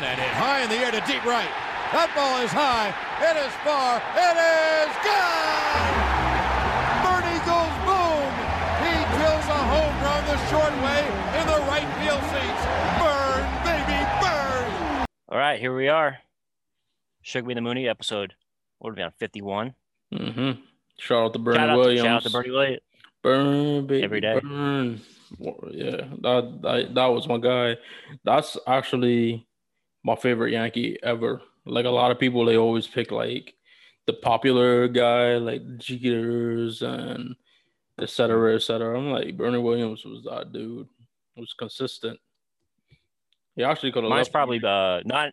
Swung and hit high in the air to deep right. That ball is high. It is far. It is gone. Bernie goes boom. He drills a home run the short way in the right field seats. Burn, baby, burn. All right, here we are. Shook Me the Mooney episode. What are we on? 51. Mm-hmm. Shout out to Bernie Shout out, Williams. shout out to Bernie Williams. Burn, baby, Every day. Burn. Yeah, that, that that was my guy. That's actually my favorite Yankee ever. Like a lot of people, they always pick like the popular guy, like Jeter's and et cetera, et cetera. I'm like Bernie Williams was that dude. It Was consistent. He actually could have. Mine's left. probably uh, not.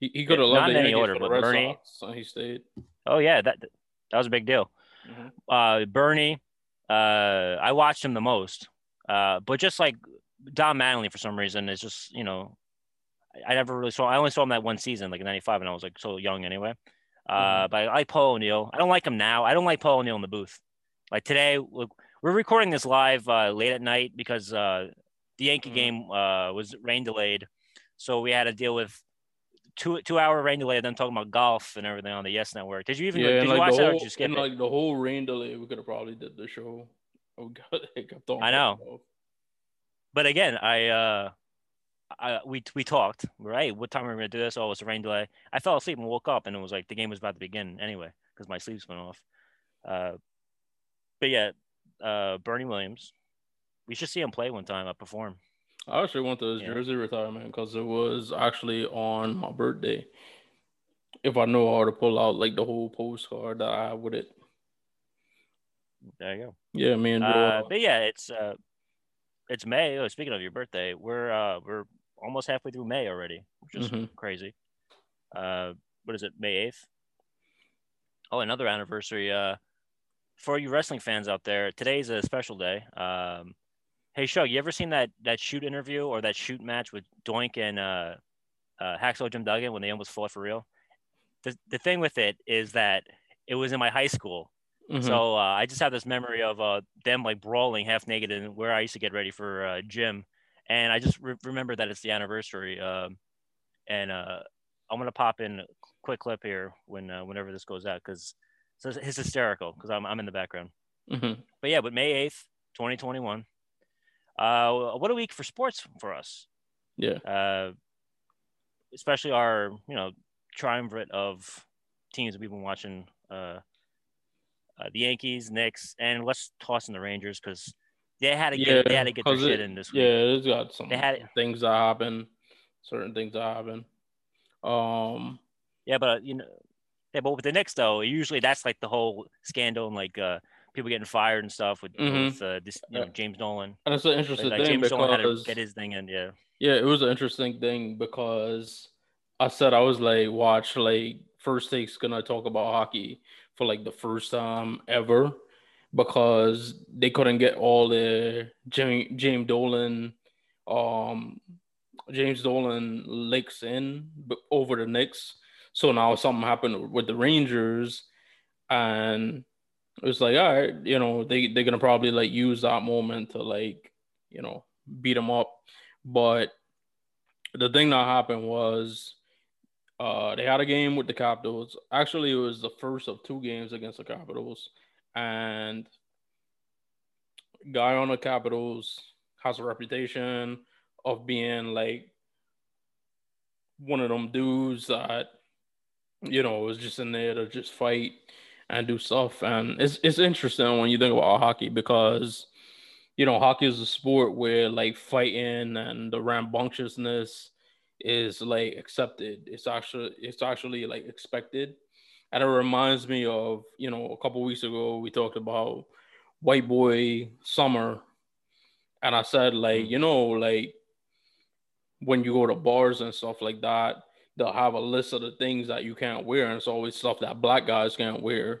He, he could have not left in any order, but Red Bernie- Sox, and he stayed. Oh, yeah, that that was a big deal. Mhm. Uh, Bernie, uh, I watched him the most. Uh, but just like Don Mattingly, for some reason, is just, you know, I, I never really saw, I only saw him that one season, like in 95, and I was like so young anyway. Uh, Mhm. But I like Paul O'Neill. I don't like him now. I don't like Paul O'Neill in the booth. Like today, look, we're recording this live uh, late at night because uh, the Yankee Mhm. game uh, was rain delayed. So we had to deal with two two hour rain delay, then talking about golf and everything on the Yes Network. Did you even Yeah, did you like watch that or whole, you skip and it? like the whole rain delay, we could have probably did the show. Oh god, on. I know. but again, I uh, I we we talked. Right, what time are we gonna do this? Oh, it's a rain delay. I fell asleep and woke up, and it was like the game was about to begin anyway because my sleeves went off. Uh, but yeah, uh, Bernie Williams. We should see him play one time. I perform. I actually went to his Yeah. jersey retirement because it was actually on my birthday. If I know how to pull out like the whole postcard that I have with it. There you go. Yeah, me and Uh, but yeah, it's uh, it's May. Oh, speaking of your birthday, we're uh, we're almost halfway through May already, which is Mhm. crazy. Uh, what is it? May eighth. Oh, another anniversary. Uh, for you wrestling fans out there, today's a special day. Um, hey, Shug, you ever seen that that shoot interview or that shoot match with Doink and uh, uh, Hacksaw Jim Duggan when they almost fought for real? The the thing with it is that it was in my high school. Mhm. So uh, I just have this memory of uh, them like brawling half naked and where I used to get ready for uh, gym, and I just re- remember that it's the anniversary. Um, and uh, I'm gonna pop in a quick clip here when uh, whenever this goes out because so it's hysterical because I'm I'm in the background. Mhm. But yeah, but May eighth, 2021. Uh, what a week for sports for us. Yeah. Uh, especially our you know triumvirate of teams that we've been watching. Uh, uh, the Yankees, Knicks, and let's toss in the Rangers because they had to get Yeah, they had to get their shit it- in this week. Yeah, it's got some They had things that happen, certain things that happen. Um, Yeah, but you know, yeah, but with the Knicks though, usually that's like the whole scandal and like uh, people getting fired and stuff with, Mhm. with uh, this you know, James Dolan. and it's an interesting like, thing James Dolan had to because get his thing in. Yeah, Yeah, it was an interesting thing because I said I was like, watch like first take's gonna talk about hockey for like the first time ever because they couldn't get all the James James Dolan, um, James Dolan licks in over the Knicks. So now something happened with the Rangers, and it was like, all right, you know, they they're gonna probably like use that moment to like, you know, beat them up. But the thing that happened was uh, they had a game with the Capitals. Actually, it was the first of two games against the Capitals. And guy on the Capitals has a reputation of being like one of them dudes that, you know, was just in there to just fight and do stuff. And it's it's interesting when you think about hockey because you know, hockey is a sport where like fighting and the rambunctiousness is like accepted. It's actually it's actually like expected. And it reminds me of, you know, a couple weeks ago we talked about white boy summer. And I said, like, mm. you know, like when you go to bars and stuff like that, they'll have a list of the things that you can't wear. And it's always stuff that black guys can't wear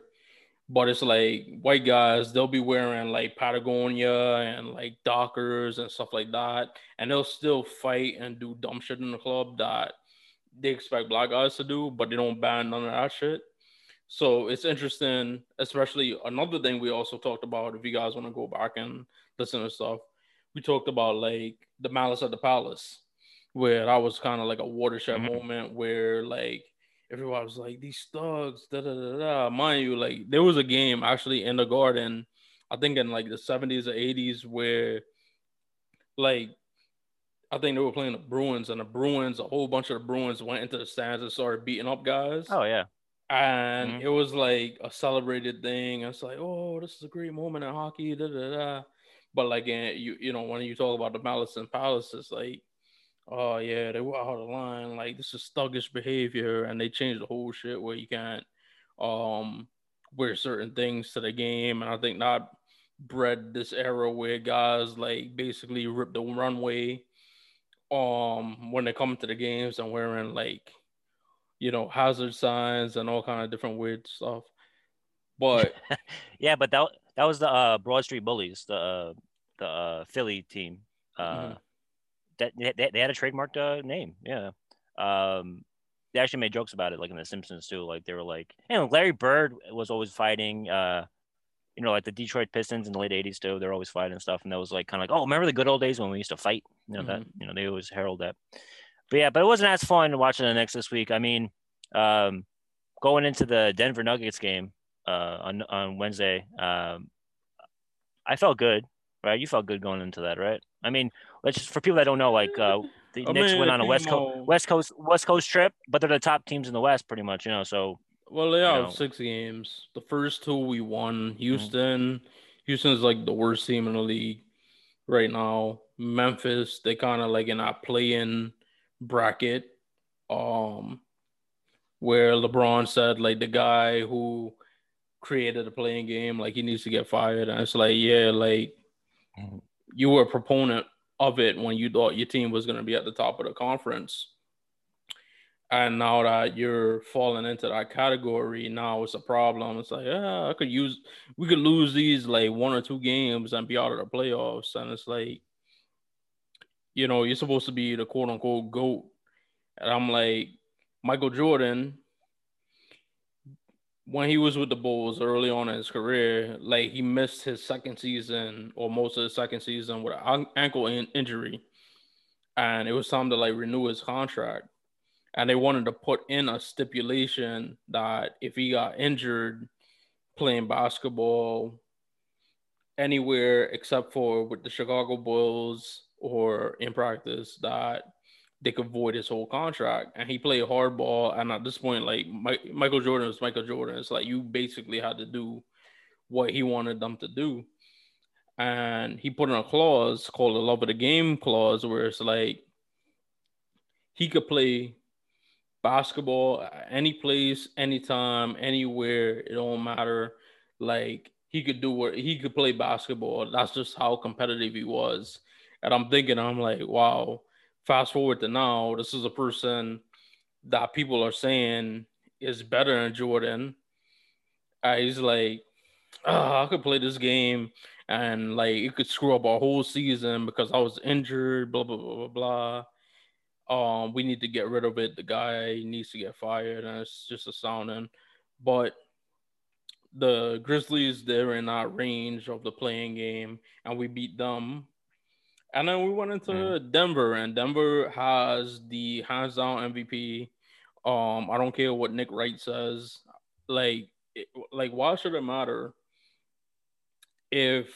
but it's like white guys they'll be wearing like patagonia and like dockers and stuff like that and they'll still fight and do dumb shit in the club that they expect black guys to do but they don't ban none of that shit so it's interesting especially another thing we also talked about if you guys want to go back and listen to stuff we talked about like the malice at the palace where that was kind of like a watershed Mhm. moment where like everybody was like these thugs, da da da da. Mind you, like there was a game actually in the garden, I think in like the 70s or 80s where like I think they were playing the Bruins and the Bruins, a whole bunch of the Bruins went into the stands and started beating up guys. Oh yeah. And Mhm. it was like a celebrated thing. It's like, oh, this is a great moment in hockey. Da, da, da. But like, you you know, when you talk about the Malice and Palace, it's like, oh yeah, they were out of line. Like this is thuggish behavior, and they changed the whole shit where you can't um wear certain things to the game. And I think that bred this era where guys like basically rip the runway um when they come to the games and wearing like you know hazard signs and all kind of different weird stuff but Yeah, but that that was the uh, Broad Street Bullies, the uh, the uh, Philly team. Uh, Mhm. That they, they had a trademarked uh, name. Yeah. Um, they actually made jokes about it, like in The Simpsons too. Like they were like, know, Larry Bird was always fighting. Uh, you know, like the Detroit Pistons in the late '80s too. They're always fighting and stuff, and that was like kind of like, oh, remember the good old days when we used to fight? You know that. You know, they always herald that. But yeah, but it wasn't as fun watching the Knicks this week. I mean, um, going into the Denver Nuggets game uh, on on Wednesday, um, I felt good, right? You felt good going into that, right? I mean, let's just for people that don't know, like uh, the I Knicks mean, went on a West Coast West Coast West Coast trip, but they're the top teams in the West, pretty much, you know. So well they have know. six games the first two we won Mm-hmm. houston houston's like the worst team in the league right now memphis they kind of like in a play-in bracket um where lebron said like the guy who created the playing game like he needs to get fired. And it's like yeah like Mhm. you were a proponent of it when you thought your team was going to be at the top of the conference. And now that you're falling into that category now it's a problem. It's like yeah i could use we could lose these like one or two games and be out of the playoffs. And it's like you know you're supposed to be the quote unquote goat. And i'm like michael jordan when he was with the bulls early on in his career like he missed his second season or most of the second season with an ankle in- injury. And it was time to like renew his contract. And they wanted to put in a stipulation that if he got injured playing basketball anywhere except for with the Chicago Bulls or in practice that they could void his whole contract and he played hardball and at this point like Mike, Michael Jordan was Michael Jordan it's like you basically had to do what he wanted them to do and he put in a clause called the love of the game clause where it's like he could play basketball any place, anytime, anywhere. It don't matter. Like he could do what he could play basketball. That's just how competitive he was. And I'm thinking, I'm like, wow. Fast forward to now, this is a person that people are saying is better than Jordan. Uh, he's like, oh, I could play this game and like it could screw up our whole season because I was injured, blah blah blah blah blah um, we need to get rid of it. The guy needs to get fired, and it's just a sounding. But the Grizzlies, they're in our range of the playing game, and we beat them. And then we went into Denver, and Denver has the hands down MVP. Um, I don't care what Nick Wright says. Like, it, like, why should it matter if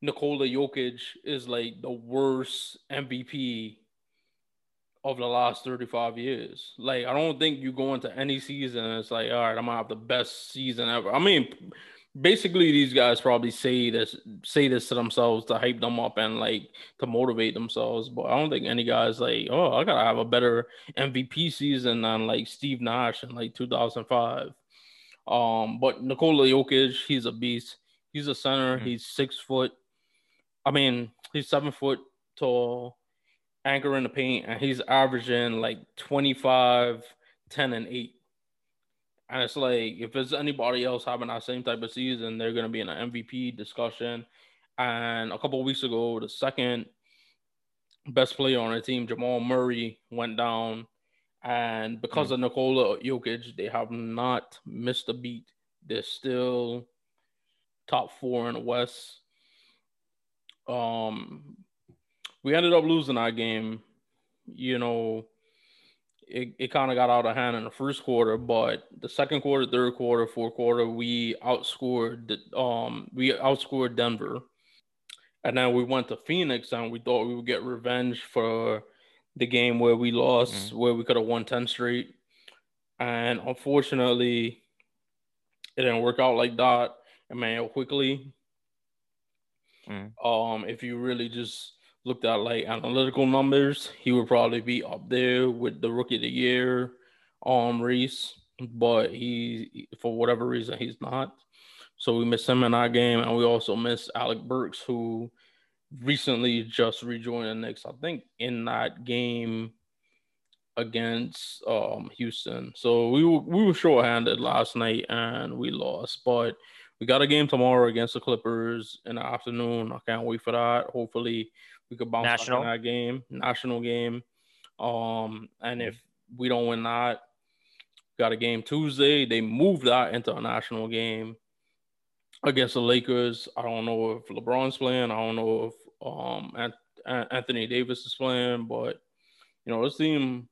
Nikola Jokic is like the worst MVP of the last 35 years. Like, I don't think you go into any season and it's like, all right, I'm gonna have the best season ever. I mean, basically these guys probably say this say this to themselves to hype them up and like to motivate themselves. But I don't think any guys like, oh, I gotta have a better MVP season than like Steve Nash in like 2005. Um, but Nikola Jokic, he's a beast. He's a center. Mhm. He's six foot. I mean, he's seven foot tall, anchor in the paint, and he's averaging like 25, 10, and 8. And it's like, if it's anybody else having that same type of season, they're going to be in an MVP discussion. And a couple of weeks ago, the second best player on the team, Jamal Murray, went down. And because of Nikola Jokic, they have not missed a beat. They're still top four in the West. Um, we ended up losing that game. You know, it, it kind of got out of hand in the first quarter, but the second quarter, third quarter, fourth quarter, we outscored um we outscored Denver. And then we went to Phoenix and we thought we would get revenge for the game where we lost, mm-hmm. where we could have won 10 straight. And unfortunately, it didn't work out like that. Immanuel Quickley. Mm. Um, if you really just looked at like analytical numbers, he would probably be up there with the rookie of the year um Reese, but he for whatever reason he's not. So we miss him in our game, and we also miss Alec Burks, who recently just rejoined the Knicks. I think in that game against um, Houston. So we were, we were short-handed last night and we lost, but we got a game tomorrow against the Clippers in the afternoon. I can't wait for that. Hopefully, we could bounce national. back in that game, national game. Um, and if we don't win that, got a game Tuesday. They moved that into a national game against the Lakers. I don't know if LeBron's playing. I don't know if um Anthony Davis is playing, but you know this team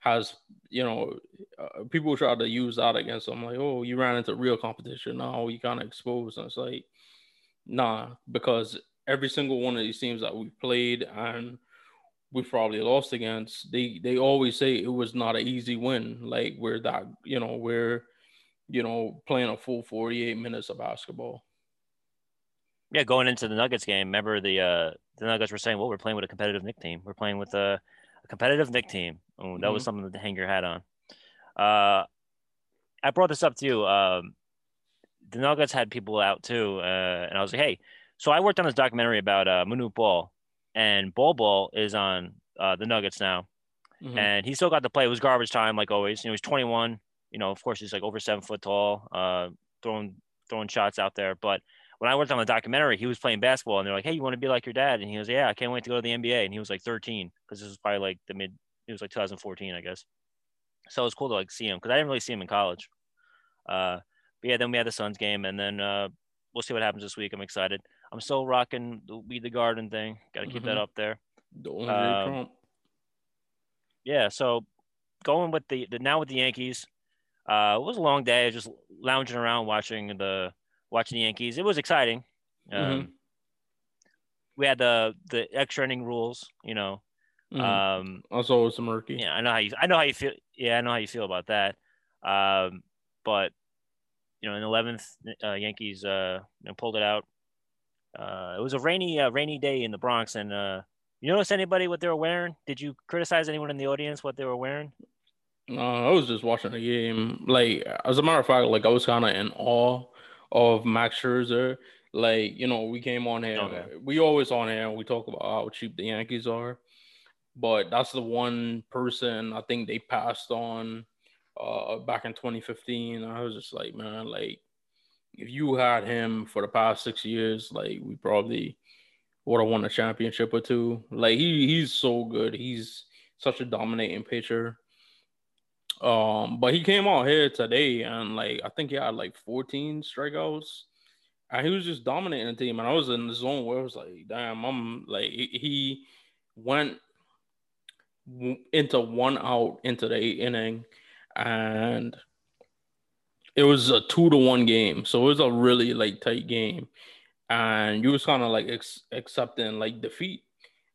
has you know uh, people try to use that against them like oh you ran into real competition now you kind of exposed and it's like nah because every single one of these teams that we played and we probably lost against they they always say it was not an easy win. Like we're that you know we're you know playing a full 48 minutes of basketball. Yeah going into the nuggets game remember the uh the nuggets were saying well we're playing with a competitive Nick team. We're playing with a, a competitive Nick team. Oh, that mm-hmm. was something to hang your hat on. Uh i brought this up to you um the nuggets had people out too uh and i was like hey so I worked on this documentary about uh, Manute Bol, and Bol Bol is on uh, the Nuggets now, mm-hmm. and he still got to play. It was garbage time, like always. You know, he's 21. You know, of course, he's like over seven foot tall, uh, throwing throwing shots out there. But when I worked on the documentary, he was playing basketball, and they're like, "Hey, you want to be like your dad?" And he was, "Yeah, I can't wait to go to the NBA." And he was like 13 because this was probably like the mid. It was like 2014, I guess. So it was cool to like see him because I didn't really see him in college. Uh, but yeah, then we had the Suns game, and then uh, we'll see what happens this week. I'm excited. I'm still rocking the We the Garden thing. Got to keep mm-hmm. that up there. The only um, Yeah, so going with the, the now with the Yankees, uh, it was a long day. Just lounging around watching the watching the Yankees. It was exciting. Um, mm-hmm. We had the the extra inning rules. You know, mm-hmm. um, that's always murky. Yeah, I know how you. I know how you feel. Yeah, I know how you feel about that. Um, but you know, in the eleventh, uh, Yankees uh, you know, pulled it out. Uh, it was a rainy, uh, rainy day in the Bronx, and uh, you notice anybody what they were wearing? Did you criticize anyone in the audience what they were wearing? No, I was just watching the game. Like, as a matter of fact, like I was kind of in awe of Max Scherzer. Like, you know, we came on here. Okay. We always on here and we talk about how cheap the Yankees are, but that's the one person I think they passed on uh back in 2015. I was just like, man, like if you had him for the past six years, like we probably would have won a championship or two. Like he he's so good. He's such a dominating pitcher. Um, but he came out here today and like I think he had like 14 strikeouts. And he was just dominating the team. And I was in the zone where I was like, damn, I'm like he went into one out into the inning and it was a two to one game, so it was a really like tight game, and you was kind of like ex- accepting like defeat.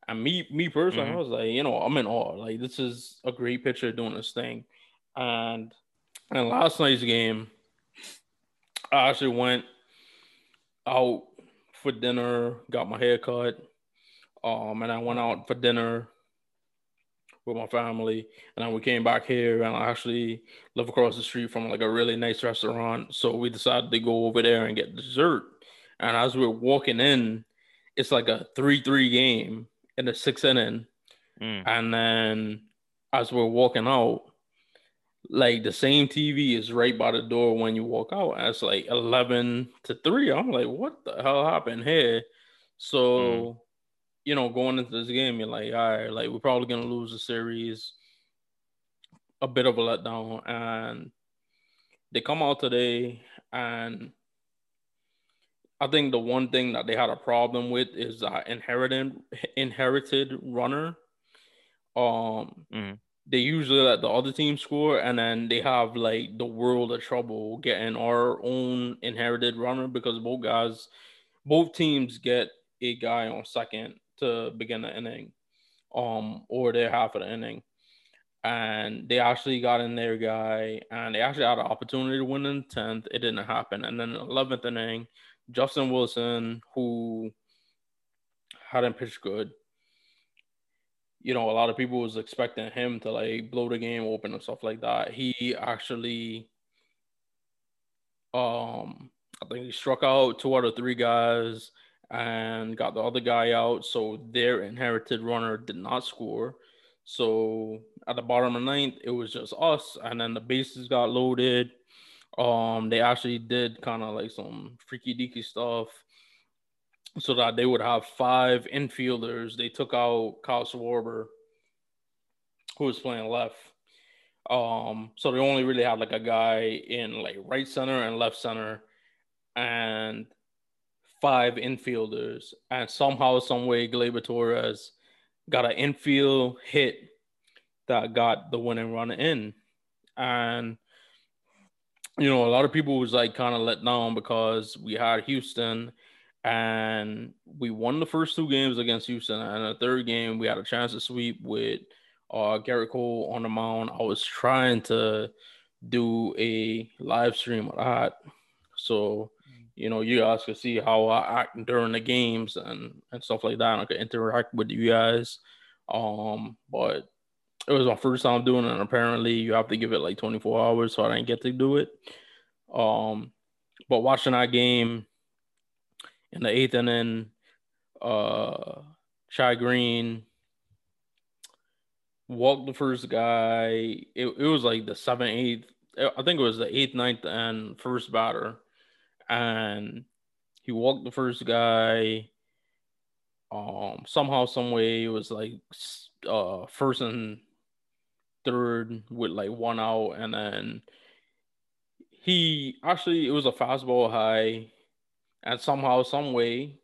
And me, me personally, mm-hmm. I was like, you know, I'm in awe. Like this is a great pitcher doing this thing, and and last night's game, I actually went out for dinner, got my hair cut, um, and I went out for dinner with my family. And then we came back here and I actually live across the street from like a really nice restaurant. So we decided to go over there and get dessert. And as we are walking in, it's like a 3 3 game in the sixth inning. Mm. And then as we're walking out, like the same TV is right by the door when you walk out. And it's like 11 to 3. I'm like, what the hell happened here? So mm you know, going into this game, you're like, all right, like we're probably gonna lose the series. A bit of a letdown, and they come out today, and I think the one thing that they had a problem with is uh, inherited inherited runner. Um, Mhm. they usually let the other team score, and then they have like the world of trouble getting our own inherited runner because both guys, both teams get a guy on second to begin the inning, um, or their half of the inning. And they actually got in their guy, and they actually had an opportunity to win in tenth. It didn't happen, and then the eleventh inning, Justin Wilson, who hadn't pitched good, you know, a lot of people was expecting him to like blow the game open and stuff like that. He actually, um, I think he struck out two out of three guys and got the other guy out. So their inherited runner did not score. So at the bottom of the ninth, it was just us, and then the bases got loaded. Um, they actually did kind of like some freaky deaky stuff so that they would have five infielders. They took out Kyle Schwarber, who was playing left. Um, so they only really had like a guy in like right center and left center, and five infielders. And somehow, some way, Gleyber Torres got an infield hit that got the winning run in, and you know, a lot of people was like kind of let down because we had Houston and we won the first two games against Houston. And the third game, we had a chance to sweep with uh, Gerrit Cole on the mound. I was trying to do a live stream of that. So, you know, you guys could see how I act during the games and, and stuff like that. And I could interact with you guys. Um, but it was my first time doing it. And apparently, you have to give it like 24 hours. So I didn't get to do it. Um, but watching that game, in the eighth inning, uh, Chad Green walked the first guy. It, it was like the seventh, eighth. I think it was the eighth, ninth, and first batter, and he walked the first guy. Um, somehow, some way, it was like uh first and third with like one out, and then he actually it was a fastball high and somehow, some way,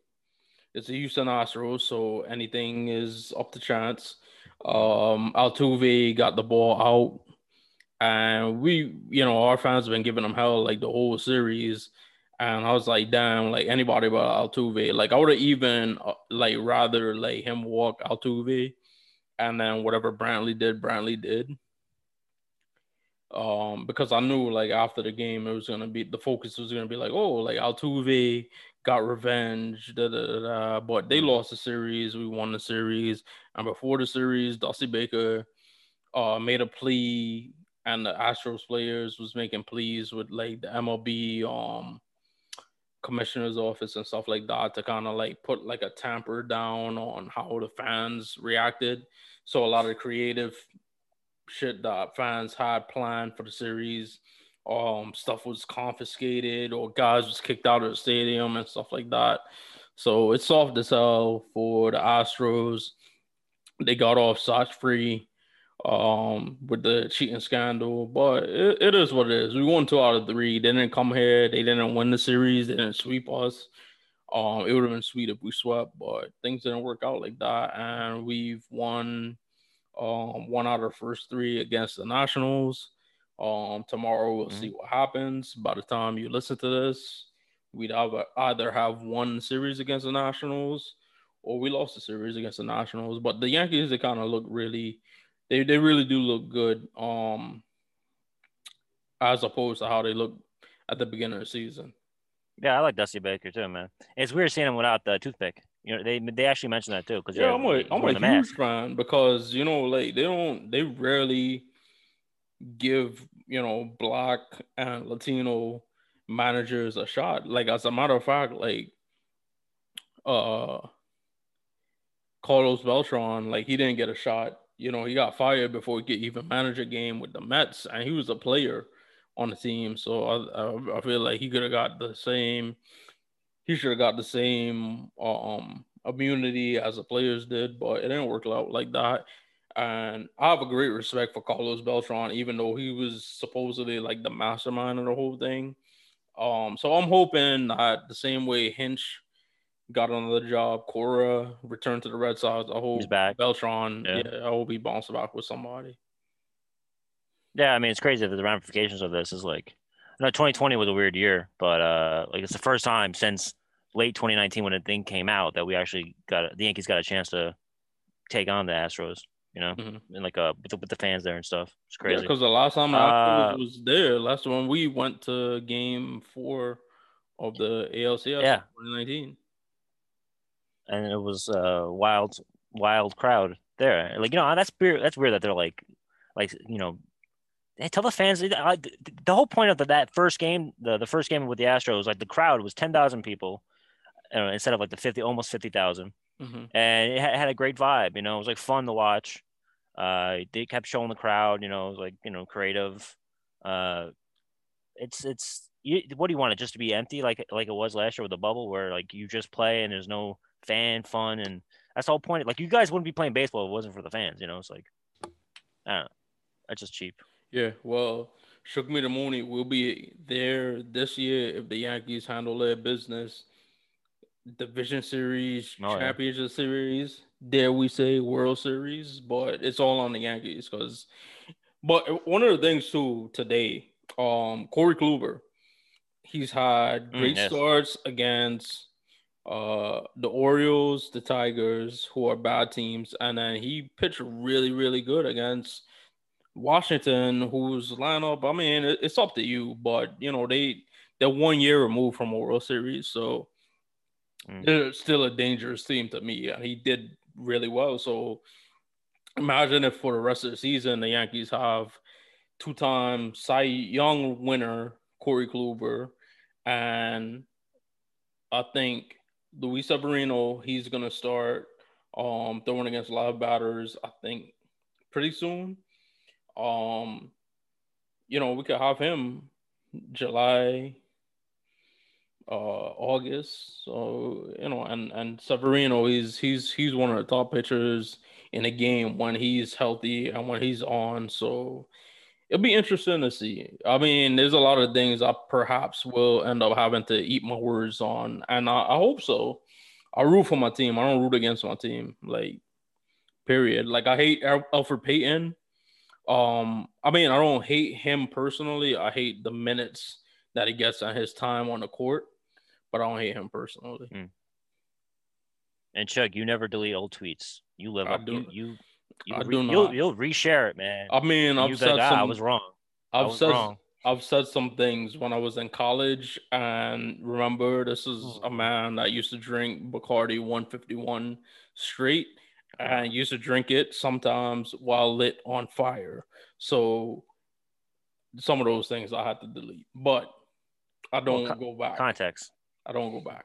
it's a Houston Astros, so anything is up to chance. Um, Altuve got the ball out, and we, you know, our fans have been giving him hell like the whole series. And I was like, damn, like anybody but Altuve. Like I would have even uh, like rather like him walk Altuve, and then whatever Brantley did, Brantley did. Um, because I knew like after the game it was gonna be the focus was gonna be like, oh, like Altuve got revenge, da, da, da, da. but they lost the series, we won the series, and before the series, Dusty Baker uh made a plea, and the Astros players was making pleas with like the MLB um commissioner's office and stuff like that to kind of like put like a tamper down on how the fans reacted. So a lot of creative shit that fans had planned for the series. Um, stuff was confiscated or guys was kicked out of the stadium and stuff like that. So it's soft as hell for the Astros. They got off scotch free um with the cheating scandal, but it, it is what it is. We won two out of three. They didn't come here, they didn't win the series, they didn't sweep us. Um, it would have been sweet if we swept, but things didn't work out like that, and we've won um, one out of the first three against the Nationals. Um, tomorrow we'll Mhm. see what happens. By the time you listen to this, we'd either either have won series against the Nationals or we lost the series against the Nationals. But the Yankees, they kind of look really, they they really do look good. Um, as opposed to how they look at the beginning of the season. Yeah, I like Dusty Baker too, man. It's weird seeing him without the toothpick. You know, they they actually mentioned that too because Yeah, I'm a, I'm a huge mask. fan because you know, like they don't, they rarely give you know black and Latino managers a shot. Like as a matter of fact, like uh Carlos Beltran, like he didn't get a shot. You know, he got fired before he could even manage a game with the Mets, and he was a player on the team. So I, I, I feel like he could have got the same. He should have got the same um immunity as the players did, but it didn't work out like that. And I have a great respect for Carlos Beltran, even though he was supposedly like the mastermind of the whole thing. Um, so I'm hoping that the same way Hinch got another job, Cora returned to the Red Sox. I hope He's back. Beltran, Yeah. yeah. I hope he bounces back with somebody. Yeah, I mean it's crazy that the ramifications of this is like no 2020 was a weird year, but uh like it's the first time since late 2019 when the thing came out that we actually got the Yankees got a chance to take on the Astros, you know, Mhm. and like uh with the, with the fans there and stuff. It's crazy. because the last time I Uh, was there, last one we went to game four of the ALCS Yeah. 2019. And it was a wild, wild crowd there. Like you know, that's weird. That's weird that they're like, like you know, tell the fans. I, the whole point of the, that first game, the the first game with the Astros, like the crowd was ten thousand people, uh, instead of like the fifty, almost fifty thousand, hmm and it had, had a great vibe. You know, it was like fun to watch. Uh, they kept showing the crowd. You know, it was like you know, creative. Uh, it's it's you, what do you want it just to be empty like like it was last year with the bubble where like you just play and there's no fan fun and that's the whole point like you guys wouldn't be playing baseball if it wasn't for the fans you know it's like i don't know that's just cheap Yeah, well, Shook Me the Mooney will be there this year if the Yankees handle their business. Division Series, Oh, yeah. Championship Series, dare we say World Series, but it's all on the Yankees because. But one of the things too today, um, Corey Kluber, he's had Mm, great yes. starts against uh the Orioles, the Tigers, who are bad teams, and then he pitched really, really good against Washington, whose lineup, I mean, it's up to you, but you know, they they're one year removed from a World Series, so Mm. they're still a dangerous team to me. And he did really well. So imagine if for the rest of the season the Yankees have two-time Cy Young winner Corey Kluber, and I think Luis Severino, he's gonna start um throwing against live batters, I think pretty soon. Um, you know, we could have him July, uh, August. So you know, and and Severino, he's he's he's one of the top pitchers in the game when he's healthy and when he's on. So it'll be interesting to see. I mean, there's a lot of things I perhaps will end up having to eat my words on, and I, I hope so. I root for my team. I don't root against my team. Like, period. Like I hate Al- Alfred Payton. Um, I mean, I don't hate him personally. I hate the minutes that he gets on his time on the court, but I don't hate him personally. and chuck you never delete old tweets you live I up do- you you, you I do you'll, not. you'll reshare it man I mean, I've you said like, ah, some. i was wrong I've was said wrong I've said some things when I was in college, and remember, this is a man that used to drink Bacardi 151 straight, and used to drink it sometimes while lit on fire. So some of those things I had to delete, but I don't con- go back. context I don't go back.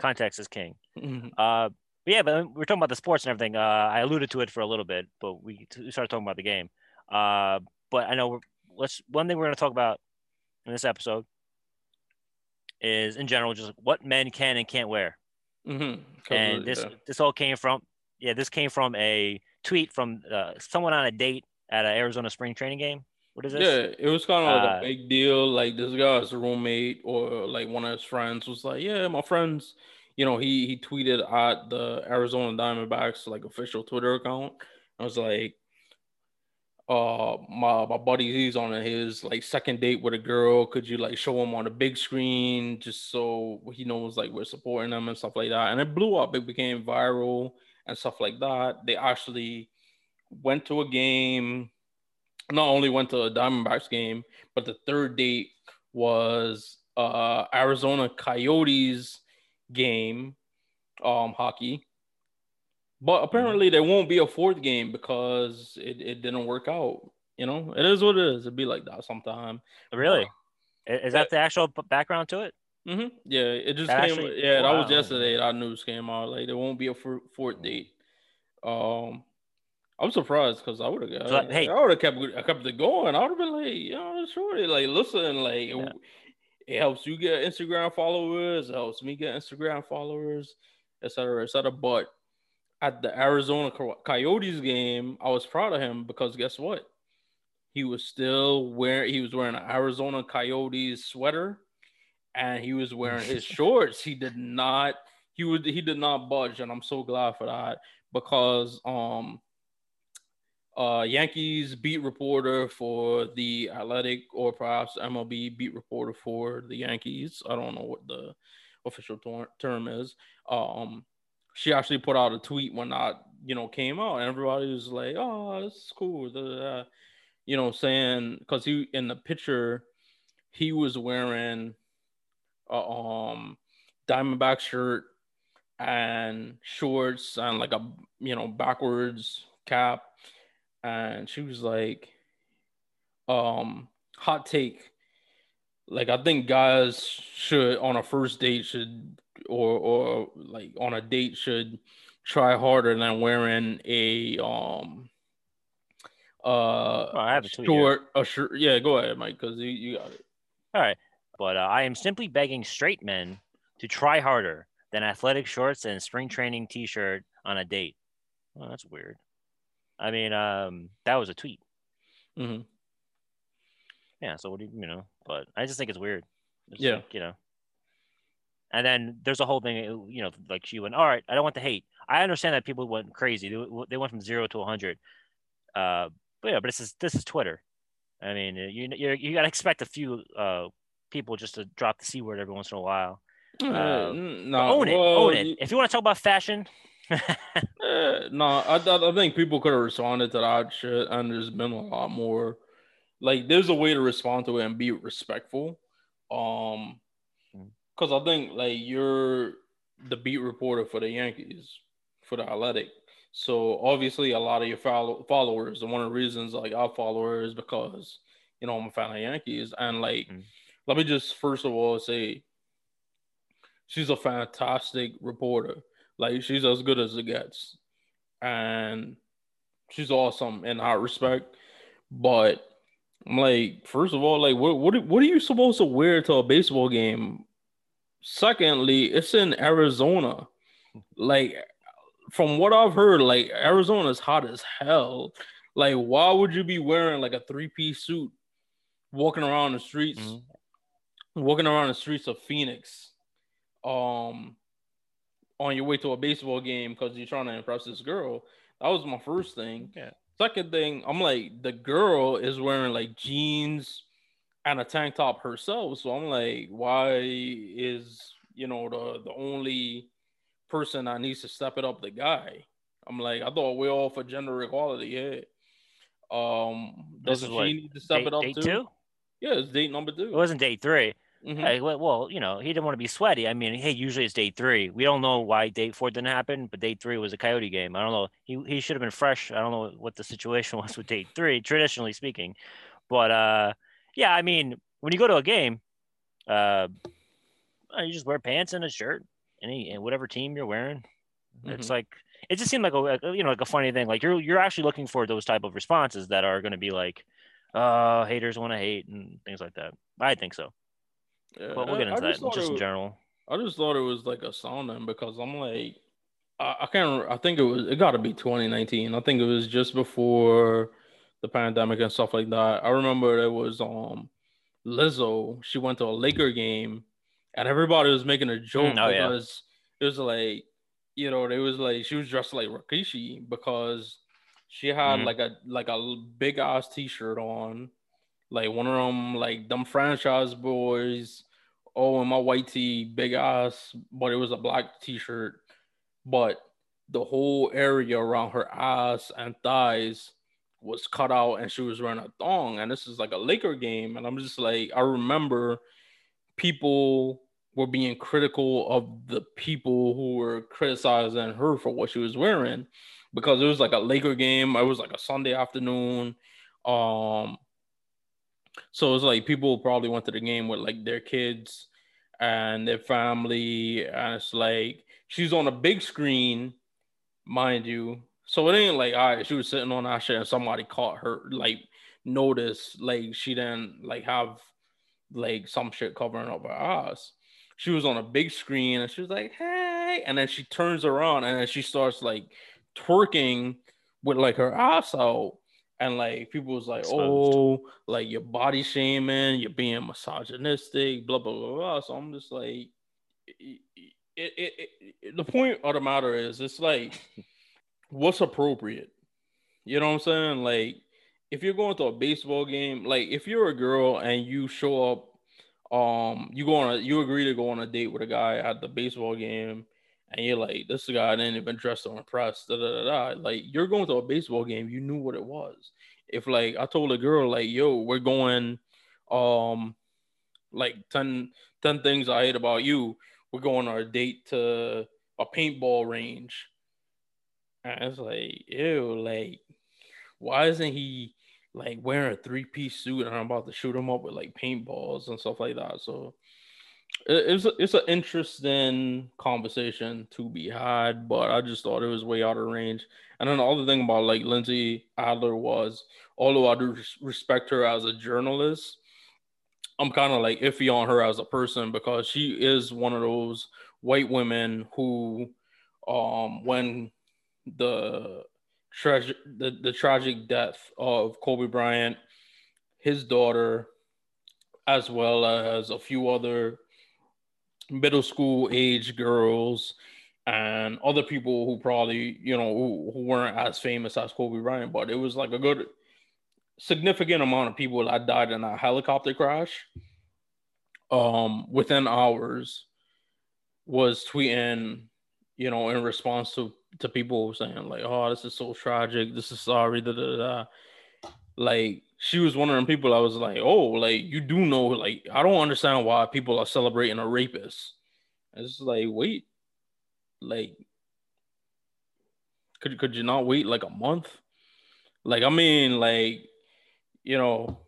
context is king Mhm. Uh, but yeah, but we're talking about the sports and everything. Uh, I alluded to it for a little bit, but we, we started talking about the game. Uh, but I know we're, let's one thing we're going to talk about in this episode is in general just what men can and can't wear. Mhm. 'Cause, And this this all came from yeah, this came from a tweet from uh, someone on a date at an Arizona spring training game. What is this? Yeah, it was kind of like Uh, a big deal. Like this guy's roommate or like one of his friends was like, "Yeah, my friends." You know, he he tweeted at the Arizona Diamondbacks like official Twitter account. I was like, "Uh, my my buddy, he's on his like second date with a girl. Could you like show him on the big screen just so he knows like we're supporting him and stuff like that?" And it blew up. It became viral and stuff like that. They actually went to a game not only went to a Diamondbacks game, but the third date was uh Arizona Coyotes game, um, hockey. But apparently there won't be a fourth game because it, it didn't work out. You know, it is what it is. It'd be like that sometime. Really? I- Is that the actual background to it? Mm-hmm. Yeah, it just That came. actually- yeah, that was yesterday. That news came out. Like there won't be a fourth date. Um, I'm surprised because I would have. So, hey- I would have kept I kept it going. I would have been like, you know, sure, like listen, like Yeah. It helps you get Instagram followers. It helps me get Instagram followers, etc., etc. But at the Arizona Coyotes game, I was proud of him because guess what? He was still wearing. He was wearing an Arizona Coyotes sweater and he was wearing his shorts. He did not. He would. He did not budge, and I'm so glad for that because um uh, Yankees beat reporter for the Athletic, or perhaps MLB beat reporter for the Yankees. I don't know what the official ter- term is. Um, she actually put out a tweet when that you know came out, and everybody was like, "Oh, this is cool." You know, saying because he in the picture he was wearing a um Diamondback shirt and shorts and like a you know backwards cap and she was like, um, hot take. Like I think guys should on a first date should or or like on a date should try harder than wearing a um uh Oh, I have a short a shirt. Yeah, go ahead, Mike, because you, you got it. All right. But uh, I am simply begging straight men to try harder than athletic shorts and spring training t shirt on a date. Well, that's weird. I mean, um, that was a tweet. hmm Yeah. So what do you, you know? But I just think it's weird. It's Yeah. like, you know. And then there's a whole thing, you know, like she went, all right, I don't want the hate. I understand that people went crazy. They, they went from zero to 100. Uh, but yeah, but this is this is Twitter. I mean, you you you gotta expect a few uh people just to drop the c word every once in a while. Uh, no, own it, well, own it. If you want to talk about fashion, Eh, no, I, I I think people could have responded to that shit, and there's been a lot more. Like, there's a way to respond to it and be respectful. Um, Mm. because I think like you're the beat reporter for the Yankees for the Athletic, so obviously a lot of your follow- followers, and one of the reasons like I follow her is because you know I'm a fan of Yankees, and like Mm. let me just first of all say she's a fantastic reporter. Like she's as good as it gets, and she's awesome in that respect. But I'm like, first of all, like, what what what are you supposed to wear to a baseball game? Secondly, it's in Arizona. Like, from what I've heard, like Arizona's hot as hell. Like, why would you be wearing like a three piece suit, walking around the streets, Mhm. walking around the streets of Phoenix? Um, on your way to a baseball game because you're trying to impress this girl. That was my first thing. Yeah. Second thing, I'm like, the girl is wearing like jeans and a tank top herself. So I'm like, why is you know the the only person that needs to step it up the guy? I'm like, I thought we're all for gender equality. Yeah. Um, doesn't she what, need to step date, it up date too? two. Yeah, it's date number two. It wasn't date three. Mhm. Hey, well, you know, he didn't want to be sweaty. I mean, hey, usually it's day three. We don't know why day four didn't happen, but day three was a Coyote game. I don't know. He he should have been fresh. I don't know what the situation was with day three, traditionally speaking. But uh, yeah, I mean, when you go to a game, uh, you just wear pants and a shirt, any and whatever team you're wearing. It's like it just seemed like a you know like a funny thing. Like you're you're actually looking for those type of responses that are going to be like, uh, haters want to hate and things like that. I think so. Yeah, But we'll I- get I into that just thought just in was- general. I just thought it was like a sounding because I'm like, I, I can't. re- I think it was. It got to be 2019. I think it was just before the pandemic and stuff like that. I remember there was um Lizzo. She went to a Laker game, and everybody was making a joke Mm, oh, yeah. because it was like, you know, it was like she was dressed like Rikishi because she had Mhm. like a like a big ass T-shirt on, like one of them like them franchise boys oh, and my white tee, big ass, but it was a black t-shirt. But the whole area around her ass and thighs was cut out, and she was wearing a thong. And this is like a Laker game, and I'm just like, I remember people were being critical of the people who were criticizing her for what she was wearing because it was like a Laker game. It was like a Sunday afternoon. Um, so it's like people probably went to the game with like their kids and their family, and it's like she's on a big screen, mind you. So it ain't like all right, she was sitting on that shit and somebody caught her, like noticed, like she didn't like have like some shit covering up her ass. She was on a big screen and she was like, hey, and then she turns around and she starts like twerking with like her ass out. And like people was like, Exposed. oh, like you're body shaming, you're being misogynistic, blah blah blah. blah. So I'm just like, it, it, it, it, the point of the matter is, it's like, what's appropriate? You know what I'm saying? Like, if you're going to a baseball game, like if you're a girl and you show up, um, you go on a, you agree to go on a date with a guy at the baseball game, and you're like, this guy didn't even dress to impress, da da da da. Like, you're going to a baseball game, you knew what it was. If like I told a girl, like, yo, we're going, um, like 10, 10 things I hate about you. We're going on a date to a paintball range. And it's like, ew, like, why isn't he like wearing a three piece suit and I'm about to shoot him up with like paintballs and stuff like that? So it's a, it's an interesting conversation to be had, but I just thought it was way out of range. And then the other thing about like Lindsay Adler was, although I do respect her as a journalist, I'm kind of like iffy on her as a person because she is one of those white women who, um, when the tragic the, the tragic death of Kobe Bryant, his daughter, as well as a few other middle school age girls and other people who probably you know who, who weren't as famous as Kobe Bryant, but it was like a good significant amount of people that died in a helicopter crash. Um, within hours, was tweeting, you know, in response to to people saying like, "Oh, this is so tragic. This is sorry." Da da da. Like she was one of them people. I was like, "Oh, like you do know? Like I don't understand why people are celebrating a rapist." It's like, wait, like, could could you not wait like a month? Like, I mean, like, you know,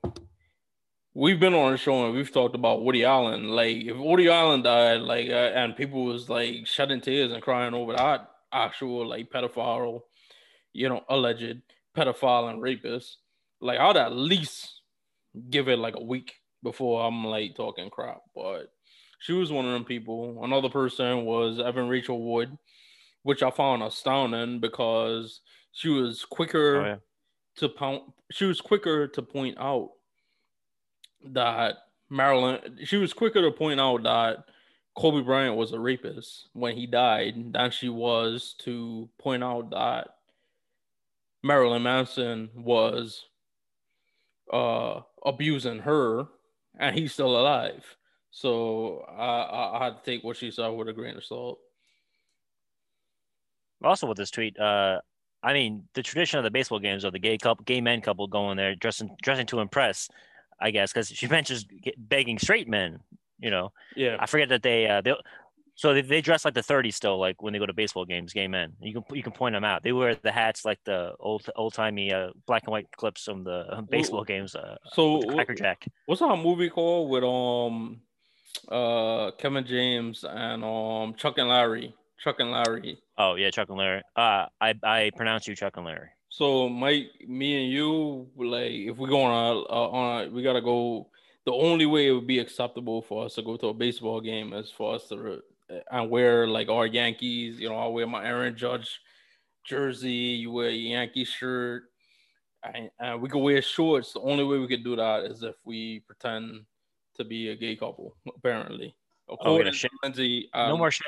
we've been on the show and we've talked about Woody Allen. Like, if Woody Allen died, like, uh, and people was like shedding tears and crying over that actual like pedophile, you know, alleged pedophile and rapist, like, I'd at least give it like a week before I'm like talking crap. But she was one of them people. Another person was Evan Rachel Wood, which I found astounding because she was quicker Oh, yeah. to point. She was quicker to point out that Marilyn. She was quicker to point out that Kobe Bryant was a rapist when he died than she was to point out that Marilyn Manson was uh abusing her and he's still alive. So I, I, I had to take what she said with a grain of salt. Also with this tweet, uh, I mean, the tradition of the baseball games of the gay couple, gay men couple going there dressing dressing to impress, I guess, because she mentions begging straight men. You know, Yeah. I forget that they uh, they so they, they dress like the 30s still, like when they go to baseball games, game in. You can you can point them out. They wear the hats like the old old timey uh, black and white clips from the uh, baseball games. Uh, So Cracker Jack. what's that movie called with um uh Kevin James and um Chuck and Larry? Chuck and Larry. Oh yeah, Chuck and Larry. Uh, I I pronounce you Chuck and Larry. So Mike, me and you, like, if we go on a, uh, on, a, we gotta go. The only way it would be acceptable for us to go to a baseball game is for us to and wear like our Yankees. You know, I wear my Aaron Judge jersey. You wear a Yankee shirt, and, and we could wear shorts. The only way we could do that is if we pretend to be a gay couple. Apparently, Oh, according ship- to Lindsay, no um, more ship.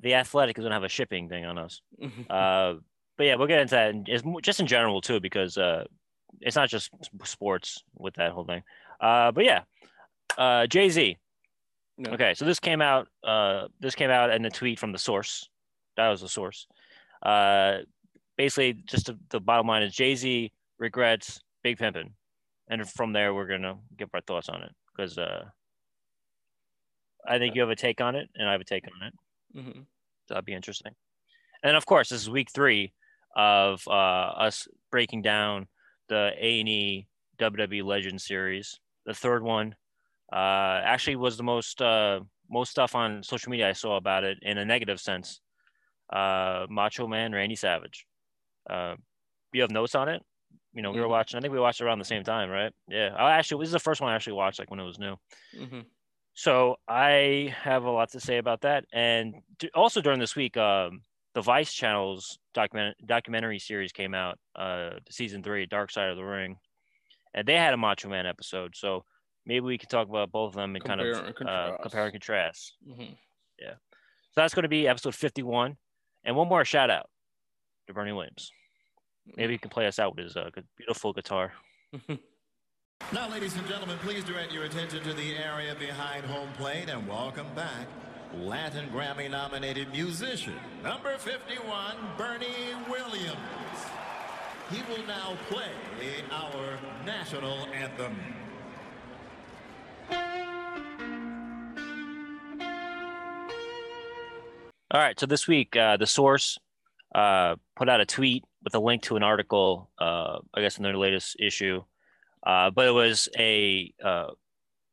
The Athletic is gonna have a shipping thing on us. Uh, but yeah, we'll get into that just in general too, because uh, it's not just sports with that whole thing. Uh, but yeah, uh, Jay Z. Yeah. Okay, so this came out. Uh, this came out in a tweet from the source. That was the source. Uh, basically, just the, the bottom line is Jay Z regrets Big Pimpin', and from there we're gonna give our thoughts on it because uh, I think you have a take on it, and I have a take on it. Mhm. So that'd be interesting. And of course, this is week three of uh, us breaking down the A and E WWE Legend series. The third one uh, actually was the most uh, most stuff on social media I saw about it in a negative sense. Uh, Macho Man Randy Savage. Uh, you have notes on it? You know, we were Mhm. watching. I think we watched around the same time, right? Yeah. I actually this is the first one I actually watched, like when it was new. Mhm. So I have a lot to say about that. And also during this week, um, the Vice channels document documentary series came out, uh, season three, Dark Side of the Ring, and they had a Macho Man episode. So maybe we can talk about both of them and Compare kind and of uh, compare and contrast. Mhm. So that's going to be episode 51. And one more shout out to Bernie Williams. Maybe he can play us out with his uh, beautiful guitar. Now, ladies and gentlemen, please direct your attention to the area behind home plate and welcome back Latin Grammy nominated musician, number 51, Bernie Williams. He will now play our national anthem. All right. So this week, uh, the source uh, put out a tweet with a link to an article, uh, I guess in their latest issue. Uh, but it was a uh,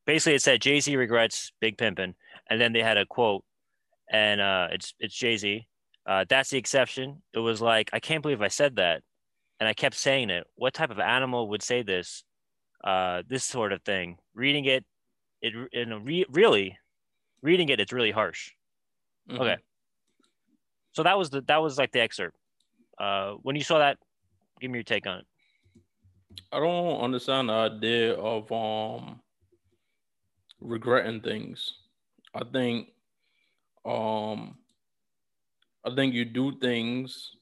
basically it said Jay Z regrets Big Pimpin', and then they had a quote, and uh, it's it's Jay Z. Uh, that's the exception. It was like I can't believe I said that, and I kept saying it. What type of animal would say this? Uh, this sort of thing. Reading it, it know, re- really, reading it, it's really harsh. Mhm. Okay. So that was the that was like the excerpt. Uh, when you saw that, give me your take on it. I don't understand the idea of um regretting things. I think um I think you do things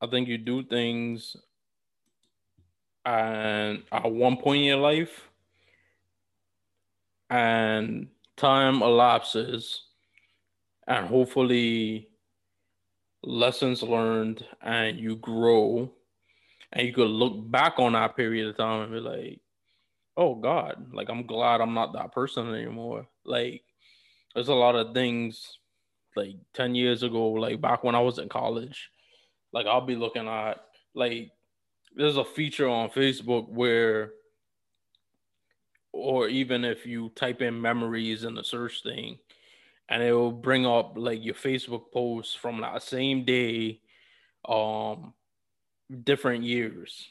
I think you do things and at one point in your life and time elapses and hopefully lessons learned and you grow and you could look back on that period of time and be like, oh God, like I'm glad I'm not that person anymore. Like there's a lot of things like 10 years ago, like back when I was in college, like I'll be looking at like there's a feature on Facebook where or even if you type in memories in the search thing and it will bring up like your Facebook posts from that same day um different years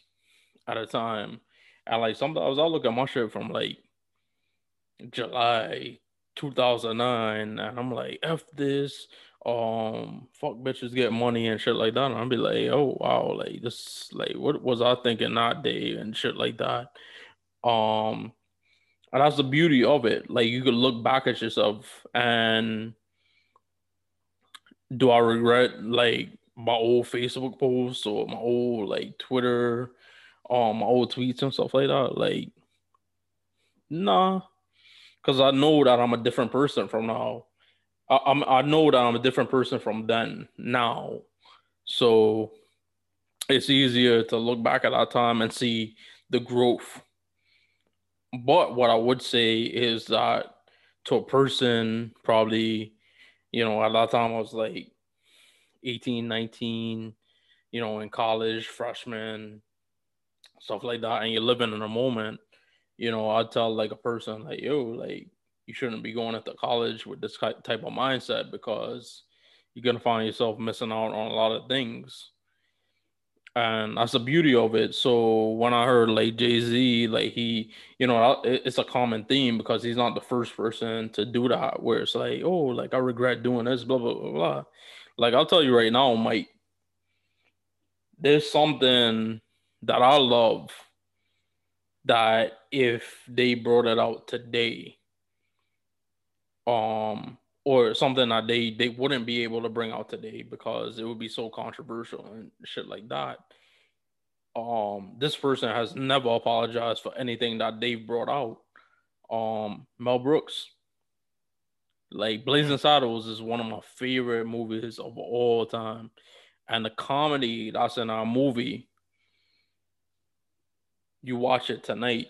at a time. And like sometimes I'll look at my shit from like July 2009 and I'm like, F this, um, fuck bitches get money and shit like that. And I'll be like, oh wow, like this, like what was I thinking that day and shit like that. Um, and that's the beauty of it. Like you could look back at yourself and do I regret like my old Facebook posts or my old like Twitter, um, my old tweets and stuff like that? Like, nah, because I know that I'm a different person from now. I, I'm I know that I'm a different person from then now, so it's easier to look back at that time and see the growth. But what I would say is that to a person, probably, you know, at that time I was like 18, 19, you know, in college, freshman, stuff like that, and you're living in a moment, you know, I'd tell like a person like, yo, like you shouldn't be going into college with this type of mindset because you're gonna find yourself missing out on a lot of things. And that's the beauty of it. So when I heard like Jay Z, like he, you know, it's a common theme because he's not the first person to do that. Where it's like, oh, like I regret doing this, blah blah blah blah. Like I'll tell you right now, Mike, there's something that I love that if they brought it out today, um, or something that they they wouldn't be able to bring out today because it would be so controversial and shit like that. Um, this person has never apologized for anything that they've brought out. Um, Mel Brooks. Like Blazing Saddles is one of my favorite movies of all time. And the comedy that's in our movie, you watch it tonight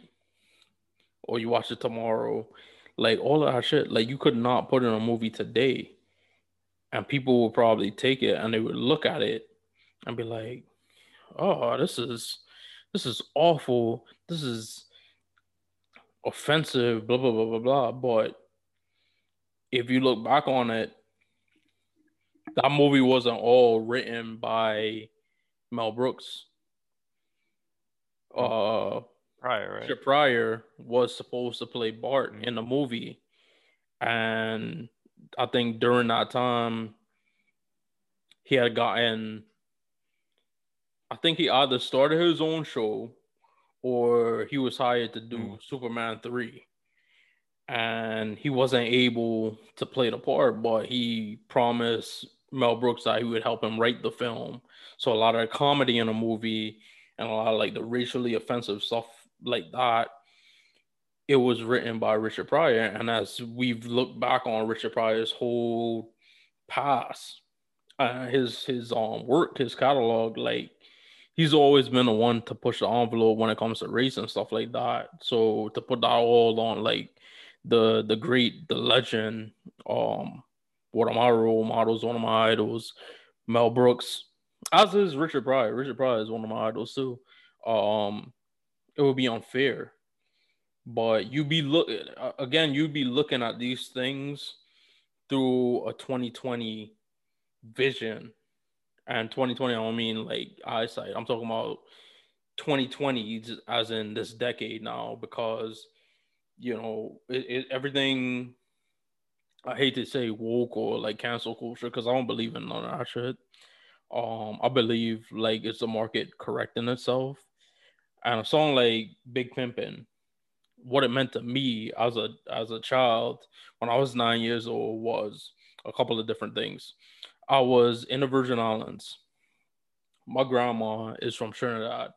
or you watch it tomorrow, like all of that shit, like you could not put in a movie today. And people would probably take it and they would look at it and be like, oh, this is this is awful. This is offensive, blah blah blah blah blah. But if you look back on it, that movie wasn't all written by Mel Brooks. Uh Pryor, right? Richard Pryor was supposed to play Bart Mhm. in the movie, and I think during that time, he had gotten I think he either started his own show or he was hired to do Mm. Superman 3. And he wasn't able to play the part, but he promised Mel Brooks that he would help him write the film. So a lot of the comedy in the movie and a lot of like the racially offensive stuff like that, it was written by Richard Pryor. And as we've looked back on Richard Pryor's whole past, uh, his his um work, his catalog, like he's always been the one to push the envelope when it comes to race and stuff like that. So to put that all on like the the great, the legend, um, one of my role models, one of my idols, Mel Brooks, as is Richard Pryor. Richard Pryor is one of my idols too. Um, it would be unfair, but you'd be look again. You'd be looking at these things through a 2020 vision. And 2020 i don't mean like eyesight. I'm talking about 2020 as in this decade now because you know it, it, everything i hate to say woke or like cancel culture because i don't believe in none of that shit. Um i believe like it's the market correcting itself and a song like big pimpin what it meant to me as a as a child when i was nine years old was a couple of different things I was in the Virgin Islands. My grandma is from Trinidad.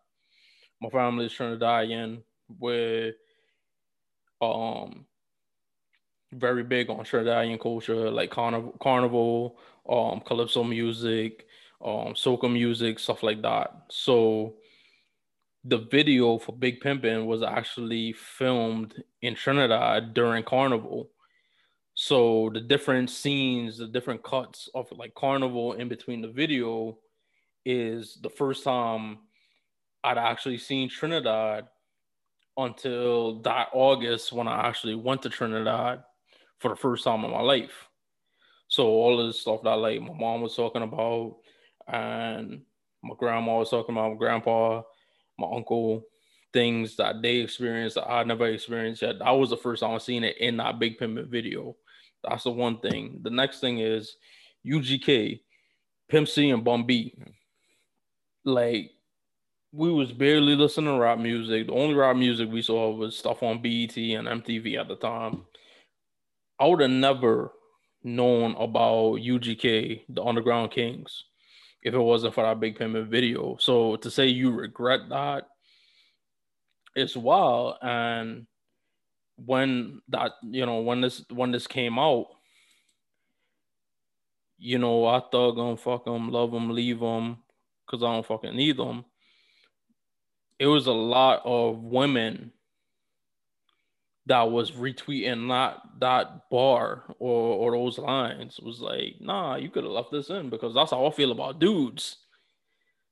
My family is Trinidadian. We're um very big on Trinidadian culture, like carnival, carnival, um, calypso music, um, soca music, stuff like that. So the video for Big Pimpin' was actually filmed in Trinidad during carnival. So the different scenes, the different cuts of like carnival in between the video is the first time I'd actually seen Trinidad until that August when I actually went to Trinidad for the first time in my life. So all of the stuff that like my mom was talking about and my grandma was talking about, my grandpa, my uncle, things that they experienced that I never experienced yet. That was the first time I seen it in that Big Pimpin' video. That's the one thing. The next thing is UGK, Pimp C and Bun B. Like we was barely listening to rap music. The only rap music we saw was stuff on BET and MTV at the time. I would have never known about UGK, the Underground Kings, if it wasn't for that Big Pimpin' video. So to say you regret that, it's wild. And when that you know when this when this came out you know i thug them fuck them love them leave them because i don't fucking need them it was a lot of women that was retweeting that that bar or or those lines was like nah you could have left this in because that's how i feel about dudes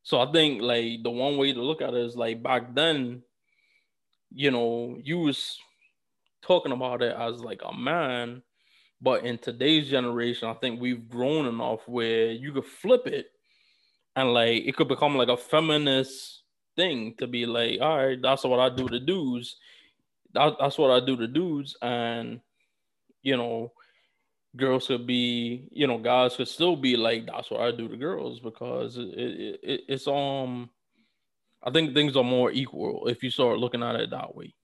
so i think like the one way to look at it is like back then you know you was talking about it as like a man, but in today's generation, I think we've grown enough where you could flip it and like it could become like a feminist thing to be like, all right, that's what I do to dudes. That, that's what I do to dudes, and you know, girls could be, you know, guys could still be like, that's what I do to girls because it, it, it it's um, I think things are more equal if you start looking at it that way.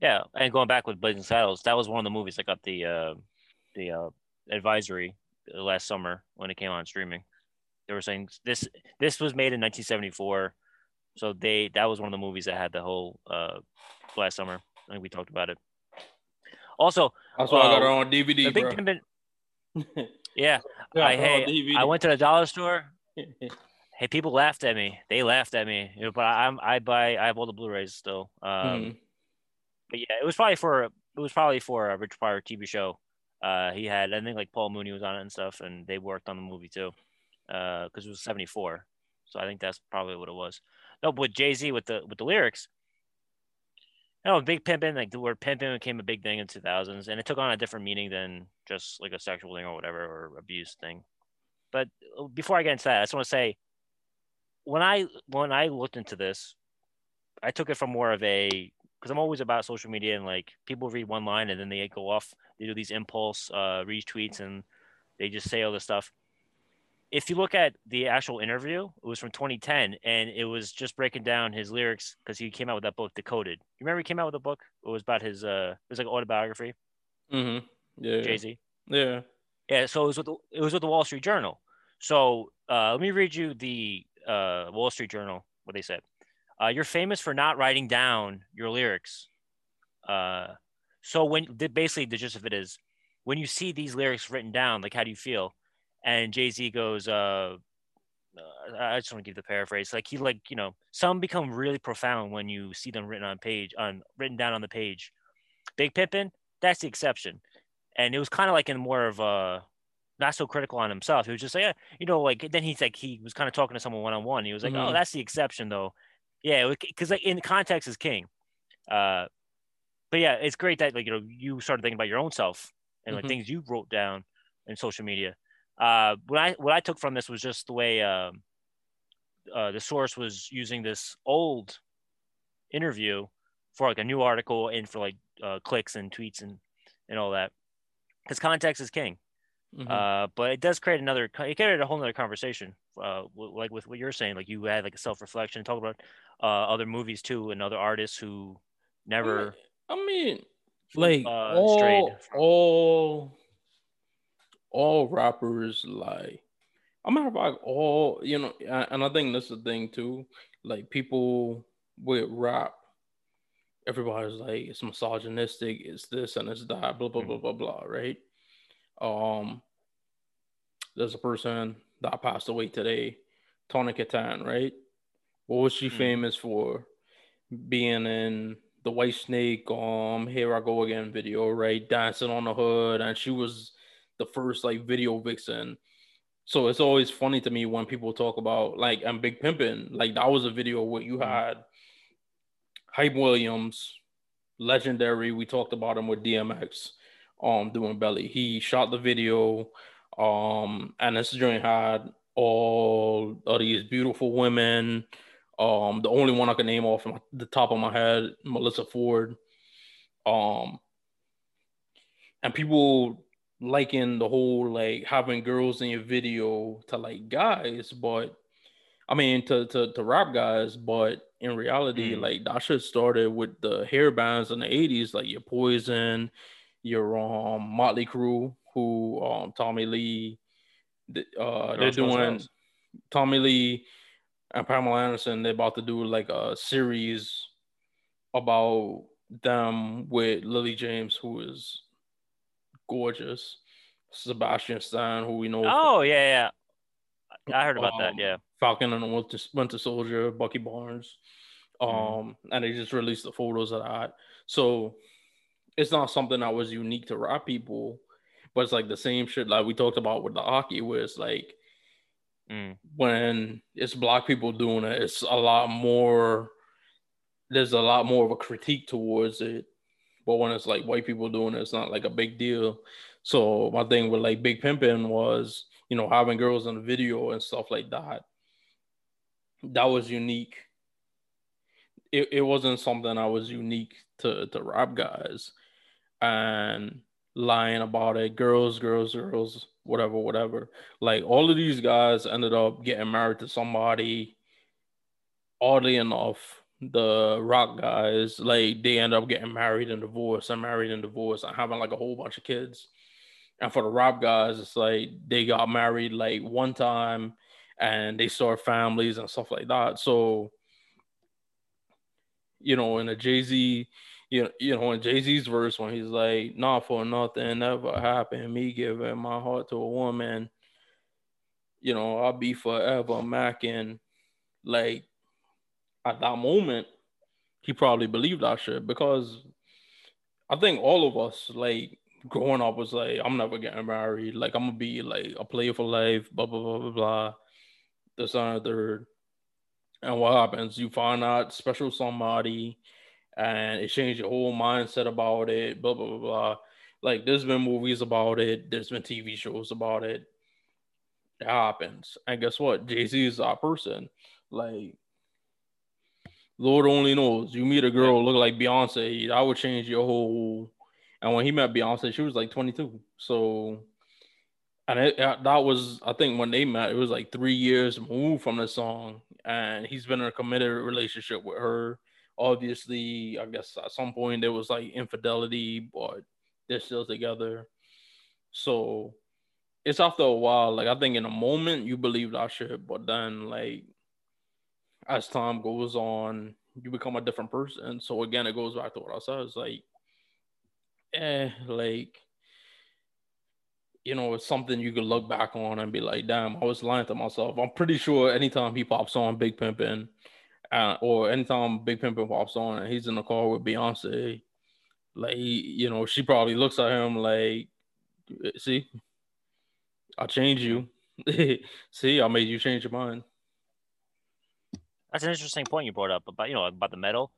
Yeah, and going back with Blazing Saddles, that was one of the movies that got the uh, the uh, advisory last summer when it came on streaming. They were saying this this was made in 1974, so they that was one of the movies that had the whole uh, last summer. I think we talked about it. Also, that's why I got it uh, on DVD. bro. Pimpin', yeah, Yeah, I hey. I went to the dollar store. Hey, people laughed at me. They laughed at me, you know, but I'm I buy I have all the Blu-rays still. Um, Mhm. but yeah, it was probably for it was probably for a Rich Pryor TV show. Uh, he had I think like Paul Mooney was on it and stuff, and they worked on the movie too. Uh, because it was '74, so I think that's probably what it was. No, but with Jay Z with the with the lyrics, no, big pimping like the word pimping became a big thing in 2000s, and it took on a different meaning than just like a sexual thing or whatever or abuse thing. But uh, before I get into that, I just want to say when I when I looked into this, I took it from more of a because I'm always about social media and like people read one line and then they go off. They do these impulse uh, retweets and they just say all this stuff. If you look at the actual interview, it was from 2010, and it was just breaking down his lyrics because he came out with that book, Decoded. You remember he came out with a book? It was about his uh, it was like autobiography. Mm-hmm. Yeah. Jay Z. Yeah. Yeah, so it was with the, it was with the Wall Street Journal. So uh, let me read you the uh, Wall Street Journal what they said. Uh, you're famous for not writing down your lyrics. Uh, so when basically the gist of it is, when you see these lyrics written down, like how do you feel? And Jay Z goes, uh, uh, I just want to give the paraphrase. Like he like you know some become really profound when you see them written on page on written down on the page. Big Pimpin, that's the exception, and it was kind of like in more of a not so critical on himself. He was just like, yeah, you know, like then he's like he was kind of talking to someone one on one. He was like, oh, Mhm. that's the exception though. Yeah, because like in context is king. Uh, but yeah, it's great that like you know you started thinking about your own self and like Mhm. things you wrote down in social media. Uh, what I what I took from this was just the way um, uh, the source was using this old interview for like a new article and for like uh, clicks and tweets and and all that. Because context is king. Mhm. Uh, but it does create another. It created a whole other conversation. Uh, like with what you're saying, like you had like a self reflection, talk about uh other movies too and other artists who never. I mean, like uh, all, all, all rappers like. I'm of fact, all you know, and I think that's the thing too. Like people with rap, everybody's like it's misogynistic, it's this and it's that, blah blah blah blah blah, right? Um, there's a person that passed away today, Tawny Kitaen, right? What was she Mhm. famous for? Being in the Whitesnake, um, Here I Go Again video, right? Dancing on the hood, and she was the first like video vixen. So it's always funny to me when people talk about like I'm Big Pimpin', like that was a video where you Mhm. had Hype Williams, legendary. We talked about him with DMX, um, doing Belly. He shot the video, um, and this joint had all of these beautiful women. Um, the only one I can name off the top of my head, Melyssa Ford. Um, and people liking the whole like having girls in your video to like guys, but I mean to to, to rap guys, but in reality, Mm. like that shit started with the hair bands in the 80s, like your poison, your um Motley Crue, who um Tommy Lee, th- uh they're doing. Tommy Lee and Pamela Anderson, they're about to do like a series about them with Lily James, who is gorgeous. Sebastian Stan, who we know Oh yeah, yeah. I heard about that. Um, Yeah. Falcon and the Winter, Winter Soldier, Bucky Barnes. Um, Mhm. and they just released the photos of that. So it's not something that was unique to rap people, but it's like the same shit like we talked about with the hockey, where it's like Mm. when it's black people doing it, it's a lot more. There's a lot more of a critique towards it, but when it's like white people doing it, it's not like a big deal. So my thing with like Big pimping was, you know, having girls in the video and stuff like that. That was unique. It, it wasn't something I was unique to to rap guys, and lying about it, girls, girls, girls, whatever, whatever. Like all of these guys ended up getting married to somebody. Oddly enough, the rock guys, like they end up getting married and divorced and married and divorced and having like a whole bunch of kids. And for the rap guys, it's like they got married like one time and they start families and stuff like that. So, you know, in a Jay Z, you know, you know, in Jay Z's verse when he's like, "Not for nothing ever happened, me giving my heart to a woman, you know, I'll be forever macking." Like at that moment, he probably believed that shit because I think all of us, like growing up, was like, "I'm never getting married. Like I'm gonna be like a player for life." Blah blah blah blah blah. This and the third. And what happens? You find out special somebody, and it changed your whole mindset about it. Blah blah blah blah. Like there's been movies about it. There's been TV shows about it. It happens, and guess what? Jay Z is that person. Like, Lord only knows. You meet a girl look like Beyonce, I would change your whole. And when he met Beyonce, she was like 22. So and it, uh, that was I think when they met, it was like three years removed from the song, and he's been in a committed relationship with her. Obviously, I guess at some point there was like infidelity, but they're still together. So it's after a while. Like I think in a moment you believe that shit, but then like as time goes on, you become a different person. So again, it goes back to what I said. It's like, eh, like you know, it's something you could look back on and be like, damn, I was lying to myself. I'm pretty sure anytime he pops on Big Pimpin', uh, or anytime Big Pimpin' pops on and he's in the car with Beyonce, like, you know, she probably looks at him like, see, I changed you. see, I made you change your mind. That's an interesting point you brought up about, you know, about the metal.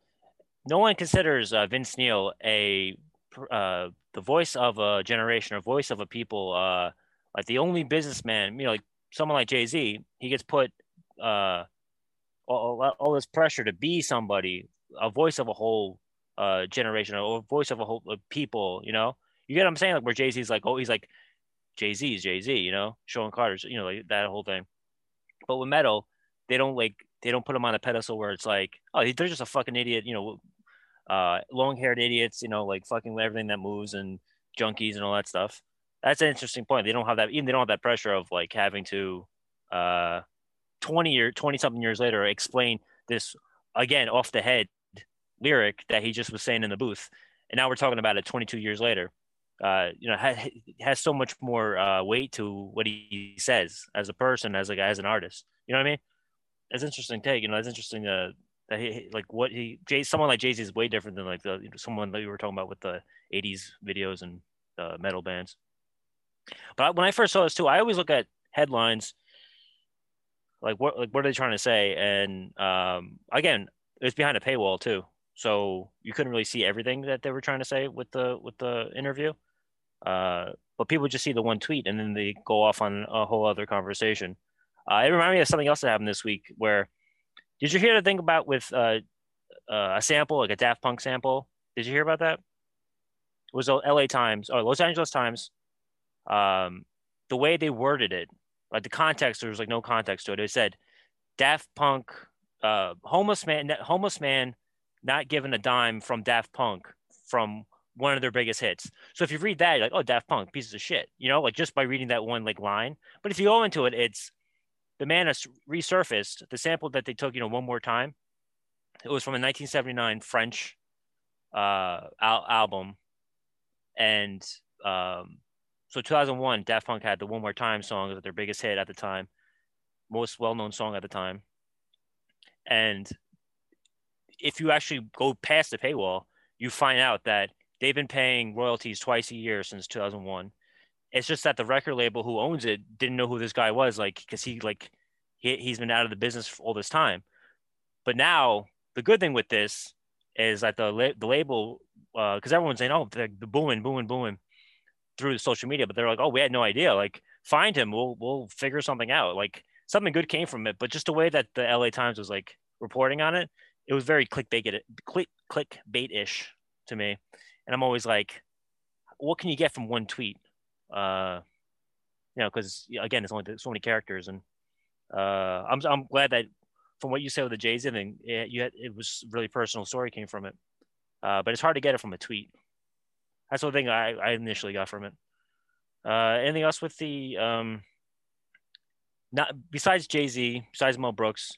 No one considers uh, Vince Neil a uh, the voice of a generation or voice of a people, uh, like the only businessman, you know, like someone like Jay Z, he gets put uh, all, all this pressure to be somebody, a voice of a whole uh, generation or voice of a whole of people, you know? You get what I'm saying? Like where Jay Z's like, oh, he's like Jay Z's Jay Z, you know, Sean Carter's, you know, like that whole thing. But with metal, they don't like they don't put him on a pedestal where it's like, oh, they're just a fucking idiot, you know, uh, long-haired idiots, you know, like fucking everything that moves and junkies and all that stuff. That's an interesting point. They don't have that, even they don't have that pressure of like having to, uh, 20 year, 20 something years later, explain this again off the head lyric that he just was saying in the booth. And now we're talking about it 22 years later. Uh, you know, ha- has so much more uh, weight to what he says as a person, as a guy, as an artist. You know what I mean? It's interesting take. You know, that's interesting uh, that he like what he Jay someone like Jay Z is way different than like the someone that you were talking about with the '80s videos and uh, metal bands. But when I first saw this too, I always look at headlines, like what like what are they trying to say? And um, again, it's behind a paywall too, so you couldn't really see everything that they were trying to say with the with the interview. Uh, but people just see the one tweet and then they go off on a whole other conversation. Uh, it reminded me of something else that happened this week where did you hear the thing about with uh, uh, a sample, like a Daft Punk sample? Did you hear about that? It was LA Times or Los Angeles Times. Um, the way they worded it, like the context, there was like no context to it. It said Daft Punk, uh, homeless man, homeless man, not given a dime from Daft Punk from one of their biggest hits. So if you read that, you're like, oh, Daft Punk, pieces of shit, you know, like just by reading that one like line. But if you go into it, it's the man has resurfaced the sample that they took, you know, one more time. It was from a 1979 French uh, al- album, and um, so 2001, Daft Punk had the "One More Time" song their biggest hit at the time, most well-known song at the time. And if you actually go past the paywall, you find out that they've been paying royalties twice a year since 2001 it's just that the record label who owns it didn't know who this guy was, like because he like he he's been out of the business all this time. But now the good thing with this is that the the label because uh, everyone's saying oh the, the booming booming booming through the social media, but they're like oh we had no idea like find him we'll we'll figure something out like something good came from it, but just the way that the LA Times was like reporting on it, it was very clickbait click clickbait ish to me, and I'm always like, what can you get from one tweet? Uh, you know, because again, it's only so many characters, and uh, I'm I'm glad that from what you said with the Jay Z thing, it, you had, it was really personal story came from it, uh, but it's hard to get it from a tweet. That's the thing I, I initially got from it. Uh, anything else with the um, not besides Jay Z, besides Mel Brooks,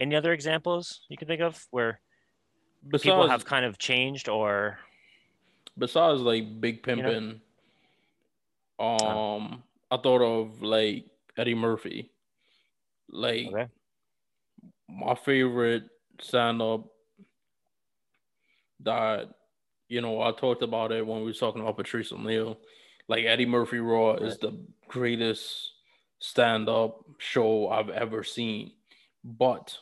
any other examples you can think of where besides, people have kind of changed or besides like Big Pimpin', you know? Um, I thought of like Eddie Murphy. Like okay. my favorite stand up that you know, I talked about it when we were talking about Patrice O'Neal. Like Eddie Murphy Raw right. is the greatest stand up show I've ever seen. But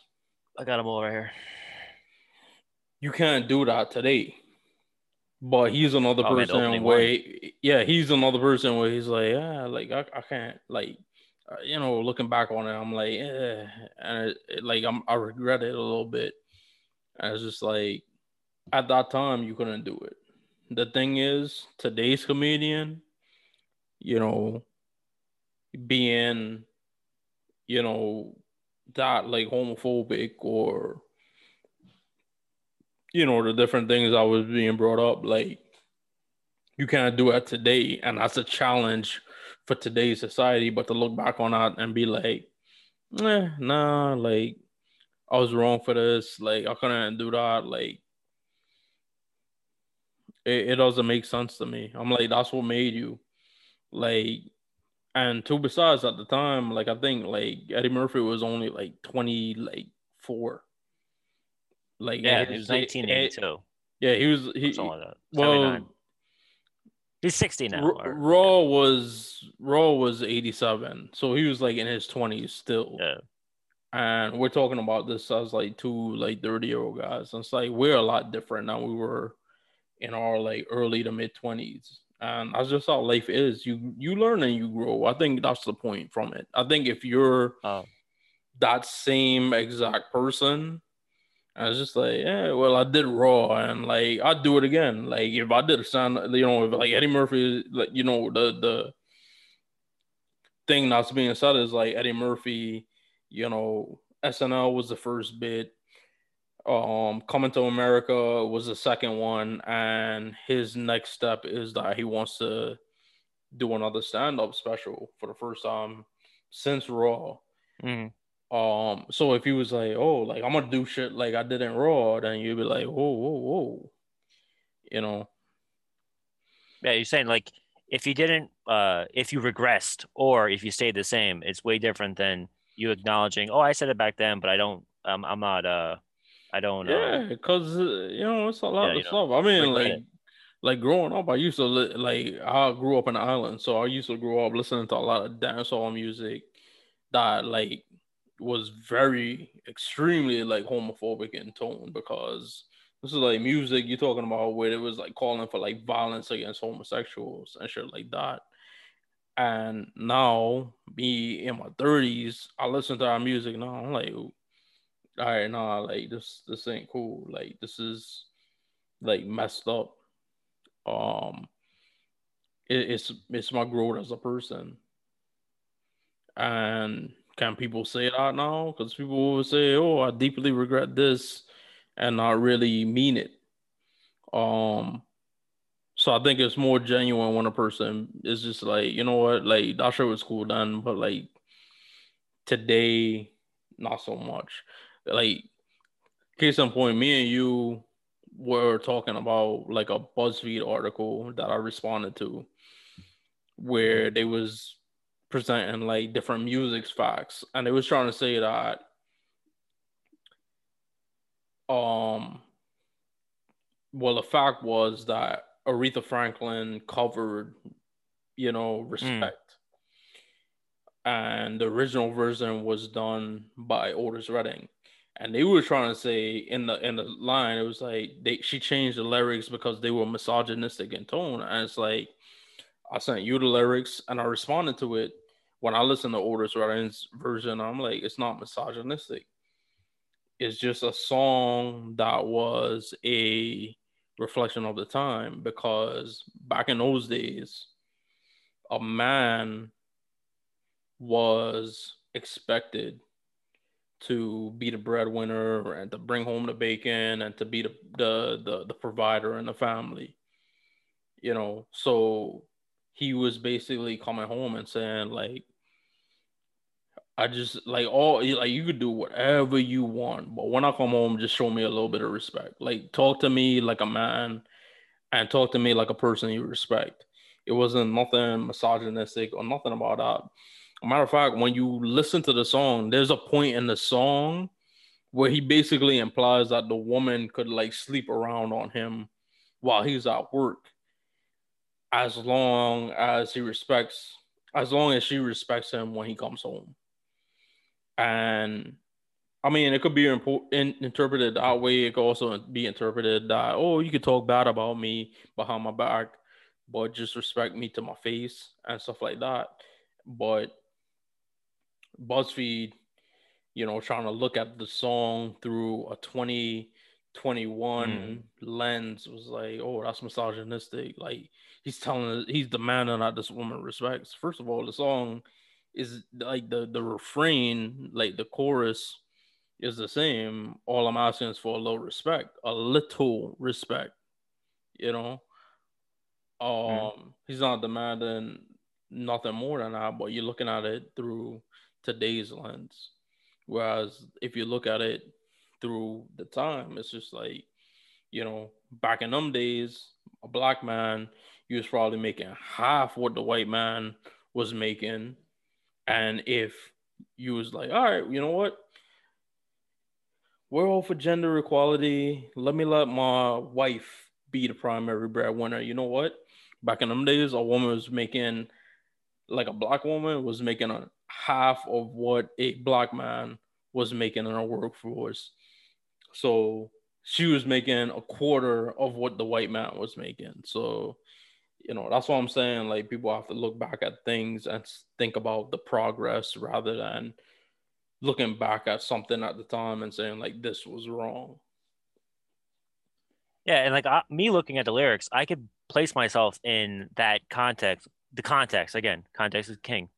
I got him over here. You can't do that today. But he's another oh, person where, yeah, he's another person where he's like, yeah, like I, I can't, like, uh, you know, looking back on it, I'm like, yeah, and it, it, like I'm, I regret it a little bit. And it's just like, at that time, you couldn't do it. The thing is, today's comedian, you know, being, you know, that like homophobic or you know the different things I was being brought up. Like you can't do it today, and that's a challenge for today's society. But to look back on that and be like, eh, nah, like I was wrong for this. Like I couldn't do that. Like it, it doesn't make sense to me. I'm like, that's what made you. Like, and two besides at the time, like I think like Eddie Murphy was only like 20, like four. Like yeah, he was 1982. Yeah, he was he Something like that. well he's 60 now. Or- Raw was Raw was 87. So he was like in his 20s still. yeah. And we're talking about this as like two like 30 year old guys. And it's like we're a lot different now. we were in our like early to mid 20s. And that's just how life is. You you learn and you grow. I think that's the point from it. I think if you're Oh, that same exact person, I was just like, yeah, well, I did Raw, and like I'd do it again. Like if I did a sound, you know, if like Eddie Murphy, like you know, the the thing that's being said is like Eddie Murphy, you know, SNL was the first bit. Um, Coming to America was the second one, and his next step is that he wants to do another stand-up special for the first time since Raw. mhm. Um, so if he was like, oh, like I'm gonna do shit like I did in Raw, then you'd be like, whoa, whoa, whoa, you know. Yeah, you're saying like if you didn't, uh, if you regressed or if you stayed the same, it's way different than you acknowledging. Oh, I said it back then, but I don't. Um, I'm not. Uh, I don't. Yeah, Uh, because uh, you know it's a lot Yeah, of you know, stuff. I mean, like, it. like growing up, I used to li- like I grew up in the island, so I used to grow up listening to a lot of dancehall music that like was very extremely like homophobic in tone because this is like music you're talking about where it was like calling for like violence against homosexuals and shit like that. And now, me in my 30s, I listen to our music now. I'm like, all right, nah, like this this ain't cool. Like this is like messed up. Um it, it's it's my growth as a person. And can people say that now? Because people will say, Oh, I deeply regret this and not really mean it. Um so I think it's more genuine when a person is just like, you know what, like that shit was cool then, but like today, not so much. Like, case in point, me and you were talking about like a BuzzFeed article that I responded to where they was presenting like different music facts and they was trying to say that um well the fact was that Aretha Franklin covered you know respect. And the original version was done by Otis Redding. And they were trying to say in the in the line it was like they she changed the lyrics because they were misogynistic in tone. And it's like I sent you the lyrics and I responded to it when I listen to Otis Redding's version I'm like it's not misogynistic. It's just a song that was a reflection of the time because back in those days a man was expected to be the breadwinner and to bring home the bacon and to be the the the, the provider in the family you know? So he was basically coming home and saying like I just like all like you could do whatever you want, but when I come home, just show me a little bit of respect. Like talk to me like a man, and talk to me like a person you respect. It wasn't nothing misogynistic or nothing about that. Matter of fact, when you listen to the song, there's a point in the song where he basically implies that the woman could like sleep around on him while he's at work, as long as he respects, as long as she respects him when he comes home and I mean, it could be in, interpreted that way. It could also be interpreted that oh, you could talk bad about me behind my back, but just respect me to my face and stuff like that. But BuzzFeed, you know, trying to look at the song through a 2021 Mm. lens was like, oh, that's misogynistic. Like he's telling, he's demanding that this woman respects. First of all, the song is like the the refrain, like the chorus is the same. All I'm asking is for a little respect, a little respect. You know, um, mm. he's not demanding nothing more than that, but you're looking at it through today's lens. Whereas if you look at it through the time, it's just like, you know, back in them days, a black man, he was probably making half what the white man was making. And if you was like, all right, you know what? We're all for gender equality. Let me let my wife be the primary breadwinner. You know what? Back in them days, a woman was making like a black woman was making a half of what a black man was making in a workforce. So she was making a quarter of what the white man was making. So, you know, that's what I'm saying. Like people have to look back at things and think about the progress rather than looking back at something at the time and saying like this was wrong. Yeah, and like me looking at the lyrics, I could place myself in that context. The context again, context is king.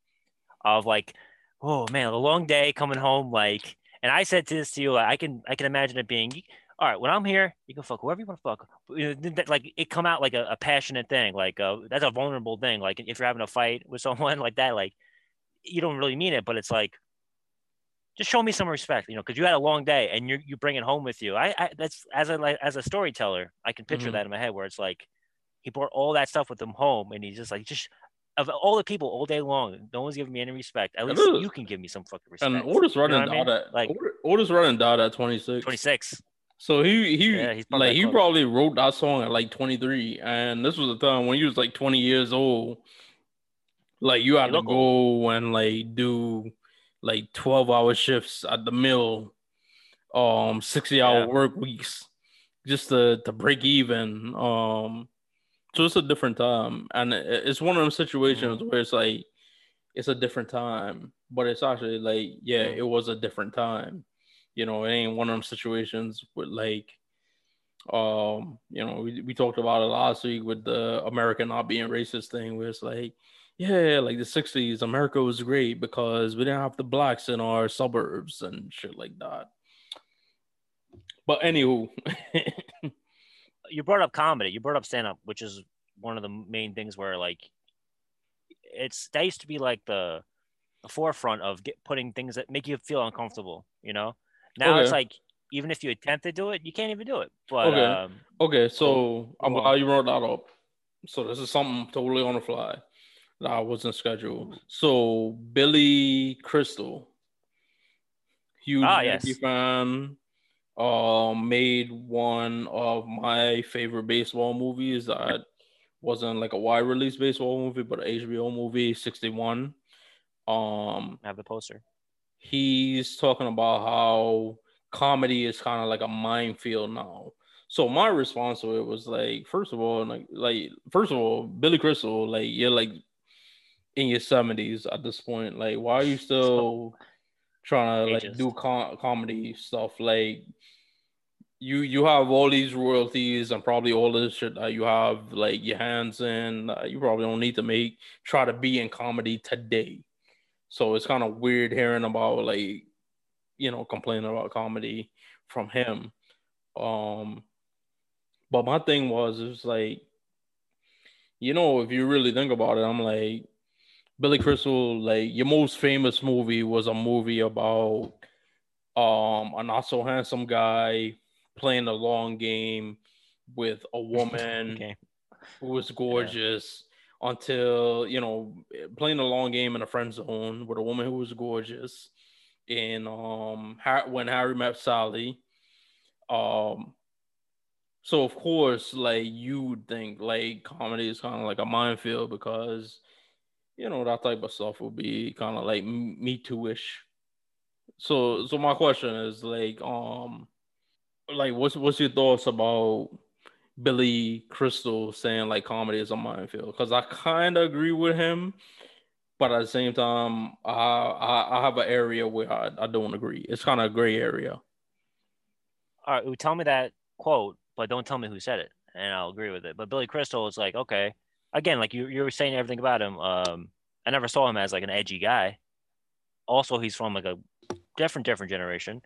Of like, oh man, a long day coming home. Like, and I said to this to you, like, I can I can imagine it being. All right, when I'm here, you can fuck whoever you want to fuck. Like it come out like a, a passionate thing, like uh, that's a vulnerable thing. Like if you're having a fight with someone like that, like you don't really mean it, but it's like just show me some respect, you know, because you had a long day and you you bring it home with you. I, I that's as a like, as a storyteller, I can picture mm-hmm. that in my head where it's like he brought all that stuff with him home, and he's just like just of all the people all day long, no one's giving me any respect. At least you can give me some fucking respect. And Otis Redding you know I mean? at like Otis Redding died at 26. 26. So he he yeah, like he probably wrote that song at like 23, and this was a time when he was like 20 years old. Like you had to go and like do like 12 hour shifts at the mill, um, 60 hour yeah. work weeks just to, to break even. Um, so it's a different time. And it's one of those situations mm-hmm. where it's like, it's a different time, but it's actually like, yeah, mm-hmm. it was a different time. You know, it ain't one of them situations with like, um, you know, we, we talked about it last week with the American not being racist thing, where it's like, yeah, like the 60s, America was great because we didn't have the blacks in our suburbs and shit like that. But anywho, you brought up comedy, you brought up stand up, which is one of the main things where like it's that used to be like the, the forefront of get, putting things that make you feel uncomfortable, you know? Now okay. it's like even if you attempt to do it, you can't even do it. But okay, um, okay. So I'm glad you brought that up. So this is something totally on the fly that wasn't scheduled. So Billy Crystal, huge ah, Yankee yes. fan, um, made one of my favorite baseball movies that wasn't like a wide release baseball movie, but an HBO movie, 61. Um, I have the poster. He's talking about how comedy is kind of like a minefield now. So my response to it was like, first of all, like, like first of all, Billy Crystal, like you're like in your seventies at this point. Like, why are you still trying to like do com- comedy stuff? Like, you you have all these royalties and probably all this shit that you have like your hands in. Uh, you probably don't need to make try to be in comedy today. So it's kind of weird hearing about like you know complaining about comedy from him. Um, but my thing was it's like you know if you really think about it, I'm like Billy Crystal, like your most famous movie was a movie about um a not so handsome guy playing a long game with a woman okay. who was gorgeous yeah. Until you know playing a long game in a friend zone with a woman who was gorgeous and um when Harry met Sally um so of course like you would think like comedy is kind of like a minefield because you know that type of stuff would be kind of like me too ish. So so my question is like um like what's what's your thoughts about Billy Crystal saying like comedy is a minefield? Because I kind of agree with him, but at the same time, I I, I have an area where I, I don't agree. It's kind of a gray area. All right, tell me that quote, but don't tell me who said it, and I'll agree with it. But Billy Crystal is like, okay, again, like you you were saying everything about him. Um, I never saw him as like an edgy guy. also he's from like a different different generation.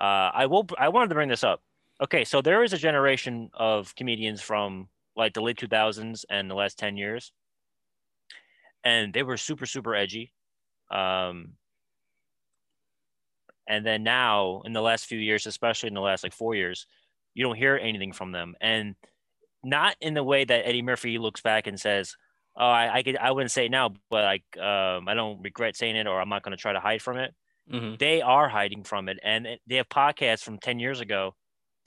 Uh, I will. I wanted to bring this up. Okay, so there is a generation of comedians from like the late 2000s and the last 10 years, and they were super super edgy. Um, and then now in the last few years, especially in the last like four years, you don't hear anything from them, and not in the way that Eddie Murphy looks back and says, "Oh, I I, could, I wouldn't say it now, but like um, I don't regret saying it, or I'm not going to try to hide from it." Mm-hmm. They are hiding from it, and they have podcasts from ten years ago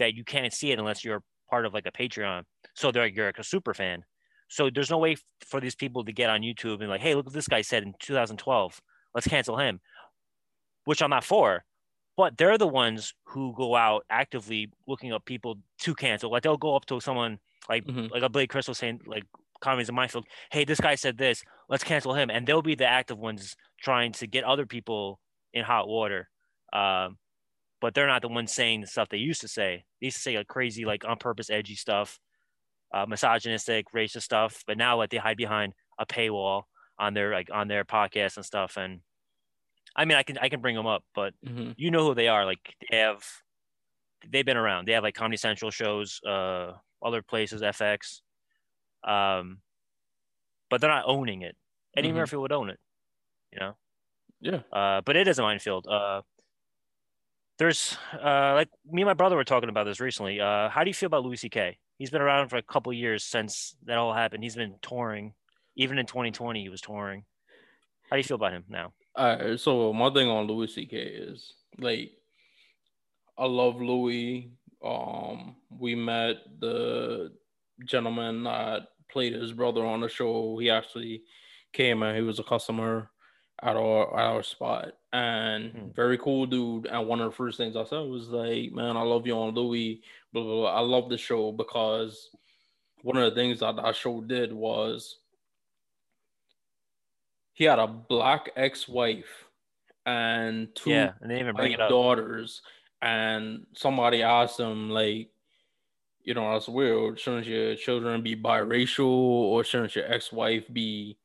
that you can't see it unless you're part of like a Patreon. So they're like, you're like a super fan. So there's no way for these people to get on YouTube and like, hey, look what this guy said in 2012. Let's cancel him, which I'm not for. But they're the ones who go out actively looking up people to cancel. Like they'll go up to someone like Mhm. like a Billy Crystal saying like comedies in Minefield, hey, this guy said this, let's cancel him. And they'll be the active ones trying to get other people in hot water. Um, but they're not the ones saying the stuff they used to say. They used to say like crazy, like on purpose, edgy stuff, uh, misogynistic, racist stuff. But now, like they hide behind a paywall on their like on their podcast and stuff. And I mean, I can I can bring them up, but Mm-hmm. you know who they are. Like they have, they've been around. They have like Comedy Central shows, uh, other places, FX. Um, but they're not owning it. Eddie Mhm. Murphy would own it, you know. Yeah. Uh, but it is a minefield. Uh, there's uh, like me and my brother were talking about this recently. Uh, how do you feel about Louis C.K.? He's been around for a couple years since that all happened. He's been touring. Even in 2020, he was touring. How do you feel about him now? All right, so my thing on Louis C.K. is like, I love Louis. Um, we met the gentleman that played his brother on the show. He actually came and he was a customer at our at our spot, and Hmm. very cool dude. And one of the first things I said was like, "Man, I love you on Louis." Blah blah. blah. I love the show because one of the things that that show did was he had a black ex-wife and two yeah, and they even bring it up. daughters, and somebody asked him like, you know, that's weird. Shouldn't your children be biracial or shouldn't your ex-wife be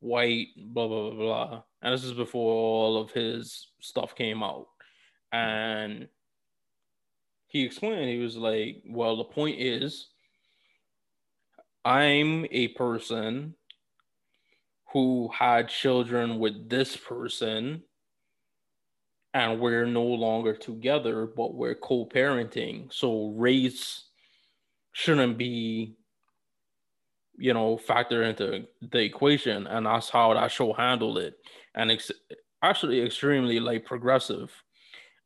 white? Blah blah blah blah. And this is before all of his stuff came out, and he explained he was like, well, the point is, I'm a person who had children with this person and we're no longer together but we're co-parenting. So race shouldn't be you know factor into the equation and that's how that show handled it. And it's actually extremely like progressive.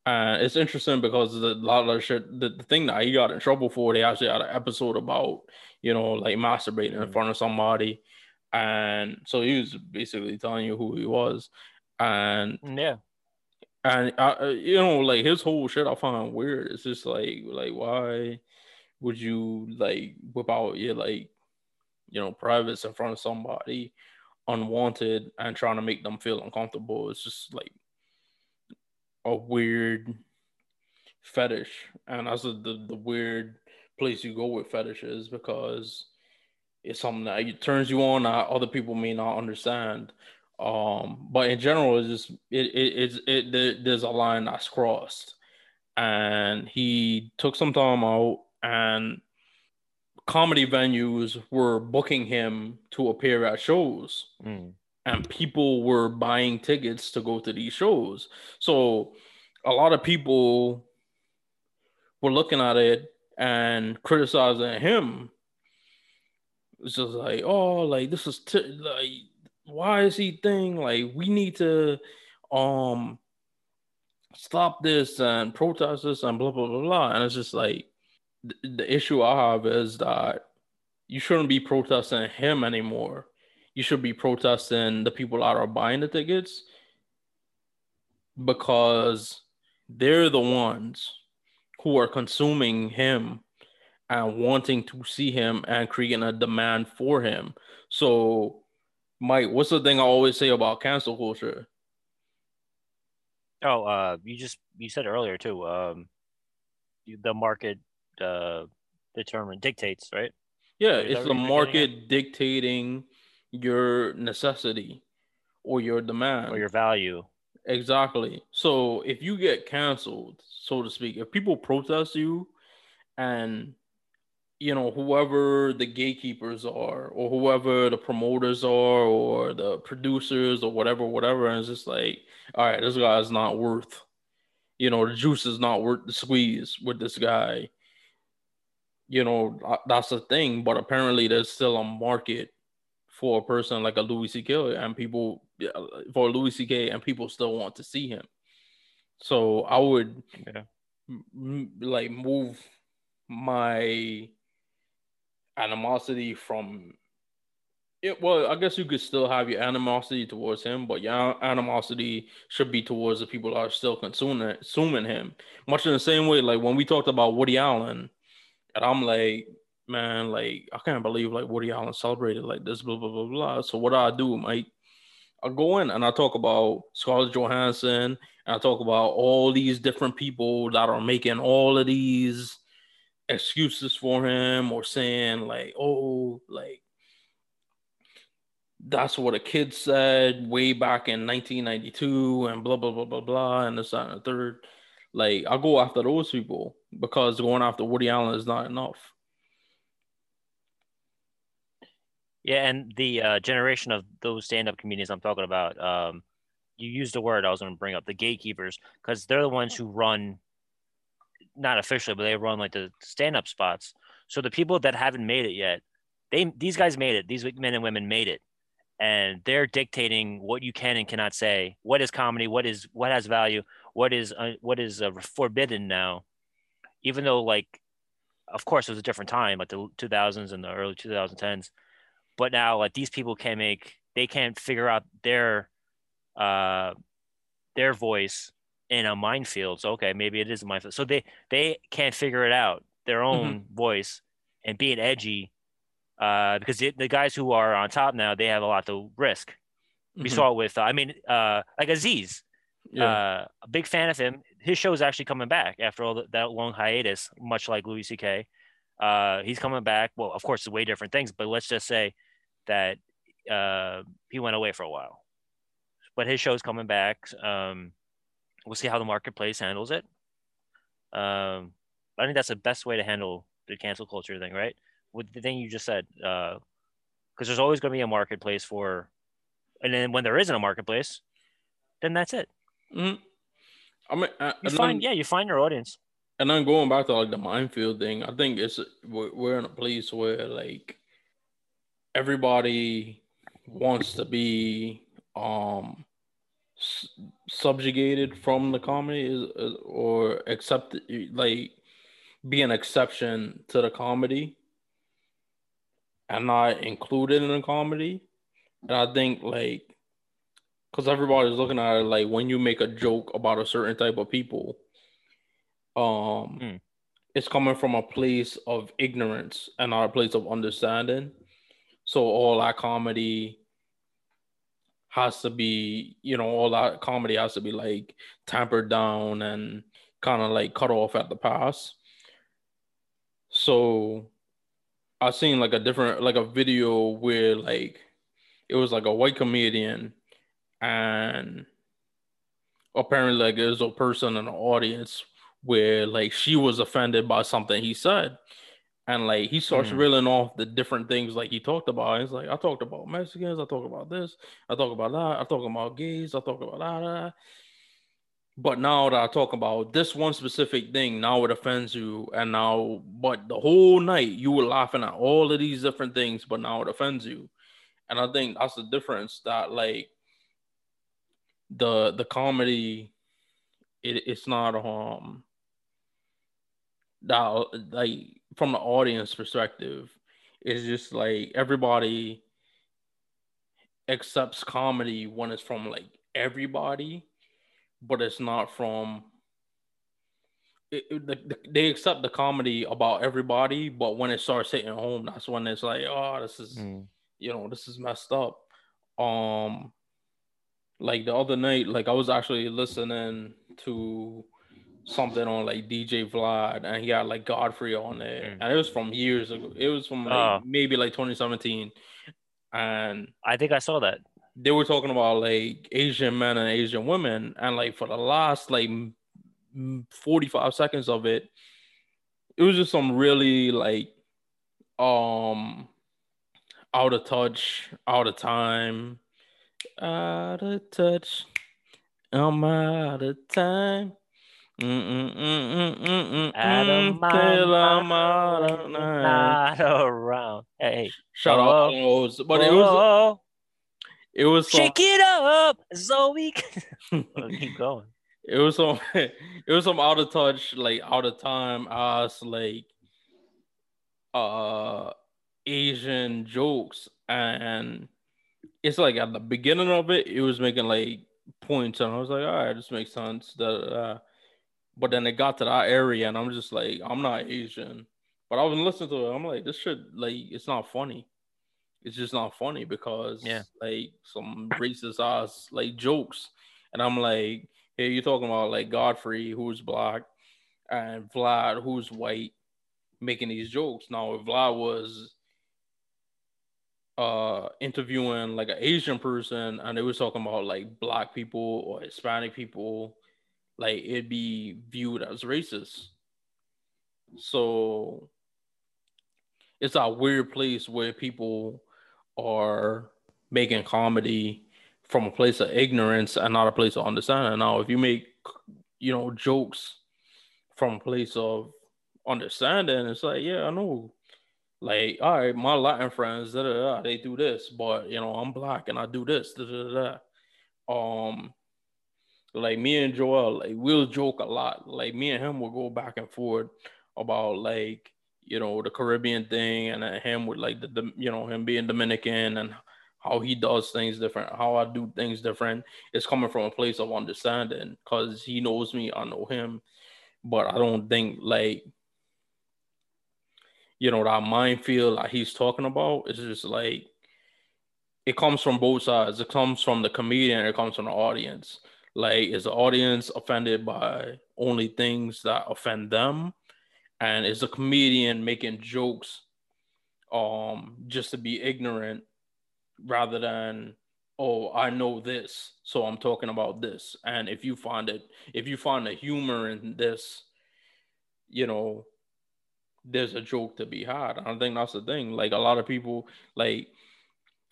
And it's interesting because the, a lot of the shit the, the thing that he got in trouble for they actually had an episode about you know like masturbating in Mhm. front of somebody. And so he was basically telling you who he was. And Yeah, and I, uh, you know like his whole shit i find weird. It's just like like why would you like whip out your like you know privates in front of somebody unwanted and trying to make them feel uncomfortable. It's just like a weird fetish. And that's the, the, weird place you go with fetishes because it's something that it turns you on that other people may not understand. Um but in general it's just it, it it's it there- there's a line that's crossed. And he took some time out and comedy venues were booking him to appear at shows Mm. and people were buying tickets to go to these shows. So a lot of people were looking at it and criticizing him. It's just like, oh, like this is t- like, why is he thing? Like, we need to um stop this and protest this and blah blah blah blah. And it's just like the issue I have is that you shouldn't be protesting him anymore you should be protesting the people that are buying the tickets because they're the ones who are consuming him and wanting to see him and creating a demand for him. So, Mike, what's the thing I always say about cancel culture? Oh, uh, you just you said earlier too. Um, the market uh determine dictates, right? Yeah, Is it's the market dictating your necessity or your demand. Or your value. Exactly. So if you get canceled, so to speak, if people protest you and you know whoever the gatekeepers are or whoever the promoters are or the producers or whatever whatever and it's just like all right this guy is not worth you know the juice is not worth the squeeze with this guy you know uh, that's the thing but apparently there's still a market for a person like a Louis C.K. and people uh, for Louis C.K. and people still want to see him. So I would yeah. m- like move my animosity from it. Well, I guess you could still have your animosity towards him, but your animosity should be towards the people that are still consuming consuming him. Much in the same way, like when we talked about Woody Allen, and I'm like, man, like I can't believe like Woody Allen celebrated like this, blah blah blah blah. So what do I do, Mike? I go in and I talk about Scarlett Johansson, and I talk about all these different people that are making all of these excuses for him or saying like, oh, like that's what a kid said way back in 1992 and blah blah blah blah blah and this that, and the third. Like I go after those people because going after Woody Allen is not enough. Yeah, and the uh, generation of those stand-up comedians I'm talking about, um, you used the word I was going to bring up, the gatekeepers, because they're the ones who run, not officially, but they run like the stand-up spots. So the people that haven't made it yet, they these guys made it. These men and women made it, and they're dictating what you can and cannot say. What is comedy? What is what has value? What is uh, what is uh, forbidden now? Even though, like, of course, it was a different time, like the 2000s and the early 2010s but now like these people can make they can't figure out their uh their voice in a minefield so okay maybe it is a minefield so they they can't figure it out their mm-hmm. own mm-hmm. voice and being edgy uh because the, the guys who are on top now they have a lot to risk we mm-hmm. saw it with uh, i mean uh like aziz yeah. uh a big fan of him his show is actually coming back after all that long hiatus much like louis ck uh, he's coming back. Well, of course, it's way different things, but let's just say that uh, he went away for a while. But his show's coming back. Um, we'll see how the marketplace handles it. Um, I think that's the best way to handle the cancel culture thing, right? With the thing you just said, because uh, there's always going to be a marketplace for, and then when there isn't a marketplace, then that's it. Mm-hmm. I mean, you find, yeah, you find your audience. And then going back to like the minefield thing, I think it's we're in a place where like everybody wants to be um subjugated from the comedy is, is, or accept like be an exception to the comedy and not included in the comedy. And i think like because everybody's looking at it like when you make a joke about a certain type of people um mm. it's coming from a place of ignorance and not a place of understanding so all that comedy has to be you know all that comedy has to be like tampered down and kind of like cut off at the pass so i seen like a different like a video where like it was like a white comedian and apparently like there's a person in the audience where like she was offended by something he said. And like he starts mm. reeling off the different things like he talked about. He's like, I talked about Mexicans, I talk about this, I talk about that, I talk about gays, I talk about that. But now that I talk about this one specific thing, now it offends you. And now, but the whole night you were laughing at all of these different things, but now it offends you. And I think that's the difference that like the the comedy it, it's not um that like from the audience perspective, it's just like everybody accepts comedy when it's from like everybody, but it's not from. It, it, the, they accept the comedy about everybody, but when it starts hitting home, that's when it's like, oh, this is, mm. you know, this is messed up. Um, like the other night, like I was actually listening to something on like DJ Vlad, and he had like Godfrey on there, mm. and it was from years ago. It was from like, uh, maybe like 2017, and I think I saw that. they were talking about like Asian men and Asian women, and like for the last like 45 seconds of it, it was just some really like um out of touch, out of time, out of touch. I'm out of time. Mm-mm-mm-mm-mm-mm. Out of my I'm out of time. Not around. Hey, Shut up. But it was it was some, shake it up, Zoe. Well, keep going. it was some it was some out of touch, like out of time ass like uh Asian jokes. And it's like at the beginning of it, it was making like points, and I was like, all right, this makes sense. Da, da. Uh, but then it got to that area, and I'm just like, I'm not Asian. But I was listening to it, I'm like, this shit, like, it's not funny. It's just not funny because Yeah. like some racist ass like jokes. And I'm like, hey, you're talking about like Godfrey, who's black, and Vlad, who's white, making these jokes. Now, if Vlad was uh interviewing like an Asian person and they were talking about like black people or Hispanic people, like it'd be viewed as racist. So it's a weird place where people are making comedy from a place of ignorance and not a place of understanding. Now, if you make you know jokes from a place of understanding, it's like, yeah, I know. Like, all right, my Latin friends, da, da, da, they do this, but you know, I'm black and I do this, da, da, da. Um, like me and Joel, like we'll joke a lot. Like me and him will go back and forth about like you know the Caribbean thing, and him with like the, the you know him being Dominican and how he does things different, how I do things different. It's coming from a place of understanding because he knows me, I know him, but I don't think like you know that minefield that he's talking about is just like it comes from both sides. It comes from the comedian, it comes from the audience. Like, is the audience offended by only things that offend them? And is the comedian making jokes um just to be ignorant rather than oh I know this, so I'm talking about this. And if you find it, if you find the humor in this, you know, there's a joke to be had. I don't think that's the thing. Like a lot of people, like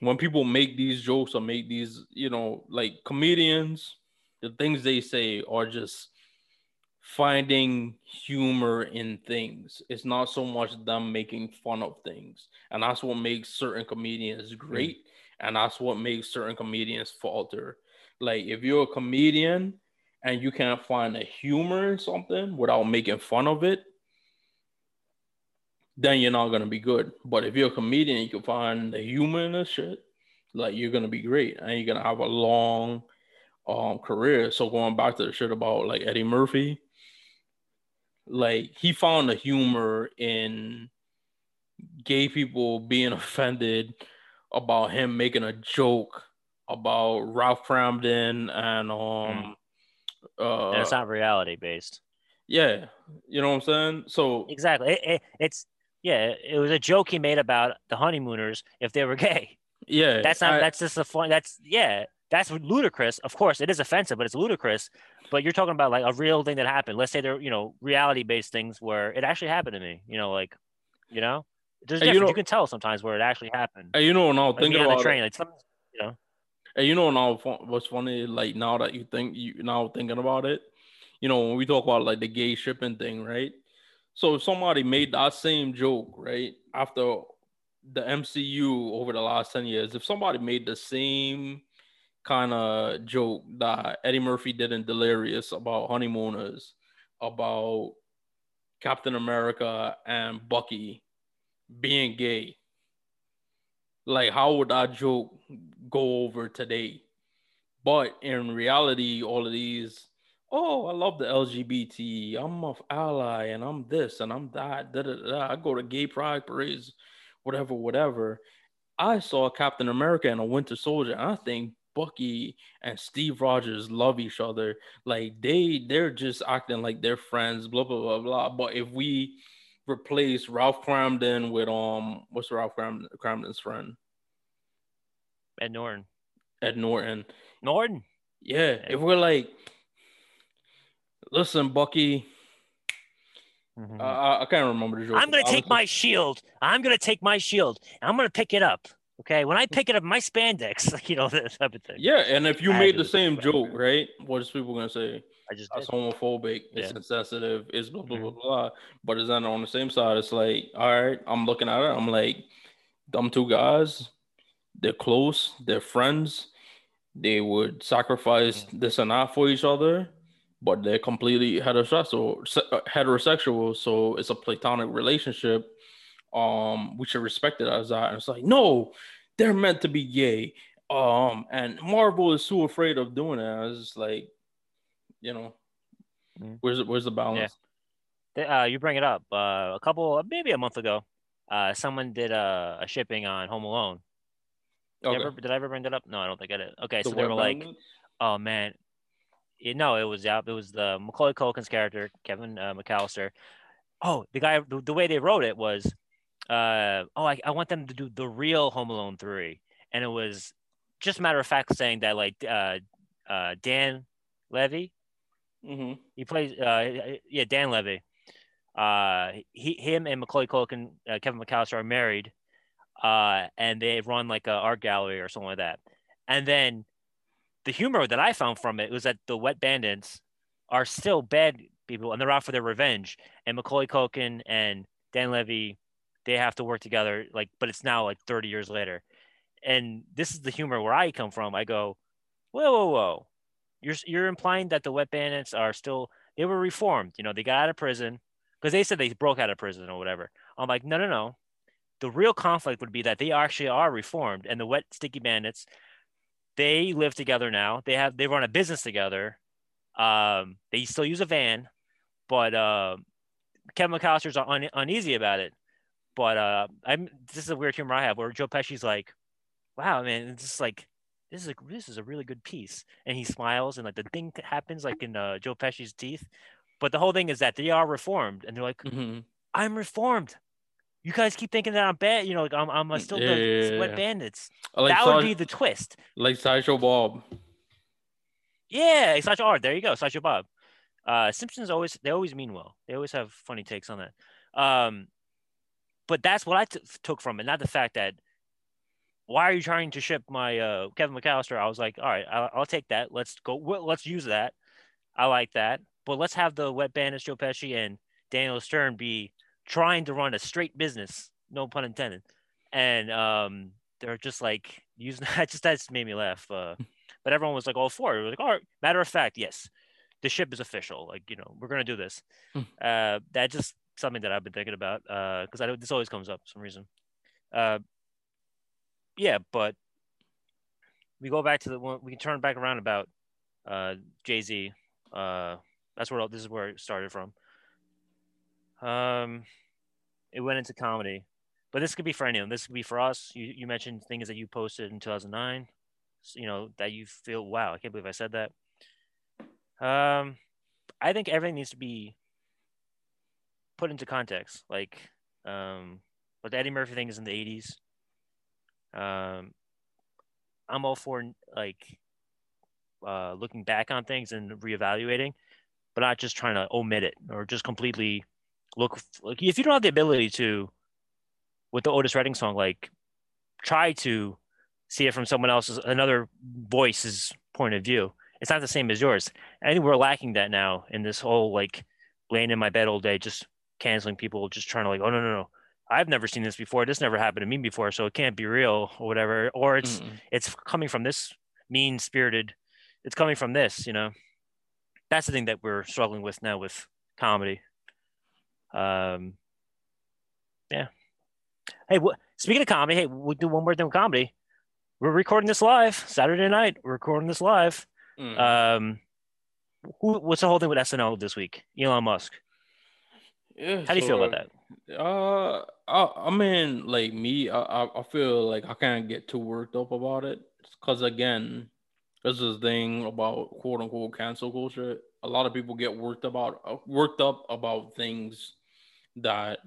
when people make these jokes or make these, you know, like comedians, the things they say are just finding humor in things. It's not so much them making fun of things. And that's what makes certain comedians hmm. great. And that's what makes certain comedians falter. Like if you're a comedian and you can't find a humor in something without making fun of it, then you're not gonna be good. But if you're a comedian, you can find the humor in this shit, like you're gonna be great and you're gonna have a long um career. So going back to the shit about like Eddie Murphy, like he found the humor in gay people being offended about him making a joke about Ralph Kramden and um uh and it's not reality based. yeah, you know what I'm saying? So Exactly. It, it, it's yeah. It was a joke he made about the honeymooners if they were gay. yeah, That's not. I- that's just a fun. That's yeah. That's ludicrous. Of course, it is offensive, but it's ludicrous. But you're talking about like a real thing that happened. Let's say they're you know reality based things where it actually happened to me. You know, like you know, there's you difference. You, can tell sometimes where it actually happened. and you know now Like me thinking on the about it, train, like some, you know, And you know now what's funny, like now that you think you now thinking about it, you know, when we talk about like the gay shipping thing, right? So if somebody made that same joke, right, after the MCU over the last 10 years, if somebody made the same kind of joke that Eddie Murphy did in Delirious about honeymooners, about Captain America and Bucky being gay, like how would that joke go over today? But in reality, all of these, oh, I love the LGBT. I'm an ally, and I'm this, and I'm that. Da, da, da. I go to gay pride parades, whatever, whatever. I saw Captain America and a Winter Soldier. And I think Bucky and Steve Rogers love each other. Like they, they're just acting like they're friends. Blah blah blah blah. But if we replace Ralph Kramden with um, what's Ralph Cram- Kramden's friend? Ed Norton. Ed Norton. Norton. Yeah, if we're like, listen, Bucky, Mhm. uh, I, I can't remember the joke. I'm gonna take my shield. I'm gonna take my shield. I'm gonna pick it up. Okay. When I pick it up, my spandex, like you know, that type of thing. Yeah, and if you I made the same forever. joke, right? What is people gonna say? I just That's did. homophobic. It's Yeah. Mm-hmm. insensitive. It's blah blah blah blah. But it's then on the same side. It's like, all right, I'm looking at it. I'm like, them two guys, they're close. They're friends. They would sacrifice Mm-hmm. this and that for each other, but they're completely heterosexual. uh, Heterosexual. So it's a platonic relationship. Um, we should respect it as that. And it's like, no, they're meant to be gay. Um, and Marvel is too afraid of doing it. It's like, you know, Mhm. where's where's the balance? Th- Uh, you bring it up. Uh, a couple, maybe a month ago, uh, someone did a, a shipping on Home Alone. Did, I Okay. ever, did I ever bring that up? No, I don't think I did. Okay, The so they were like, "Oh man, you know, it was yeah, it was the Macaulay Culkin's character, Kevin uh, McAllister. Oh, the guy, the, the way they wrote it was, uh, oh, I, I want them to do the real Home Alone three, and it was just matter of fact saying that like uh, uh, Dan Levy, Mhm. he plays uh yeah Dan Levy. Uh, he him and Macaulay Culkin, uh, Kevin McAllister are married, uh, and they run like a art gallery or something like that. And then the humor that I found from it was that the Wet Bandits are still bad people and they're out for their revenge. And Macaulay Culkin and Dan Levy, they have to work together. Like, but it's now like 30 years later. And this is the humor where I come from. I go, whoa, whoa, whoa. You're you're implying that the Wet Bandits are still they were reformed. You know, they got out of prison because they said they broke out of prison or whatever. I'm like, no, no, no. The real conflict would be that they actually are reformed, and the Wet Sticky Bandits, they live together now. They have they run a business together. Um, they still use a van, but uh, Kevin McAllister's un- uneasy about it. But uh, I'm this is a weird humor I have where Joe Pesci's like, "Wow, man, it's just like this is a this is a really good piece," and he smiles and like the thing happens like in uh, Joe Pesci's teeth. But the whole thing is that they are reformed, and they're like, Mhm. "I'm reformed." You guys keep thinking that I'm bad, you know, like I'm, I'm still Yeah, the yeah, Wet yeah. Bandits. Like that would be the twist. like Sideshow Bob. Yeah, Sideshow Art. There you go, Sideshow Bob. Uh, Simpsons always they always mean well. They always have funny takes on that. Um, but that's what I t- took from it, not the fact that why are you trying to ship my uh, Kevin McAllister? I was like, all right, I'll, I'll take that. Let's go. well, Let's use that. I like that. But let's have the Wet Bandits, Joe Pesci, and Daniel Stern be trying to run a straight business. No pun intended. And um, they're just like using that. Just that's made me laugh. Uh, but everyone was like all for it. Was like, all right. Matter of fact, yes, the ship is official. Like you know, we're gonna do this. Hmm. Uh, that's just something that I've been thinking about. Uh, because I don't. This always comes up for some reason. Uh, yeah, but we go back to the one. We can turn back around about uh Jay Z. Uh, that's where this is where it started from. Um, it went into comedy, but this could be for anyone. This could be for us. You you mentioned things that you posted in 2009. You know that you feel wow. I can't believe I said that. Um, I think everything needs to be put into context. Like, um, but the Eddie Murphy thing is in the 80s. Um, I'm all for like uh, looking back on things and reevaluating, but not just trying to omit it or just completely look. Like, if you don't have the ability to, with the Otis Redding song, like try to see it from someone else's, another voice's point of view. It's not the same as yours. I think we're lacking that now in this whole like laying in my bed all day, just canceling people, just trying to like, oh no no no, I've never seen this before. This never happened to me before, so it can't be real or whatever. Or it's Mm-mm. it's coming from this mean spirited. It's coming from this, you know. That's the thing that we're struggling with now with comedy. Um, yeah. Hey, what? Speaking of comedy, hey, we'll do one more thing with comedy. We're recording this live Saturday night. We're recording this live. Mm. Um, who, what's the whole thing with SNL this week? Elon Musk. yeah, How do you feel about that? Uh, I, I mean, like me, I, I I feel like I can't get too worked up about it because again, this is the thing about quote unquote cancel culture. A lot of people get worked about uh, worked up about things that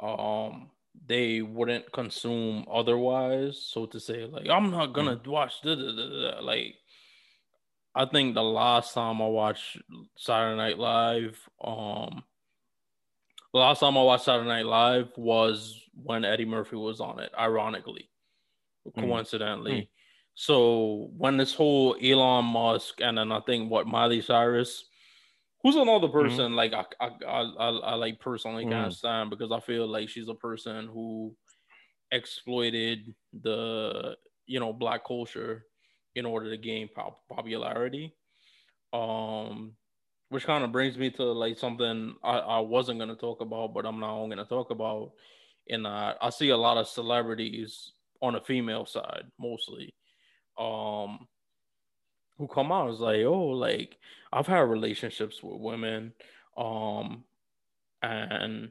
um they wouldn't consume otherwise. So to say, like, I'm not gonna watch da, da, da, like I think the last time I watched Saturday Night Live, um the last time I watched Saturday Night Live was when Eddie Murphy was on it, ironically, coincidentally. Mm. So when this whole Elon Musk and then I think what Miley Cyrus, who's another person like I I, I, I, I like personally can't Mhm. stand because I feel like she's a person who exploited the you know black culture in order to gain pop- popularity. Um, which kind of brings me to like something I, I wasn't gonna talk about, but I'm now gonna talk about. And that, I see a lot of celebrities on the female side mostly, um, who come out is like, oh, like I've had relationships with women, um, and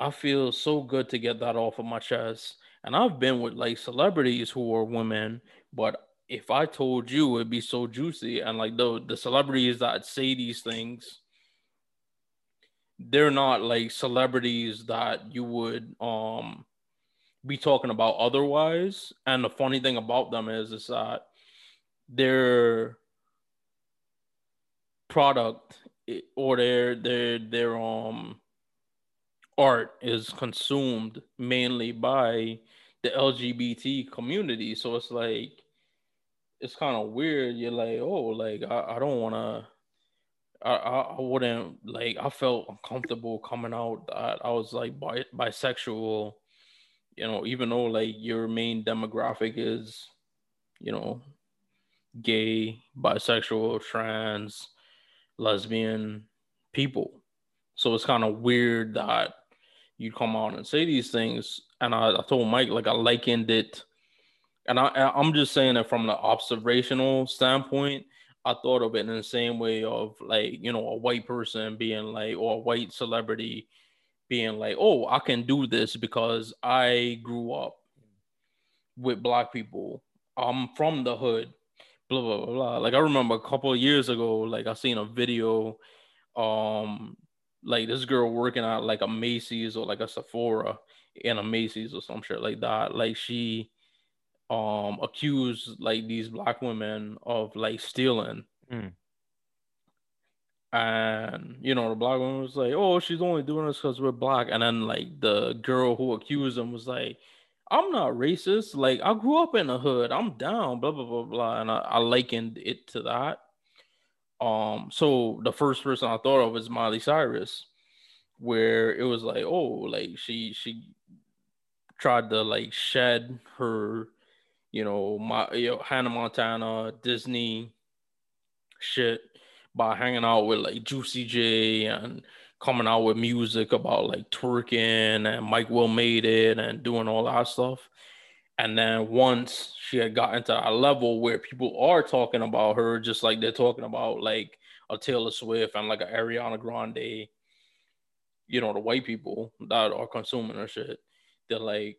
I feel so good to get that off of my chest. And I've been with like celebrities who are women, but if I told you, it'd be so juicy. And like the the celebrities that say these things, they're not like celebrities that you would um be talking about otherwise. And the funny thing about them is is that their product or their their their um art is consumed mainly by the LGBT community. So it's like it's kind of weird. You're like, oh, like I, I don't wanna I, I I wouldn't like I felt uncomfortable coming out that I was like bi- bisexual, you know, even though like your main demographic is, you know, gay, bisexual, trans, lesbian people. So it's kind of weird that you come out and say these things. And I, I told Mike like I likened it, and I I'm just saying it from the observational standpoint. I thought of it in the same way of like you know a white person being like or a white celebrity being like, oh, I can do this because I grew up with black people. I'm from the hood. Blah blah blah blah. Like I remember a couple of years ago, like I seen a video, um, like this girl working at like a Macy's or like a Sephora in a Macy's or some shit like that. Like she um accused like these black women of like stealing. Mm. And you know, the black woman was like, Oh, she's only doing this because we're black. And then like the girl who accused them was like, I'm not racist. Like I grew up in the hood. I'm down, blah blah blah blah. And I, I likened it to that. Um, so the first person I thought of was Miley Cyrus, where it was like, oh, like she she tried to like shed her, you know, my you know, Hannah Montana, Disney shit by hanging out with like Juicy J and coming out with music about like twerking and Mike Will made it and doing all that stuff. And then once she had gotten to a level where people are talking about her, just like they're talking about like a Taylor Swift and like a Ariana Grande, you know, the white people that are consuming her shit, they're like,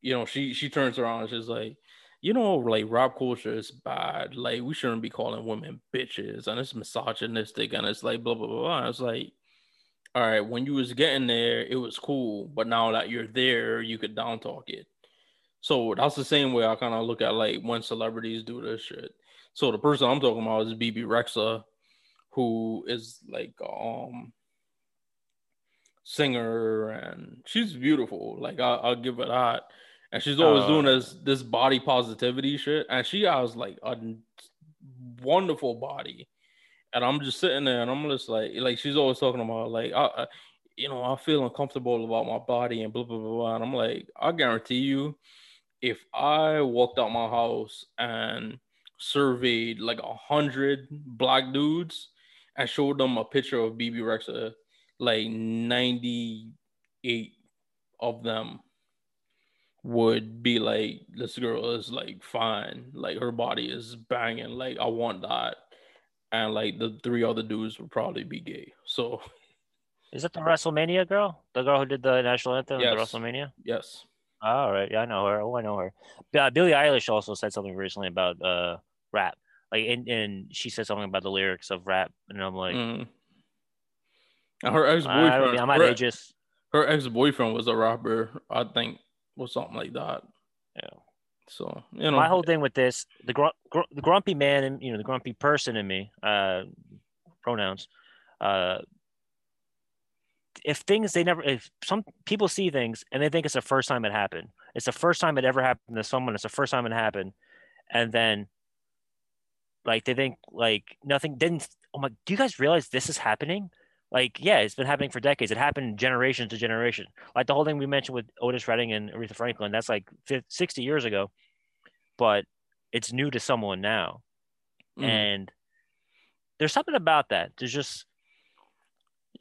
you know, she she turns around and she's like, you know, like rap culture is bad. Like we shouldn't be calling women bitches and it's misogynistic and it's like blah blah blah. blah. And it's like, all right, when you was getting there, it was cool, but now that you're there, you could down talk it. So that's the same way I kind of look at like when celebrities do this shit. So the person I'm talking about is Bebe Rexha, who is like um singer and she's beautiful. Like I, I'll give her that. And she's always Oh. doing this this body positivity shit. And she has like a wonderful body. And I'm just sitting there and I'm just like like she's always talking about like I, I you know, I feel uncomfortable about my body and blah blah blah blah. And I'm like, I guarantee you, if I walked out my house and surveyed like a hundred black dudes and showed them a picture of Bebe Rexha, like 98 of them would be like, this girl is like fine, like her body is banging, like I want that. And like the three other dudes would probably be gay. So Is that the WrestleMania girl? The girl who did the national anthem at the WrestleMania? yes. Oh, all right. Yeah, I know her. Oh, I know her. Yeah, Billie Eilish also said something recently about uh rap. Like and, and she said something about the lyrics of rap. And I'm like, Mm. Her ex-boyfriend, I'm not her, ageist. her ex boyfriend was a rapper, I think, or something like that. Yeah. So you know, my whole thing with this, the, gr- gr- the grumpy man and you know the grumpy person in me, uh, pronouns. Uh, if things they never, if some people see things and they think it's the first time it happened, it's the first time it ever happened to someone. It's the first time it happened, and then like they think like nothing didn't. Oh my! Do you guys realize this is happening? Like, yeah, it's been happening for decades. It happened generation to generation. Like the whole thing we mentioned with Otis Redding and Aretha Franklin, that's like 50, 60 years ago, but it's new to someone now. Mm. And there's something about that. There's just,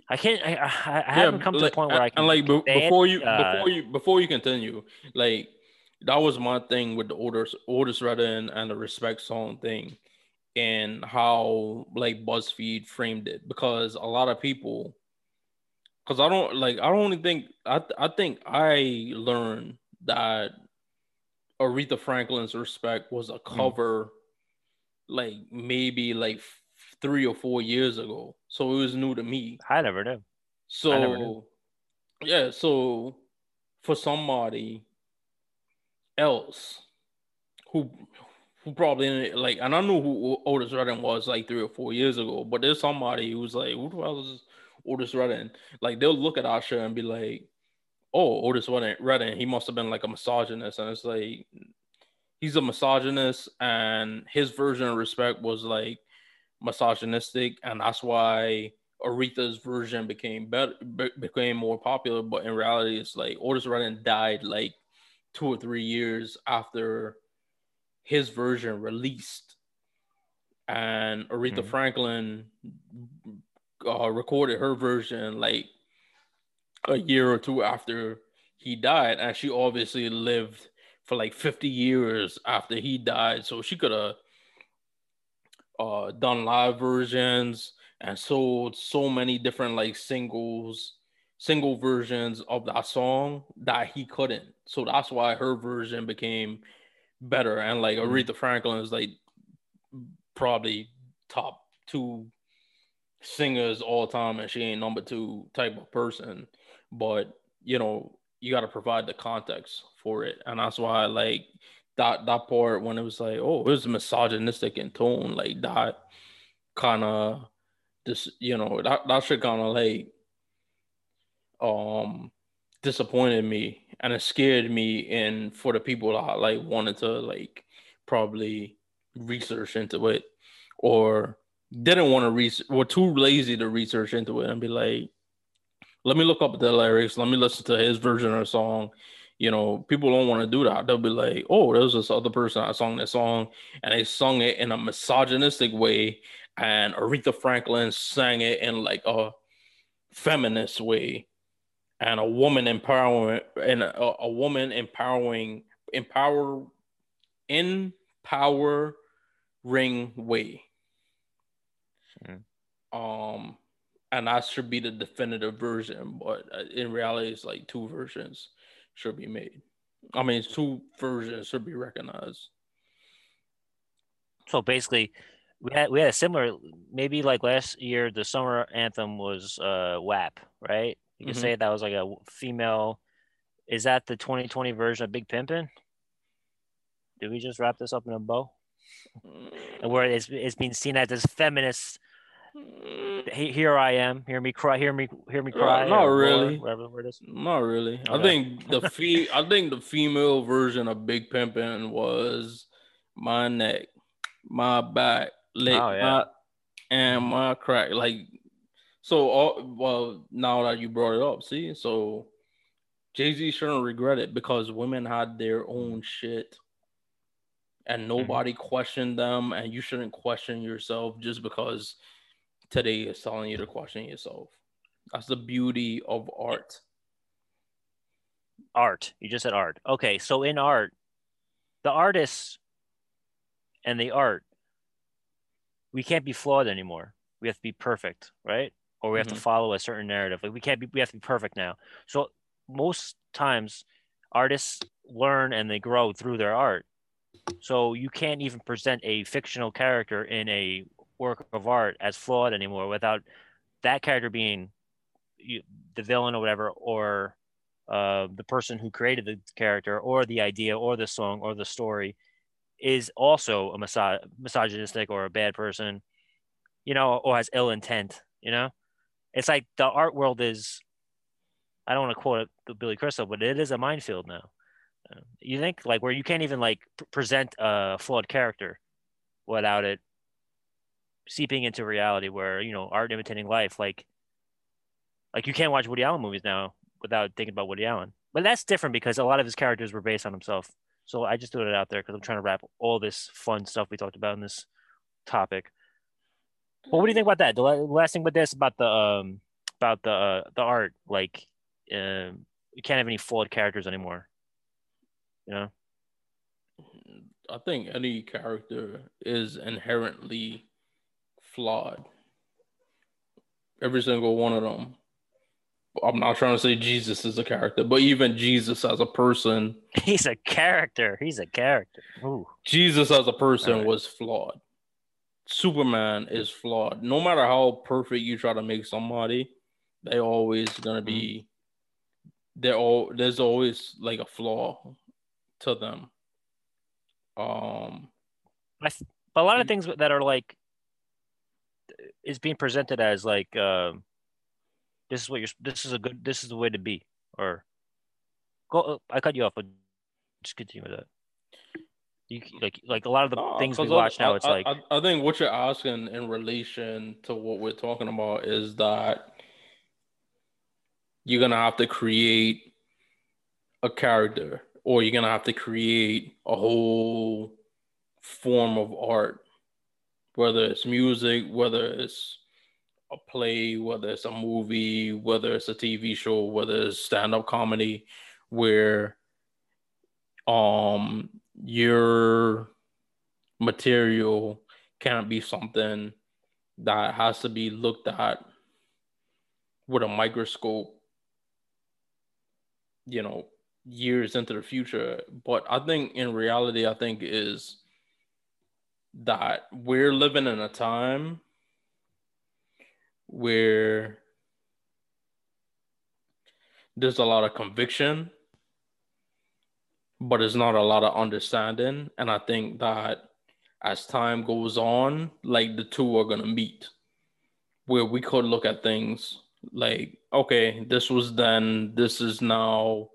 I can't, I, I, I haven't come to like, the point where I can. and like before you uh, before you before you continue, like that was my thing with the Otis Otis Redding and the respect song thing, and how like BuzzFeed framed it because a lot of people, because I don't like I don't even think I I think I learned that Aretha Franklin's respect was a Hmm. cover, like maybe like three or four years ago, so it was new to me. I never knew. I never knew. So yeah, so for somebody else who who probably like and I knew who Otis Redding was like three or four years ago, but there's somebody who's like, who the hell is Otis Redding? Like they'll look at Usher and be like, Oh, Otis Redding, he must have been like a misogynist. And it's like he's a misogynist and his version of respect was like misogynistic, and that's why Aretha's version became better, became more popular. But in reality, it's like Otis Redding died like two or three years after his version released, and Aretha Mhm. Franklin uh, recorded her version like a year or two after he died, and she obviously lived for like 50 years after he died, so she could have uh, done live versions and sold so many different like singles, single versions of that song that he couldn't. So that's why her version became better. And like Aretha Franklin is like probably top two singers all time, and she ain't number two type of person. But you know, you got to provide the context for it, and that's why like that that part when it was like, oh, it was misogynistic in tone, like that kind of this, you know, that that shit kind of like um disappointed me and it scared me and for the people that like wanted to like probably research into it or didn't want to research were too lazy to research into it and be like let me look up the lyrics. Let me listen to his version of the song. You know people don't want to do that. They'll be like oh there's this other person that sung this song and they sung it in a misogynistic way and aretha franklin sang it in like a feminist way and a woman empowering and a, a woman empowering empower empowering way Mhm. um and that should be the definitive version but uh, in reality it's like two versions should be made i mean two versions should be recognized So basically, we had we had a similar maybe like last year the summer anthem was uh WAP, right? You can Mhm. say that was like a female. Is that the 2020 version of Big Pimpin'? Did we just wrap this up in a bow? And where it's it's being seen as this feminist. Here I am. Hear me cry. Hear me. Hear me Uh, cry. not or roar," really. Whatever the word is. Not really. I think the fe- I think the female version of Big Pimpin' was my neck, my back, lick Oh, yeah. my and my crack. Like so all well now that you brought it up, see, so Jay-Z shouldn't regret it because women had their own shit and mm-hmm. nobody questioned them and you shouldn't question yourself just because today is telling you to question yourself. That's the beauty of art. art. You just said art. Okay, so in art, the artists and the art, we can't be flawed anymore. We have to be perfect, right? Or we have Mhm. to follow a certain narrative. Like we can't be. We have to be perfect now. So most times, artists learn and they grow through their art. So you can't even present a fictional character in a work of art as flawed anymore without that character being the villain or whatever, or uh, the person who created the character, or the idea, or the song, or the story, is also a misog- misogynistic or a bad person, you know, or has ill intent. You know, it's like the art world is. I don't want to quote Billy Crystal, but it is a minefield now. You think like where you can't even like present a flawed character without it seeping into reality where you know art imitating life like like you can't watch woody allen movies now without thinking about woody allen but that's different because a lot of his characters were based on himself so i just threw it out there because i'm trying to wrap all this fun stuff we talked about in this topic well what do you think about that the last thing with this about the um about the uh, the art like um you can't have any flawed characters anymore you know I think any character is inherently flawed. Every single one of them. I'm not trying to say Jesus is a character, but even Jesus as a person, he's a character. He's a character. Ooh. Jesus as a person right. was flawed. Superman is flawed. No matter how perfect you try to make somebody, they always gonna be. They're all there's always like a flaw to them. Um, but a lot of things that are like is being presented as like uh, this is what you're this is a good this is the way to be or go I cut you off but just continue with that you like like a lot of the uh, things we watch I, now it's I, like I, I think what you're asking in relation to what we're talking about is that you're gonna have to create a character or you're gonna have to create a whole form of art whether it's music, whether it's a play, whether it's a movie, whether it's a TV show, whether it's stand-up comedy, where um your material can't be something that has to be looked at with a microscope, you know, years into the future. But I think in reality, I think is that we're living in a time where there's a lot of conviction, but there's not a lot of understanding. And I think that as time goes on, like the two are to meet where we could look at things like, okay, this was then, this is now.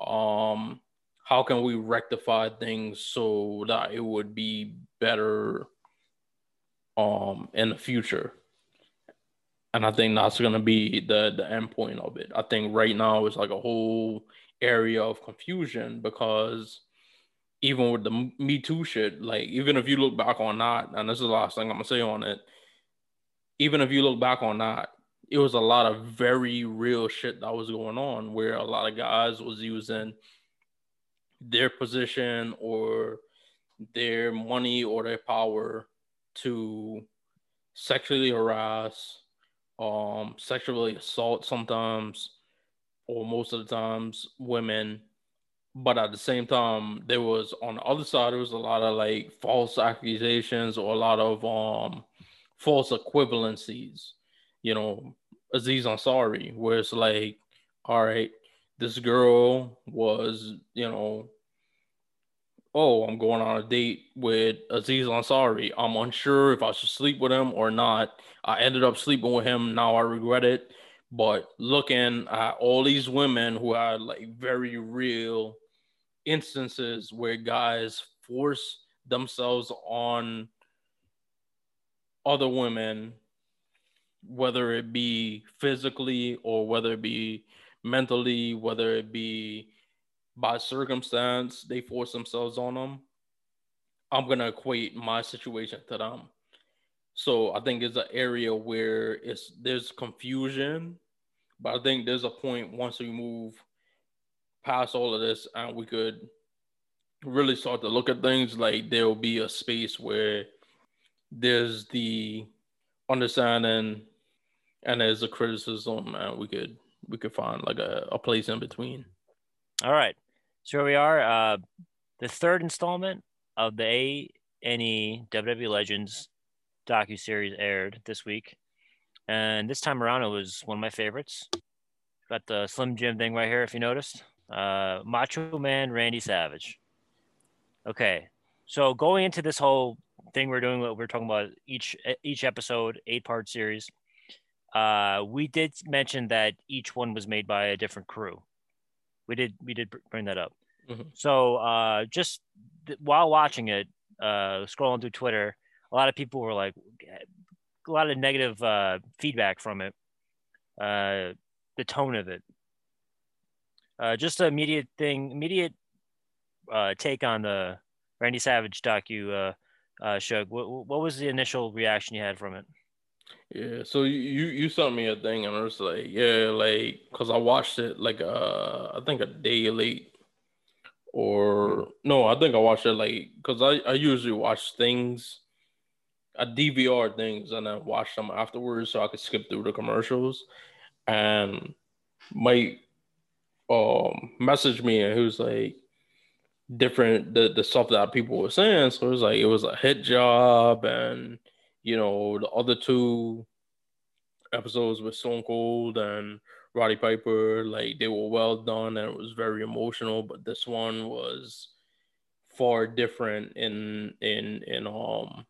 Um, how can we rectify things so that it would be better um in the future and i think that's to be the the end point of it i think right now it's like a whole area of confusion because even with the me too shit like even if you look back on that and this is the last thing i'm gonna say on it even if you look back on that it was a lot of very real shit that was going on where a lot of guys was using their position or their money or their power to sexually harass, um, sexually assault sometimes, or most of the times women. But at the same time, there was on the other side, there was a lot of like false accusations or a lot of um false equivalencies. You know, Aziz Ansari, where it's like, all right, this girl was, you know, oh, I'm going on a date with Aziz Ansari. I'm unsure if I should sleep with him or not. I ended up sleeping with him. Now I regret it. But looking at all these women who had like very real instances where guys force themselves on other women, whether it be physically or whether it be mentally, whether it be by circumstance they force themselves on them, I'm gonna equate my situation to them. So I think it's an area where it's there's confusion, but I think there's a point once we move past all of this and we could really start to look at things like there'll be a space where there's the understanding and there's a criticism and we could we could find like a, a place in between. All right. So here we are, uh, the third installment of the A and E WWE Legends docu series aired this week. and this time around it was one of my favorites. Got the Slim Jim thing right here, if you noticed. Uh, Macho Man Randy Savage. Okay, so going into this whole thing we're doing, what we're talking about each each episode, eight part series. Uh, we did mention that each one was made by a different crew. We did we did bring that up. Mhm. So uh, just th- while watching it, uh, scrolling through Twitter, a lot of people were like, a lot of negative uh, feedback from it. Uh, the tone of it. Uh, just an immediate thing, immediate uh, take on the Randy Savage docu. Uh, uh, Shug, what, what was the initial reaction you had from it? Yeah, so you you sent me a thing and I was like, yeah, like because I watched it like uh I think a day late, or no, I think I watched it like because I I usually watch things, I DVR things and then watch them afterwards so I could skip through the commercials, and Mike um messaged me and he was like different the the stuff that people were saying, so it was like it was a hit job and you know, the other two episodes with Stone Cold and Roddy Piper, like they were well done and it was very emotional, but this one was far different in in in um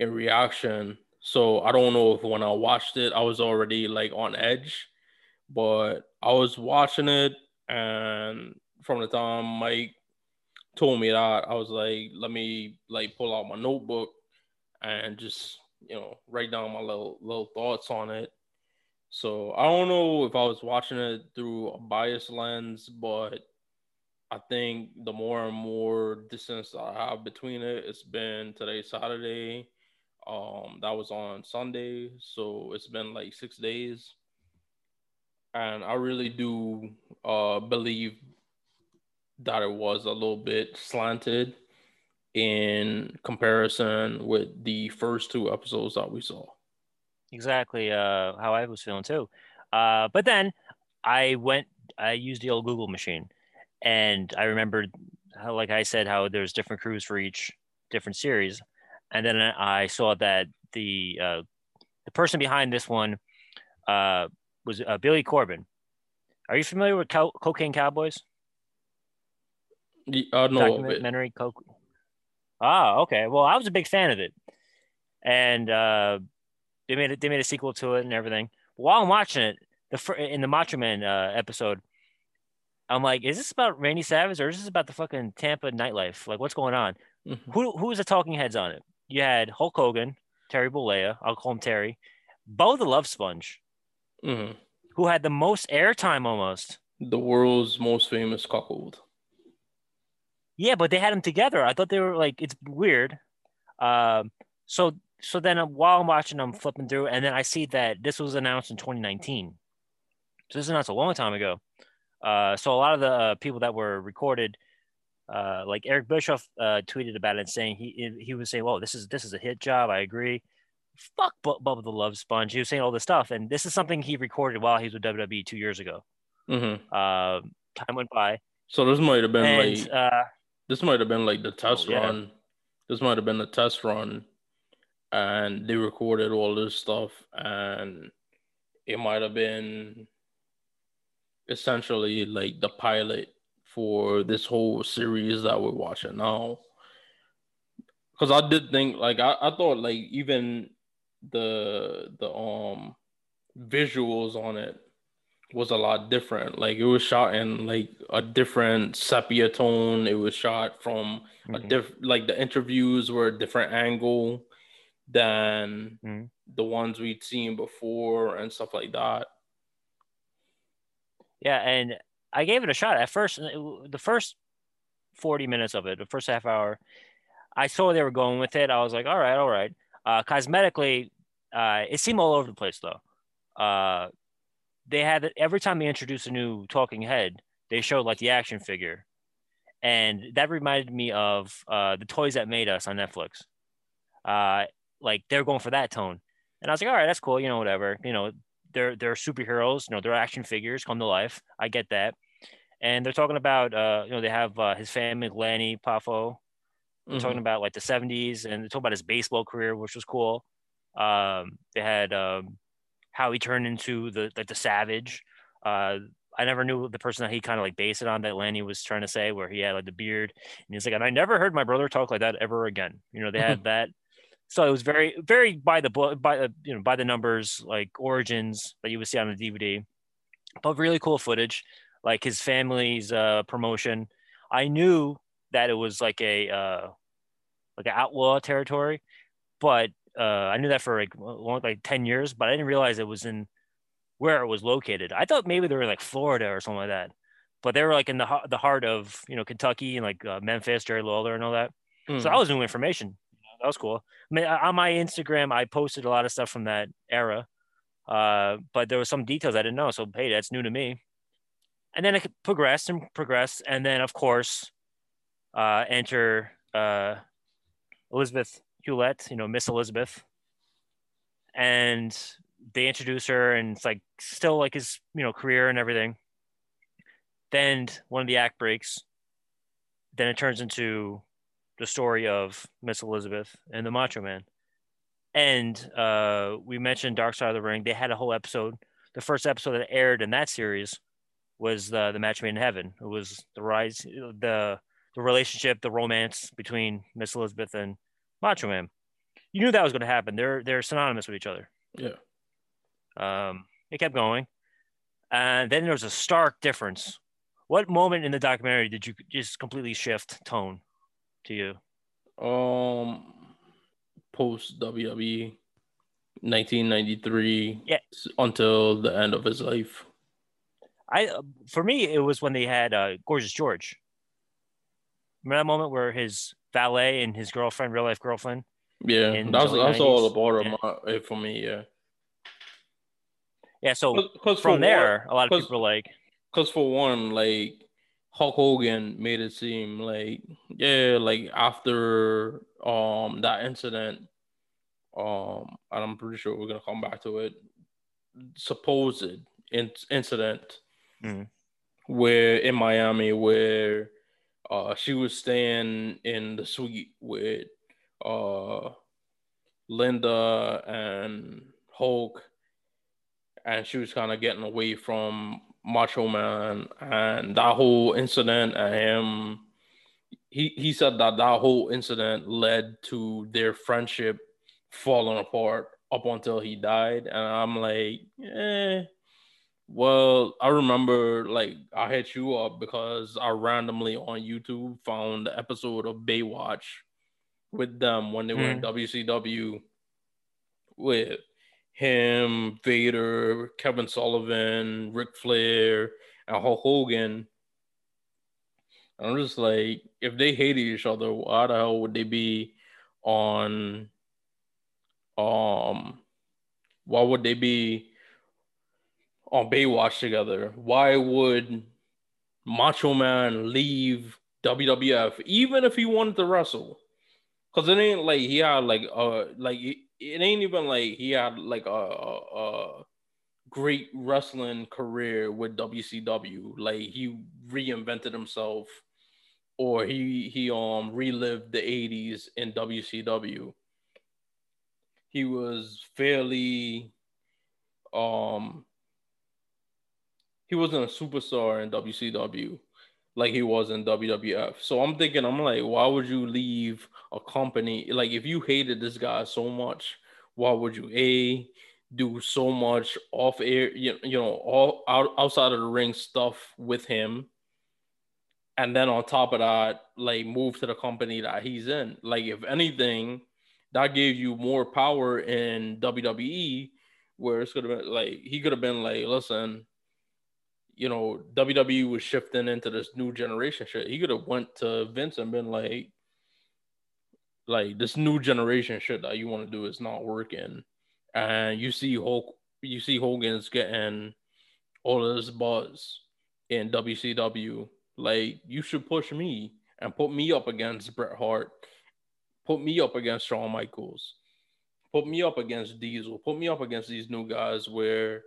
in reaction. So I don't know if when I watched it I was already like on edge, but I was watching it and from the time Mike told me that I was like, let me like pull out my notebook and just you know write down my little little thoughts on it. So I don't know if I was watching it through a biased lens, but I think the more and more distance I have between it, it's been today Saturday. Um, that was on Sunday, so it's been like six days, and I really do uh believe that it was a little bit slanted in comparison with the first two episodes that we saw. Exactly uh, how I was feeling too. Uh, but then I went, I used the old Google machine, and I remembered how, like I said, how there's different crews for each different series, and then I saw that the uh, the person behind this one uh, was uh, Billy Corben. Are you familiar with Co- Cocaine Cowboys? The- I know of it. documentary Coke. Ah, okay. Well, I was a big fan of it, and uh, they made it. They made a sequel to it and everything. While I'm watching it, the in the Macho Man uh, episode, I'm like, is this about Randy Savage or is this about the fucking Tampa nightlife? Like, what's going on? Mhm. Who who was the talking heads on it? You had Hulk Hogan, Terry Bollea. I'll call him Terry. Bo the Love Sponge, Mhm. who had the most airtime almost. The world's most famous cuckold. Yeah, but they had them together. I thought they were like it's weird. Um, so so then while I'm watching, I'm flipping through, and then I see that this was announced in 2019. So this was announced a long time ago. Uh, so a lot of the uh, people that were recorded, uh, like Eric Bischoff, uh, tweeted about it, saying he he was saying, "Whoa, this is this is a hit job." I agree. Fuck Bu- Bubba the Love Sponge. He was saying all this stuff, and this is something he recorded while he was with WWE two years ago. hmm Uh, time went by, So this might have been and like uh, this might have been like the test yeah. run. This might have been the test run, and they recorded all this stuff, and it might have been essentially like the pilot for this whole series that we're watching now. Because I did think like I, I thought like even the the um visuals on it was a lot different. Like it was shot in like a different sepia tone. It was shot from a Mhm. diff like the interviews were a different angle than Mhm. the ones we'd seen before and stuff like that. Yeah, and I gave it a shot at first. The first forty minutes of it, the first half hour, I saw they were going with it. I was like, all right, all right. Uh, cosmetically, uh, it seemed all over the place though. Uh, they had it every time they introduced a new talking head, they showed like the action figure, and that reminded me of uh, the toys that made us on Netflix. Uh, like they're going for that tone, and I was like, all right, that's cool. You know, whatever. You know, they're they're superheroes. You know, they're action figures come to life. I get that. And they're talking about, uh, you know, they have uh, his family, Lanny Poffo. They're Mhm. talking about like the '70s, and they're talking about his baseball career, which was cool. Um, they had um, how he turned into the like the savage. Uh, I never knew the person that he kind of like based it on that Lanny was trying to say, where he had like the beard, and he's like, and I never heard my brother talk like that ever again. You know, they had that. So it was very, very by the book, by the you know, by the numbers, like origins that you would see on the DVD, but really cool footage, like his family's uh, promotion. I knew that it was like a uh, like an outlaw territory, but uh, I knew that for like long, like ten years, but I didn't realize it was in where it was located. I thought maybe they were like Florida or something like that, but they were like in the the heart of you know Kentucky and like uh, Memphis, Jerry Lawler, and all that. Mm. So that was new information. That was cool. I mean, on my Instagram, I posted a lot of stuff from that era, uh, but there was some details I didn't know. So hey, that's new to me. And then it progressed and progressed, and then of course, uh, enter uh, Elizabeth Hulette, you know, Miss Elizabeth, and they introduce her, and it's like still like his you know career and everything. Then one of the act breaks. Then it turns into the story of Miss Elizabeth and the Macho Man. And uh, we mentioned Dark Side of the Ring. They had a whole episode. The first episode that aired in that series was the the match made in heaven. It was the rise, the the relationship, the romance between Miss Elizabeth and Macho Man. You knew that was going to happen. They're they're synonymous with each other. Yeah. Um, it kept going, and then there was a stark difference. What moment in the documentary did you just completely shift tone to you? Um, post WWE, 1993. Yeah. Until the end of his life. I for me it was when they had uh, Gorgeous George. Remember that moment where his valet and his girlfriend, real life girlfriend. Yeah, that's that's all about yeah. my, for me. Yeah. Yeah. So Cause, cause from there, one, a lot of people are like, because for one, like Hulk Hogan made it seem like yeah, like after um that incident, um, and I'm pretty sure we're gonna come back to it. Supposed in- incident mm-hmm. where in Miami where uh, she was staying in the suite with uh, Linda and Hulk, and she was kind of getting away from Macho Man, and that whole incident and him. He, he said that that whole incident led to their friendship falling apart up until he died, and I'm like, eh, well, I remember like I hit you up because I randomly on YouTube found the episode of Baywatch with them when they were mm. in WCW with him, Vader, Kevin Sullivan, Ric Flair, and Hulk Hogan. I'm just like, if they hated each other, why the hell would they be on um why would they be on Baywatch together. Why would Macho Man leave WWF even if he wanted to wrestle? Because it ain't like he had like uh like it, ain't even like he had like a, a, a great wrestling career with WCW. Like he reinvented himself or he he um relived the 80s in WCW. He was fairly um he wasn't a superstar in WCW like he was in WWF. So I'm thinking, I'm like, why would you leave a company? Like, if you hated this guy so much, why would you a do so much off air, you, you know, all out, outside of the ring stuff with him, and then on top of that, like move to the company that he's in. Like, if anything, that gave you more power in WWE, where it's gonna be like he could have been like, listen you know, WWE was shifting into this new generation shit. He could have went to Vince and been like, like this new generation shit that you want to do is not working. And you see Hulk, you see Hogan's getting all of this buzz in WCW. Like you should push me and put me up against Bret Hart, put me up against Shawn Michaels, put me up against Diesel, put me up against these new guys where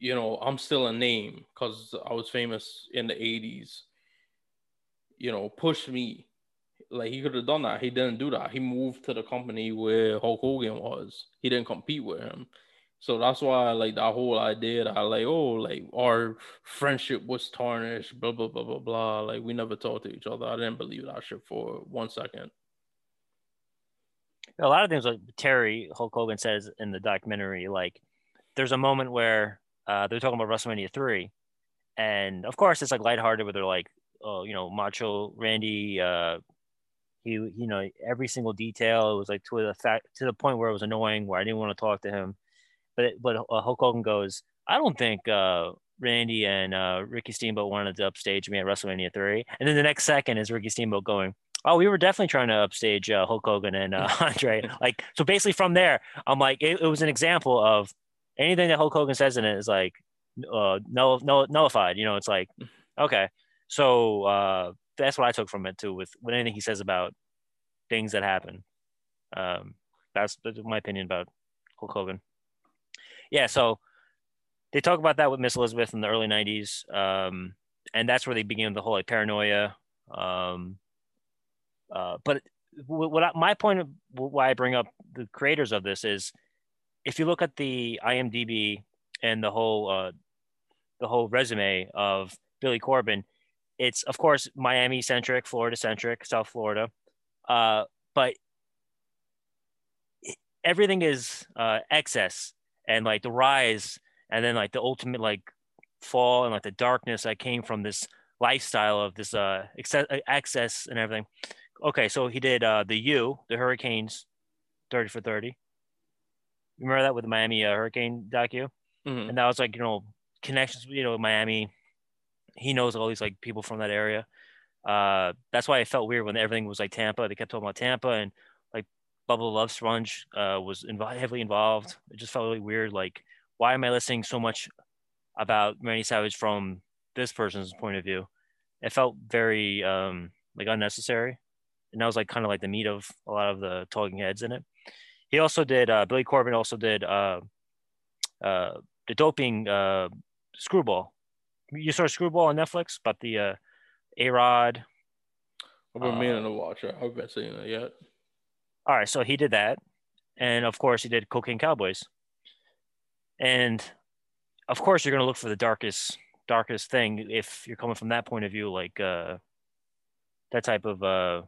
you know, I'm still a name because I was famous in the 80s. You know, push me. Like he could have done that. He didn't do that. He moved to the company where Hulk Hogan was. He didn't compete with him. So that's why like that whole idea that like, oh, like our friendship was tarnished, blah blah blah blah blah. Like we never talked to each other. I didn't believe that shit for one second. A lot of things like Terry Hulk Hogan says in the documentary, like there's a moment where uh, they're talking about WrestleMania three, and of course it's like lighthearted where they're like, oh, you know, Macho Randy, uh, he, you know, every single detail. It was like to the fact to the point where it was annoying, where I didn't want to talk to him but but uh, Hulk Hogan goes, I don't think uh, Randy and uh, Ricky Steamboat wanted to upstage me at WrestleMania three, and then the next second is Ricky Steamboat going, Oh, we were definitely trying to upstage uh, Hulk Hogan and uh, Andre. like so, basically from there, I'm like, it, it, was an example of anything that Hulk Hogan says in it is like uh, no, no, nullified. You know, it's like okay, so uh, that's what I took from it too. With with anything he says about things that happen, um, that's, that's my opinion about Hulk Hogan yeah, so they talk about that with Miss Elizabeth in the early '90s, um, and that's where they began the whole like paranoia. Um, uh, but what I, my point of why I bring up the creators of this is, if you look at the IMDb and the whole uh, the whole resume of Billy Corben, it's of course Miami centric, Florida centric, South Florida, uh, but everything is uh, excess and like the rise and then like the ultimate like fall and like the darkness that came from this lifestyle of this uh excess, uh, access and everything. Okay, so he did uh the U, the Hurricanes, thirty for thirty. Remember that with the Miami uh, Hurricane docu, mm-hmm. and that was like you know connections, you know, Miami. He knows all these like people from that area. Uh, that's why I felt weird when everything was like Tampa. They kept talking about Tampa, and like Bubble Love Sponge uh, was inv- heavily involved. It just felt really weird. Like, why am I listening so much about Randy Savage from this person's point of view? It felt very um, like unnecessary, and that was like kind of like the meat of a lot of the talking heads in it. He also did. Uh, Billy Corben also did uh, uh, the doping uh, Screwball. You saw Screwball on Netflix, but the uh, A Rod. I've been meaning to watch it. I haven't seen it yet. All right, so he did that, and of course he did Cocaine Cowboys, and of course you're gonna look for the darkest darkest thing if you're coming from that point of view, like uh, that type of uh,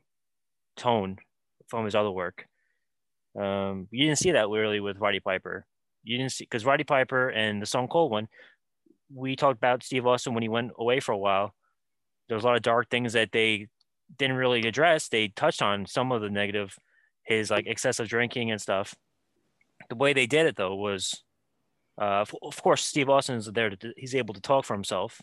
tone from his other work. Um, you didn't see that really with Roddy Piper. You didn't see because Roddy Piper and the Stone Cold one. We talked about Steve Austin when he went away for a while. There was a lot of dark things that they didn't really address. They touched on some of the negative his like excessive drinking and stuff. The way they did it though was, uh, of course, Steve Austin's there to he's able to talk for himself.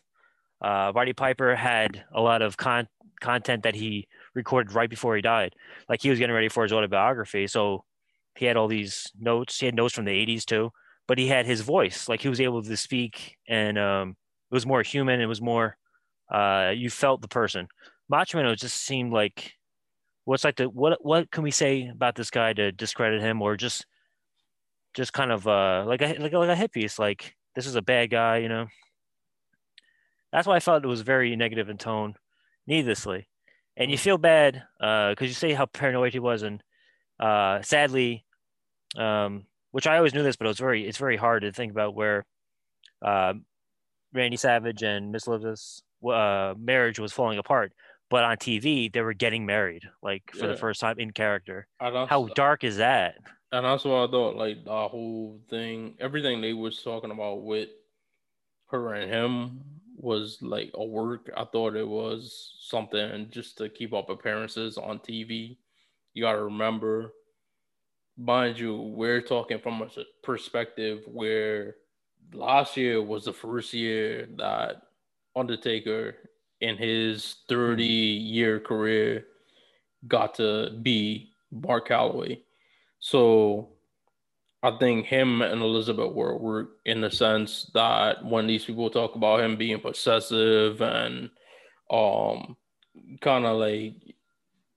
Uh, Roddy Piper had a lot of con- content that he recorded right before he died. Like he was getting ready for his autobiography, so he had all these notes. He had notes from the '80s too, but he had his voice. Like he was able to speak, and um, it was more human. It was more uh, you felt the person. Macho Man just seemed like what's like the what what can we say about this guy to discredit him or just just kind of uh like a like, like a hit piece like this is a bad guy you know that's why i felt it was very negative in tone needlessly and you feel bad uh because you say how paranoid he was and uh sadly um which i always knew this but it was very it's very hard to think about where uh, randy savage and miss elizabeth's uh, marriage was falling apart but on TV they were getting married like for yeah. the first time in character. How dark is that? And that's what I thought. Like the whole thing, everything they was talking about with her and him was like a work. I thought it was something just to keep up appearances on TV. You got to remember, mind you, we're talking from a perspective where last year was the first year that Undertaker in his 30 year career got to be Mark Calaway. So I think him and Elizabeth were, were in the sense that when these people talk about him being possessive and um kind of like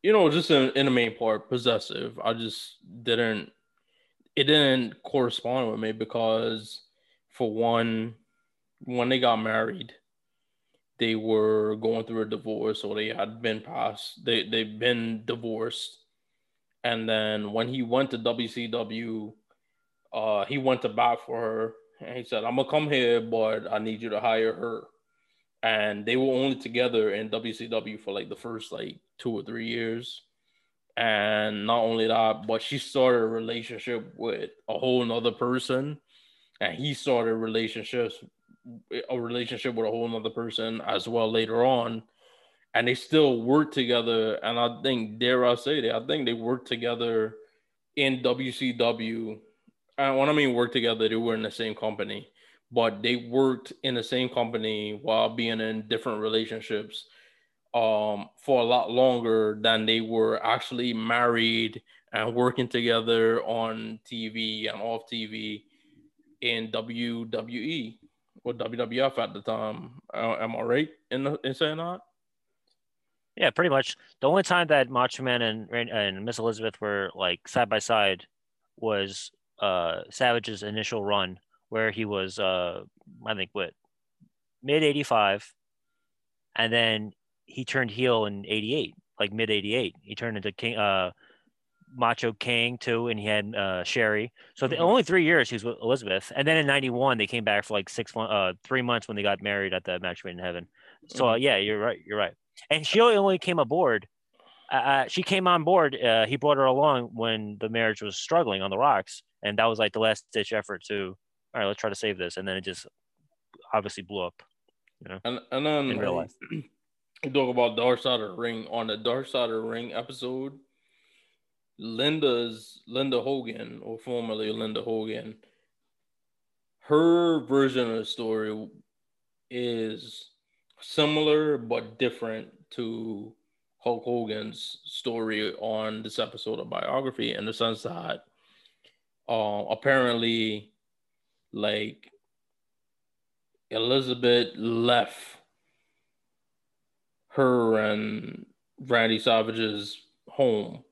you know just in, in the main part possessive i just didn't it didn't correspond with me because for one when they got married they were going through a divorce or they had been passed they they've been divorced and then when he went to WCW uh, he went to bat for her, and he said, "I'm gonna come here, but I need you to hire her." And they were only together in WCW for like the first like two or three years. And not only that, but she started a relationship with a whole nother person, and he started relationships a relationship with a whole nother person as well later on. And they still work together. And i think dare i say that i think they work together in wcw and when i mean work together they were in the same company. But they worked in the same company while being in different relationships um, for a lot longer than they were actually married and working together on tv and off tv in wwe or WWF at the time. Uh, am I right in, in saying that? Yeah, pretty much. The only time that Macho Man and and Miss Elizabeth were like side by side was uh Savage's initial run, where he was uh I think what mid '85, and then he turned heel in '88, like mid '88. He turned into King uh Macho King too, and he had uh, Sherri. So the mm-hmm. only three years he was with Elizabeth, and then in '91 they came back for like six, uh, three months when they got married at the Match Made in Heaven. So uh, mm-hmm. yeah, you're right, you're right. And she only came aboard. Uh, uh, she came on board. Uh, he brought her along when the marriage was struggling on the rocks, and that was like the last ditch effort to, all right, let's try to save this, and then it just obviously blew up. You know, and and then in real life. Talk about Dark Side of the Ring. On the Dark Side of the Ring episode Linda's Linda Hogan, or formerly Linda Hogan, her version of the story is similar but different to Hulk Hogan's story on this episode of biography in the sense that uh, apparently, like Elizabeth left her and Randy Savage's home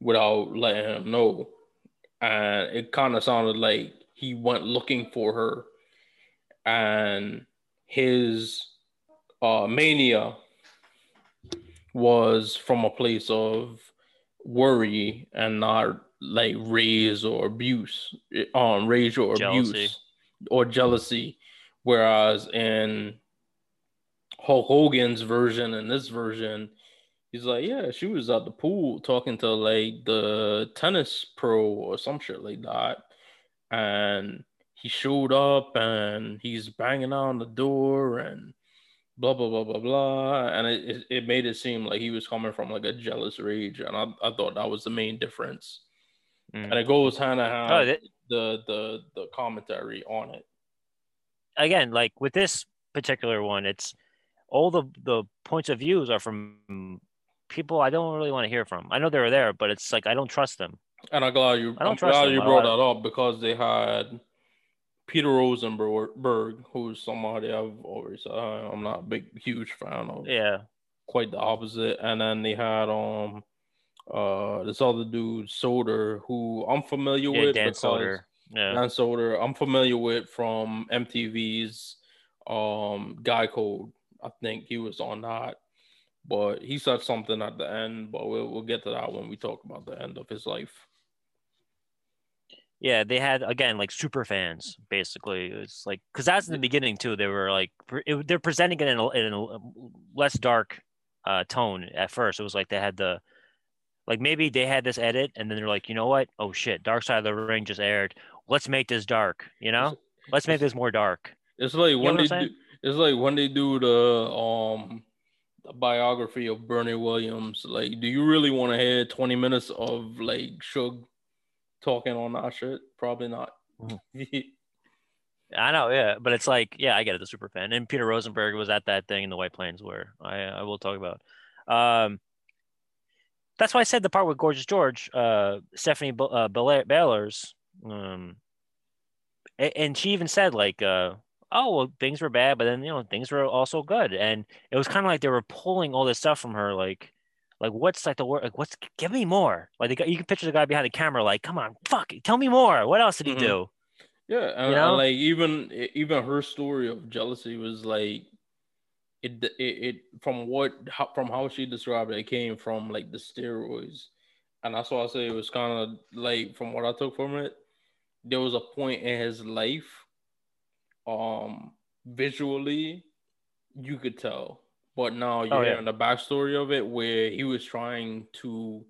without letting him know. And it kind of sounded like he went looking for her. And his uh, mania was from a place of worry and not like rage or abuse, um, rage or jealousy. abuse or jealousy. Whereas in Hulk Hogan's version and this version, He's like, yeah, she was at the pool talking to like the tennis pro or some shit like that. And he showed up and he's banging on the door and blah blah blah blah blah. And it, it, made it seem like he was coming from like a jealous rage. And I, I thought that was the main difference. Mm. And it goes hand in hand oh, that, the the the commentary on it. Again, like with this particular one, it's all the the points of views are from people I don't really want to hear from. I know they were there, but it's like I don't trust them. And I'm glad you. I don't I'm trust glad them. you brought that up because they had Peter Rosenberg, who's somebody I've always uh, I'm not a big huge fan of. Yeah, quite the opposite. And then they had um uh this other dude Soder, who I'm familiar yeah, with. Dan Soder. Yeah, Dan Soder. I'm familiar with from MTV's um Guy Code. I think he was on that but he said something at the end, but we'll we'll get to that when we talk about the end of his life. Yeah, they had again like super fans basically. It's like because that's in the beginning too. They were like it, they're presenting it in a, in a less dark uh, tone at first. It was like they had the like maybe they had this edit and then they're like, you know what? Oh shit, Dark Side of the Ring just aired. Let's make this dark. You know, let's make this more dark. It's like you when they do, it's like when they do the um a biography of Bernie Williams, like, do you really want to hear 20 minutes of like Shug talking on that shit? Probably not. I know, yeah, but it's like, yeah, I get it. The super fan and Peter Rosenberg was at that thing in the White Plains where I I will talk about. Um, that's why I said the part with Gorgeous George, uh, Stephanie uh, Bellars, um, and she even said like, uh, oh well things were bad but then you know things were also good. And it was kind of like they were pulling all this stuff from her like like what's like the word like what's give me more. Like the, you can picture the guy behind the camera like come on fuck it, tell me more. What else did he mm-hmm. do? Yeah and, you know? like even even her story of jealousy was like it, it it from what how, from how she described it, it came from like the steroids. And that's why i say it was kind of like from what i took from it there was a point in his life, um, visually, you could tell. But now you're Oh, yeah. hearing the backstory of it where he was trying to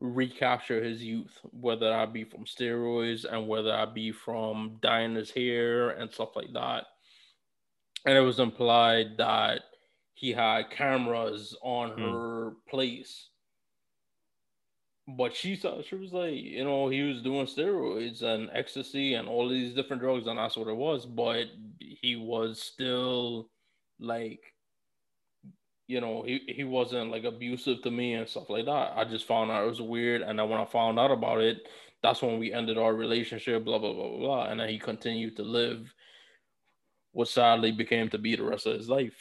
recapture his youth, whether that be from steroids and whether that be from dyeing his hair and stuff like that. And it was implied that he had cameras on Hmm. her place. But she thought she was like, you know, he was doing steroids and ecstasy and all these different drugs, and that's what it was. But he was still like you know, he, he wasn't like abusive to me and stuff like that. I just found out it was weird. And then when I found out about it, that's when we ended our relationship, blah, blah, blah, blah, blah. And then he continued to live what sadly became to be the rest of his life.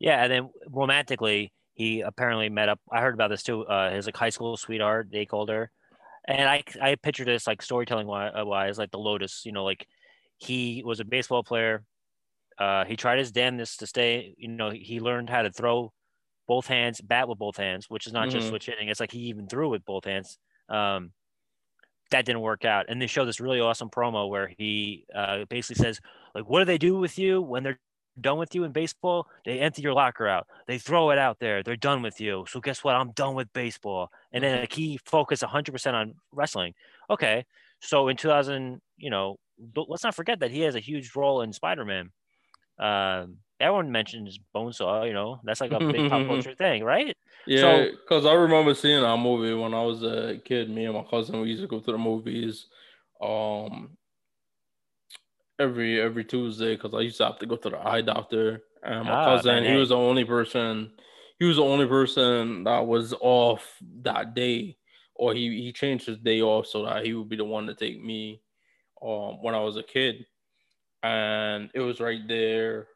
Yeah, and then romantically, he apparently met up. I heard about this too. Uh, his like high school sweetheart, they called her, and I I picture this like storytelling uh, wise, like the Lotus. You know, like he was a baseball player. Uh, he tried his damnedest to stay. You know, he learned how to throw both hands, bat with both hands, which is not just Mhm. switch hitting. It's like he even threw with both hands. Um, that didn't work out, and they show this really awesome promo where he uh, basically says, like, what do they do with you when they're done with you in baseball? They empty your locker out. They throw it out there. They're done with you. So guess what? I'm done with baseball. And then like, he focused 100% on wrestling. Okay, so in 2000, you know, but let's not forget that he has a huge role in Spider-Man. Um, everyone mentions Bonesaw. You know, that's like a big pop culture thing, right? Yeah, because I remember seeing that movie when I was a kid. Me and my cousin, we used to go to the movies um, every every Tuesday because I used to have to go to the eye doctor. And my Ah, cousin, man, he was the only person. He was the only person that was off that day, or he he changed his day off so that he would be the one to take me um, when I was a kid. And it was right there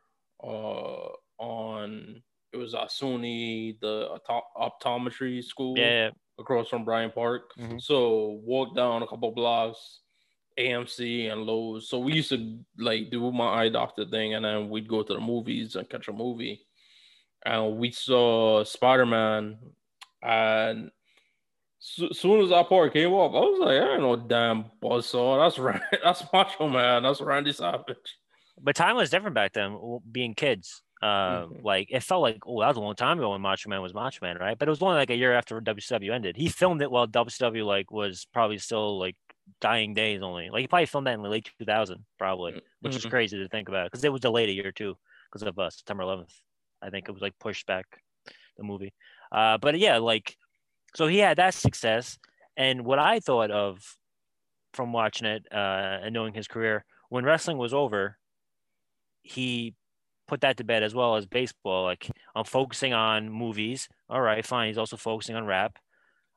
uh, on. It was at SUNY, the optometry school Yeah, across from Bryant Park. Mhm. So walk down a couple blocks, AMC and Loews. So we used to like do my eye doctor thing, and then we'd go to the movies and catch a movie. And we saw Spider Man, and as soon as that part came up, I was like, I ain't no damn buzzsaw. That's right. That's Macho Man. That's Randy Savage. but time was different back then. Being kids, uh, Mhm. like it felt like oh, that was a long time ago when Macho Man was Macho Man, right? But it was only like a year after WCW ended. He filmed it while WCW like was probably still like dying days only. Like he probably filmed that in the late 2000, probably, which is Mhm. crazy to think about because it was delayed a year too because of uh, September 11th. I think it was like pushed back the movie. Uh, but yeah, like so he had that success, and what I thought of from watching it uh, and knowing his career when wrestling was over, he put that to bed as well as baseball. Like I'm focusing on movies. All right, fine. He's also focusing on rap.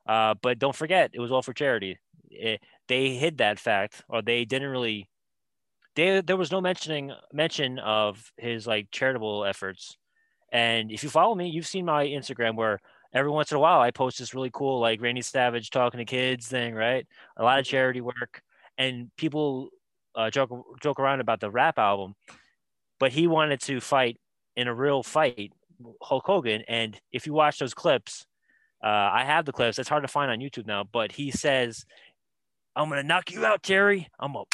Uh, but don't forget, it was all for charity. It, they hid that fact, or they didn't really. They, there was no mentioning mention of his like charitable efforts. And if you follow me, you've seen my Instagram where every once in a while I post this really cool like Randy Savage talking to kids thing, right? A lot of charity work, and people uh, joke joke around about the rap album, but he wanted to fight in a real fight, Hulk Hogan. And if you watch those clips, uh, I have the clips. It's hard to find on YouTube now, but he says, "I'm gonna knock you out, Terry. I'm gonna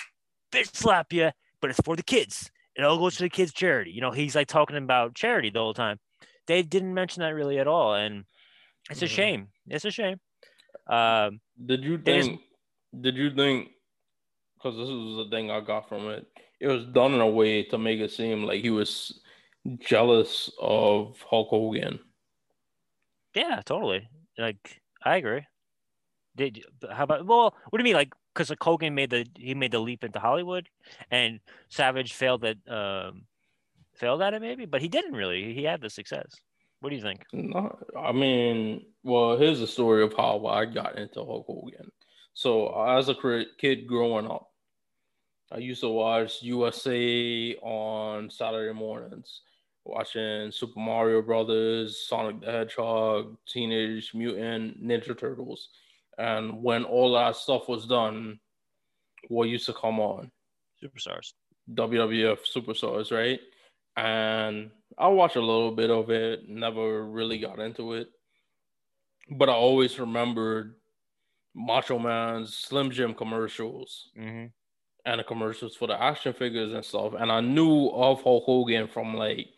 bitch slap you, but it's for the kids. It all goes to the kids' charity." You know, he's like talking about charity the whole time. They didn't mention that really at all, and it's a Mhm. shame. It's a shame. Um, Did you think? Did you think? Because this was the thing I got from it. It was done in a way to make it seem like he was jealous of Hulk Hogan. Yeah, totally. Like I agree. Did how about well? What do you mean? Like because like Hogan made the he made the leap into Hollywood, and Savage failed at um failed at it maybe, but he didn't really. He had the success. What do you think? No, I mean, well, here's the story of how I got into Hulk Hogan. So, as a kid growing up, I used to watch USA on Saturday mornings, watching Super Mario Brothers, Sonic the Hedgehog, Teenage Mutant Ninja Turtles. And when all that stuff was done, what used to come on? Superstars. WWF Superstars, right? And I watched a little bit of it, never really got into it. But I always remembered Macho Man's Slim Jim commercials Mm-hmm. and the commercials for the action figures and stuff. And I knew of Hulk Hogan from like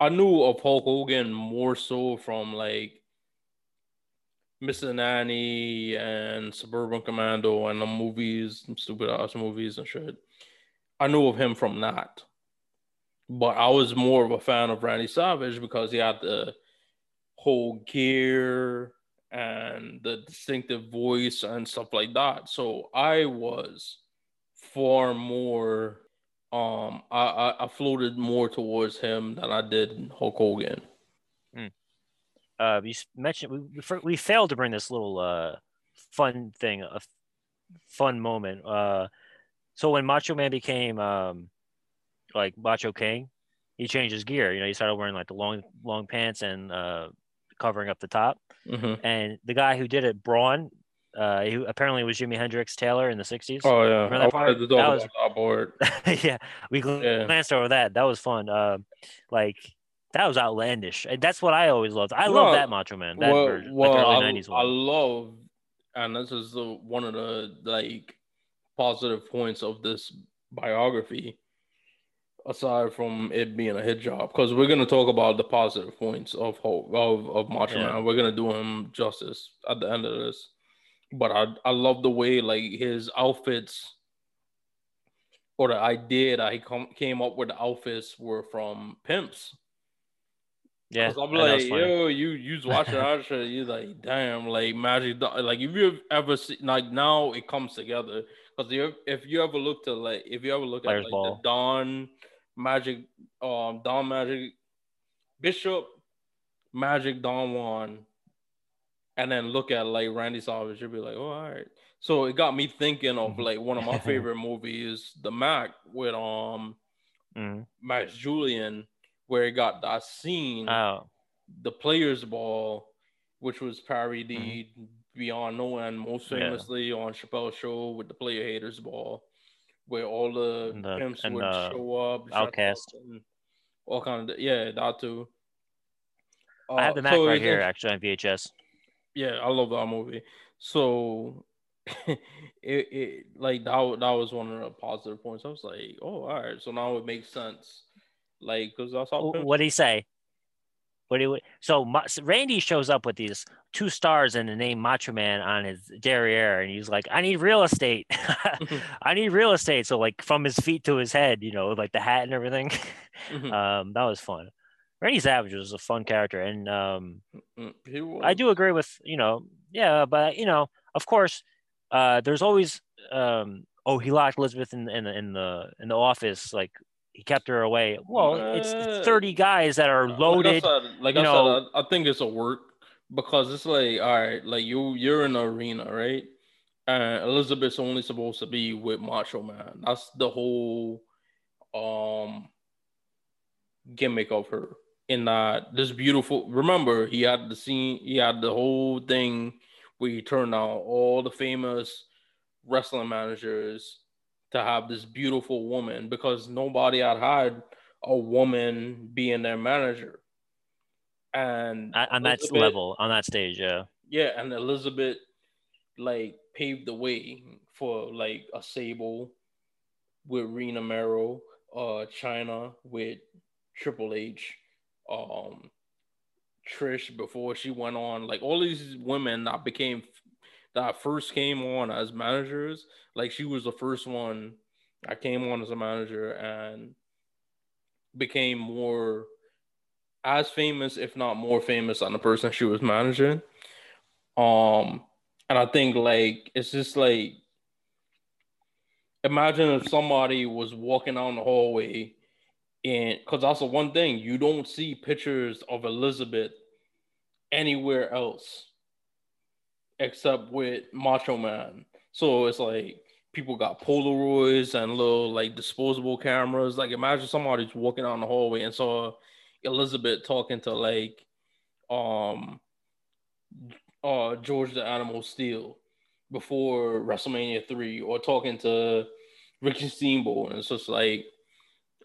I knew of Hulk Hogan more so from like Mr. Nanny and Suburban Commando and the movies, stupid ass movies and shit. I knew of him from that. But I was more of a fan of Randy Savage because he had the whole gear and the distinctive voice and stuff like that. So I was far more um I, I, I floated more towards him than I did Hulk Hogan. Mm. Uh, you mentioned we we failed to bring this little uh fun thing, a fun moment. Uh, so when Macho Man became um like Macho King, he changed his gear. You know, he started wearing like the long long pants and uh covering up the top. Mm-hmm. And the guy who did it, Braun, uh, he apparently was Jimi Hendrix tailor in the '60s. Oh yeah, Remember that part? wanted to talk That was- about that board. yeah, we gl- Yeah. glanced over that. That was fun. Uh, like that was outlandish. Eh, that's what I always loved. I No, love that Macho Man. That well, version, well, like the early I, '90s I love, and this is the one of the like positive points of this biography, aside from it being a hit job, because we're gonna talk about the positive points of Hulk, of of Macho Yeah. Man. We're gonna do him justice at the end of this, but I I love the way like his outfits. Or the idea that he com- came up with the outfits were from pimps. Yeah, I'm like, yo, you you watching that shit. You like, damn, like Magic. Like, if you ever see, like now it comes together. Cause you, if you ever look to like, if you ever look Players at like Ball. the Don Magic, um, Don Magic, Bishop, Magic, Don Juan, and then look at like Randy Savage, you'll be like, oh, all right. So it got me thinking of like one of my favorite movies, The Mack, with um Mhm. Max Julien, where it got that scene Oh, the players ball which was parodied beyond no end most Mm-hmm. Yeah. famously on chappelle's show with the player haters ball where all the, And the- pimps would the show up OutKast. up, all kind of yeah that too I have Uh, the Mack so right here, actually on VHS. yeah i love that movie so it, it like that, that was one of the positive points i was like oh all right so now it makes sense like because that's how pimps What did he say? What do you, so Randy shows up with these two stars and the name Macho Man on his derriere, and he's like, "I need real estate. I need real estate." So like from his feet to his head, you know, like the hat and everything. Mhm. um, that was fun. Randy Savage was a fun character, and um. I do agree with you know, yeah, but you know, of course, uh, there's always um, oh, he locked Elizabeth in in in the in the office, like he kept her away. Well, it's, Uh, it's 30 guys that are loaded. Like I said, like I, said I, I think it's a work because it's like, all right, like you you're in the arena, right? And Elizabeth's only supposed to be with Macho Man. That's the whole um gimmick of her. In that this beautiful remember he had the scene, he had the whole thing where he turned out all the famous wrestling managers to have this beautiful woman because nobody had had a woman being their manager. And on that level, on that stage, yeah. yeah, and Elizabeth like paved the way for like a Sable with Rena Mero, uh Chyna with Triple H, um Trish before she went on, like all these women that became that first came on as managers, like she was the first one that came on as a manager and became more as famous, if not more famous, than the person she was managing. Um, and I think like it's just like imagine if somebody was walking down the hallway and because the one thing you don't see pictures of Elizabeth anywhere else except with Macho Man. So it's like people got Polaroids and little like disposable cameras. Like imagine somebody's walking down the hallway and saw Elizabeth talking to like um uh George the Animal Steele before WrestleMania 3 or talking to Ricky Steamboat and it's just like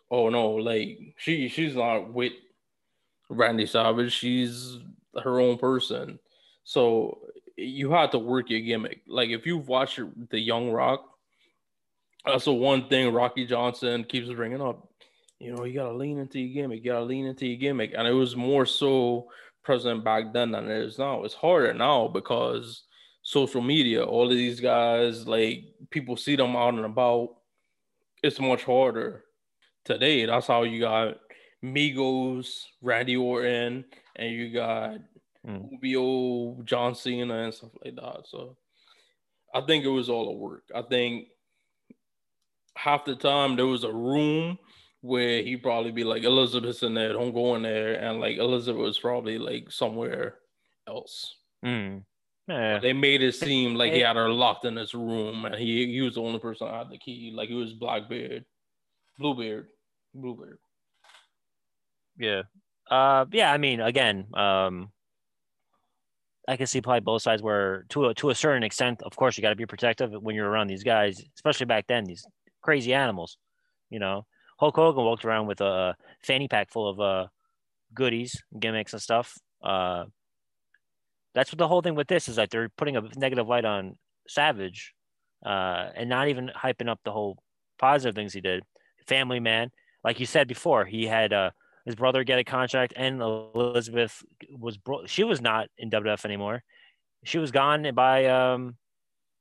oh no like she she's not with Randy Savage she's her own person so you had to work your gimmick like if you've watched the Young Rock That's the one thing Rocky Johnson keeps bringing up. You know, you gotta lean into your gimmick. You gotta lean into your gimmick, and it was more so present back then than it is now. It's harder now because social media, all of these guys, like people see them out and about. It's much harder today. That's how you got Migos, Randy Orton, and you got Mm. Rubio, John Cena, and stuff like that. So I think it was all a work. I think half the time there was a room where he probably be like Elizabeth's in there, don't go in there, and like Elizabeth was probably like somewhere else. Mm. Yeah. They made it seem like he had her locked in this room, and he he was the only person that had the key. Like he was Blackbeard, Bluebeard, Bluebeard. Yeah. Uh yeah, I mean, again, um I can see probably both sides where to a to a certain extent, of course you gotta be protective when you're around these guys, especially back then, these crazy animals. You know. Hulk Hogan walked around with a fanny pack full of uh goodies, gimmicks and stuff. Uh that's what the whole thing with this is that they're putting a negative light on Savage, uh, and not even hyping up the whole positive things he did. Family man, like you said before, he had uh, his brother get a contract, and Elizabeth was bro- she was not in WWF anymore. She was gone by um,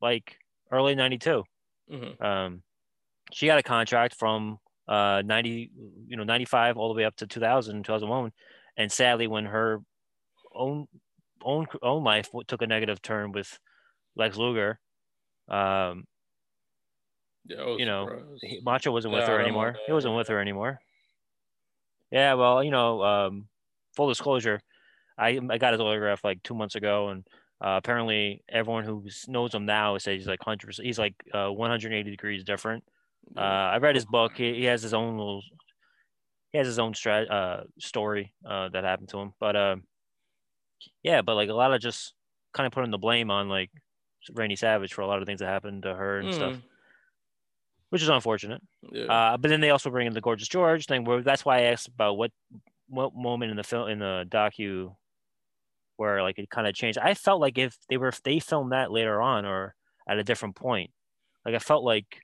like early '92. Mhm. Um, she got a contract from uh 90, you know, 95 all the way up to 2000, 2001, and sadly, when her own own own life took a negative turn with Lex Luger, um, Yeah, you know, surprised. Macho wasn't with Yeah, I her anymore. He wasn't with her anymore. Yeah, well, you know, um, full disclosure, I I got his autograph like two months ago, and uh, apparently everyone who knows him now says he's like hundred percent. He's like uh, 180 degrees different. Uh, I read his book. He, he has his own little, he has his own strat, uh, story uh, that happened to him. But um, yeah, but like a lot of just kind of putting the blame on like Randy Savage for a lot of things that happened to her and stuff, Mhm. Which is unfortunate. Yeah. Uh, but then they also bring in the Gorgeous George thing. Where that's why I asked about what what moment in the film in the docu where like it kind of changed. I felt like if they were if they filmed that later on or at a different point, like I felt like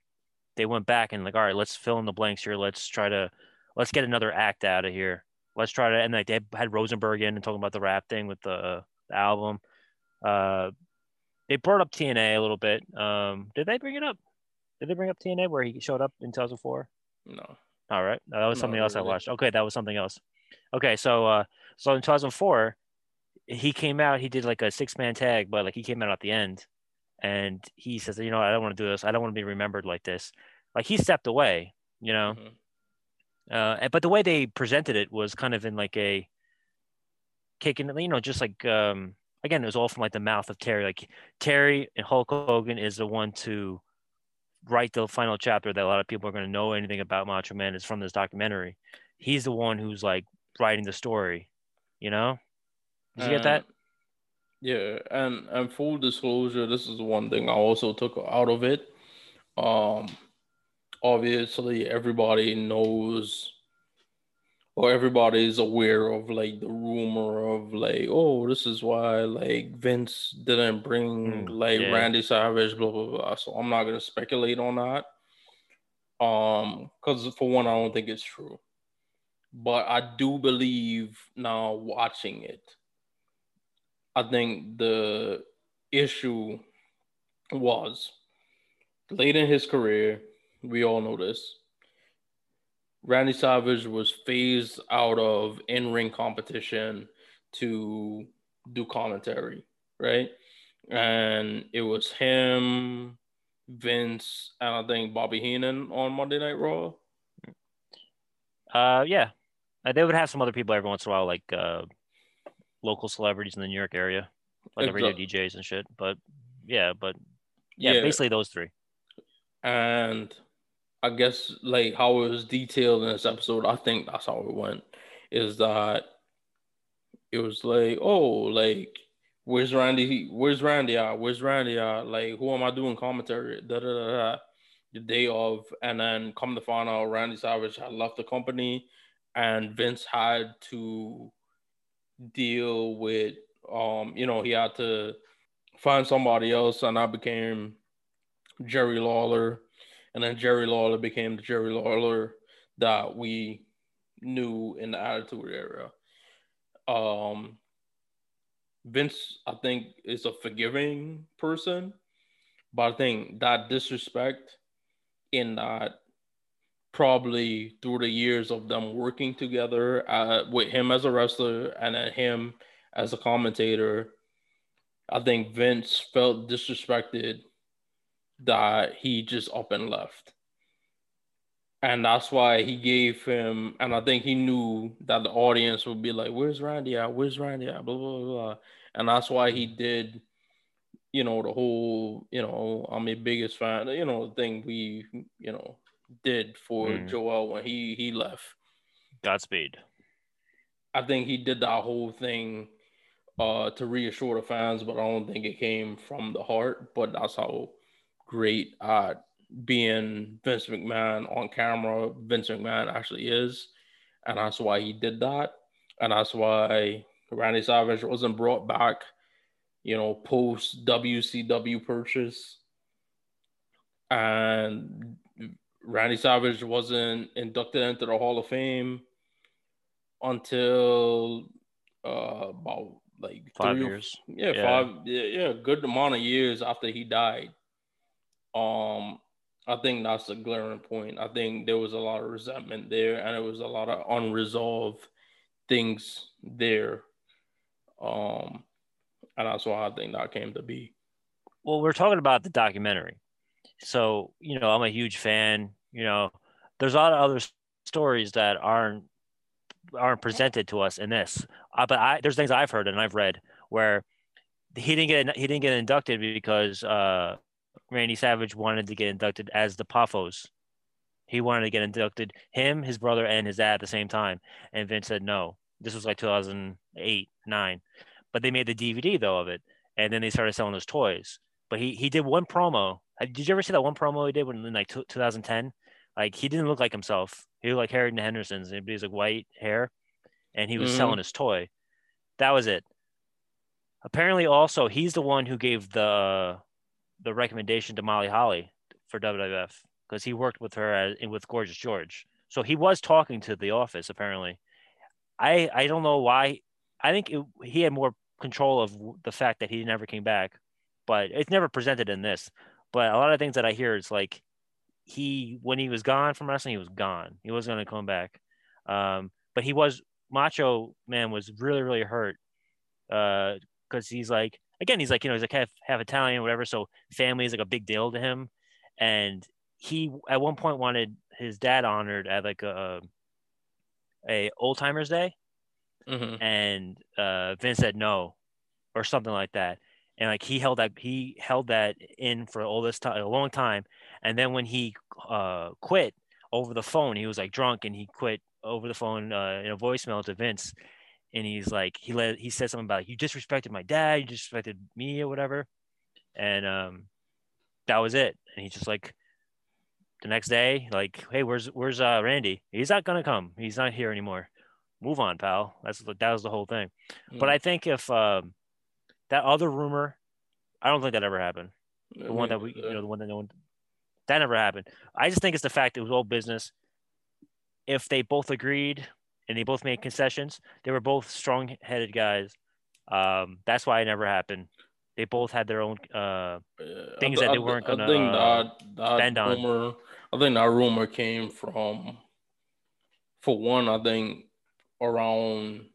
they went back and like all right, let's fill in the blanks here. Let's try to let's get another act out of here. Let's try to and like they had Rosenberg in and talking about the rap thing with the, the album. Uh, they brought up TNA a little bit. Um, did they bring it up? Did they bring up TNA where he showed up in 2004? no. All right. That was No, something else I watched. Okay, that was something else. Okay, so uh so in 2004, he came out, he did like a six-man tag, but like he came out at the end and he says, "You know, I don't want to do this. I don't want to be remembered like this." Like he stepped away, you know. Mhm. Uh but the way they presented it was kind of in like a kicking, you know, just like um again, it was all from like the mouth of Terry. Like Terry and Hulk Hogan is the one to write the final chapter that a lot of people are going to know anything about Macho Man is from this documentary. He's the one who's like writing the story, you know? Did you get that? Yeah, and and full disclosure, this is one thing I also took out of it. Um, obviously, everybody knows, or everybody is aware of like the rumor of like, oh, this is why like Vince didn't bring Mm, like yeah. Randy Savage, blah blah blah. So I'm not gonna speculate on that. Um, because for one, I don't think it's true, but I do believe now watching it. I think the issue was late in his career, we all know this. Randy Savage was phased out of in ring competition to do commentary, right? And it was him, Vince, and I think Bobby Heenan on Monday Night Raw. Uh, yeah. Uh, they would have some other people every once in a while, like uh, local celebrities in the New York area, like the radio DJs and shit. But yeah, but yeah, basically those three. and I guess like how it was detailed in this episode, I think that's how it went. Is that it was like, oh, like where's Randy? Where's Randy at? Where's Randy at? Like who am I doing commentary? Da da da da. The day of, and then come find out, Randy Savage had left the company, and Vince had to deal with, um, you know, he had to find somebody else, and I became Jerry Lawler and then Jerry Lawler became the Jerry Lawler that we knew in the Attitude Era. Um, Vince, I think, is a forgiving person, but I think that disrespect in that probably through the years of them working together uh, with him as a wrestler and then him as a commentator, I think Vince felt disrespected that he just up and left. And that's why he gave him, and I think he knew that the audience would be like, Where's Randy at? Where's Randy at? Blah, blah, blah. And that's why he did, you know, the whole, you know, I'm a biggest fan, you know, thing we, you know, did for mm. Joel when he he left. Godspeed. I think he did that whole thing uh, to reassure the fans, but I don't think it came from the heart. But that's how great at being Vince McMahon on camera Vince McMahon actually is, and that's why he did that, and that's why Randy Savage wasn't brought back, you know, post WCW purchase, and Randy Savage wasn't inducted into the Hall of Fame until uh, about like five years. Yeah, yeah, five. Yeah, yeah, good amount of years after he died. Um, I think that's a glaring point. I think there was a lot of resentment there, and it was a lot of unresolved things there. Um, and that's why I think that came to be. Well, we're talking about the documentary, so you know I'm a huge fan. You know, there's a lot of other stories that aren't aren't presented to us in this. Uh, but I there's things I've heard and I've read where he didn't get he didn't get inducted because uh, Randy Savage wanted to get inducted as the Poffos. He wanted to get inducted, him, his brother, and his dad at the same time. And Vince said no. This was like 2008, nine. But they made the DVD though of it, and then they started selling those toys. But he he did one promo. Did you ever see that one promo he did when in like 2010? Like he didn't look like himself. He looked like Harry Henderson's, and he was like white hair, and he was mm-hmm. selling his toy. That was it. Apparently, also he's the one who gave the the recommendation to Molly Holly for WWF because he worked with her as, with Gorgeous George. So he was talking to the office apparently. I I don't know why. I think it, he had more control of the fact that he never came back, but it's never presented in this. But a lot of things that I hear is like he when he was gone from wrestling, he was gone. He wasn't going to come back. Um, but he was Macho Man was really really hurt because uh, he's like again he's like you know he's like half half Italian whatever, so family is like a big deal to him, and he at one point wanted his dad honored at like a a old timers day, mm-hmm. and uh, Vince said no, or something like that. And like he held that he held that in for all this time a long time. And then when he uh, quit over the phone he was like drunk and he quit over the phone uh, in a voicemail to vince and he's like he let he said something about you disrespected my dad you disrespected me or whatever and um that was it and he's just like the next day like hey where's where's uh randy he's not gonna come he's not here anymore move on pal that's that was the whole thing mm. but i think if um that other rumor, I don't think that ever happened. The one that we, you know, the one that no one, that never happened. I just think it's the fact it was all business. If they both agreed and they both made concessions, they were both strong-headed guys. Um, that's why it never happened. They both had their own uh, things that they weren't gonna. I think that, that bend rumor. On. I think that rumor came from, for one, I think around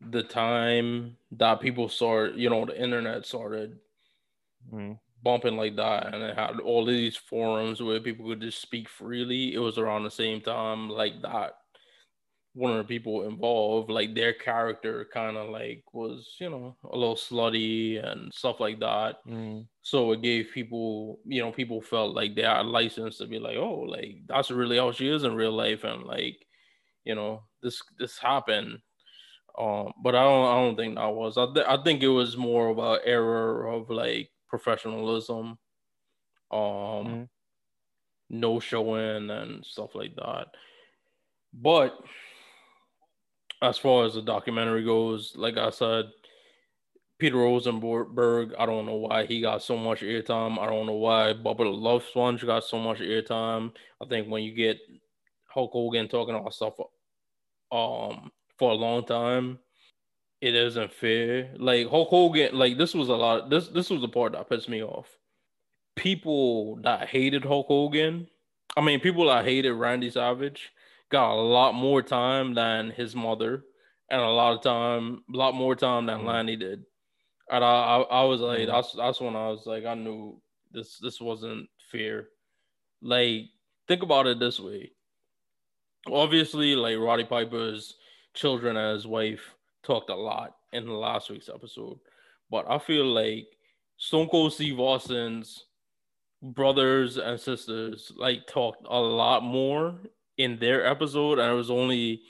the time that people started, you know, the internet started mm-hmm. bumping like that, and it had all these forums where people could just speak freely. It was around the same time like that. One of the people involved, like their character, kind of like was, you know, a little slutty and stuff like that. Mm-hmm. So it gave people, you know, people felt like they had license to be like, oh, like that's really how she is in real life, and like, you know, this this happened um, but I don't I don't think that was. I th- I think it was more of an error of like professionalism, um, mm-hmm. no showing and stuff like that. But as far as the documentary goes, like I said, Peter Rosenberg, I don't know why he got so much airtime. I don't know why Bubba the Love Sponge got so much airtime. I think when you get Hulk Hogan talking about stuff um for a long time, it isn't fair. Like Hulk Hogan, like this was a lot. This this was the part that pissed me off. People that hated Hulk Hogan, I mean, people that hated Randy Savage, got a lot more time than his mother, and a lot of time, a lot more time than mm. Lanny did. And I, I, I was like, mm. that's that's when I was like, I knew this this wasn't fair. Like, think about it this way. Obviously, like Roddy Piper's children and his wife talked a lot in the last week's episode, but I feel like Stone Cold Steve Austin's brothers and sisters like talked a lot more in their episode, and it was only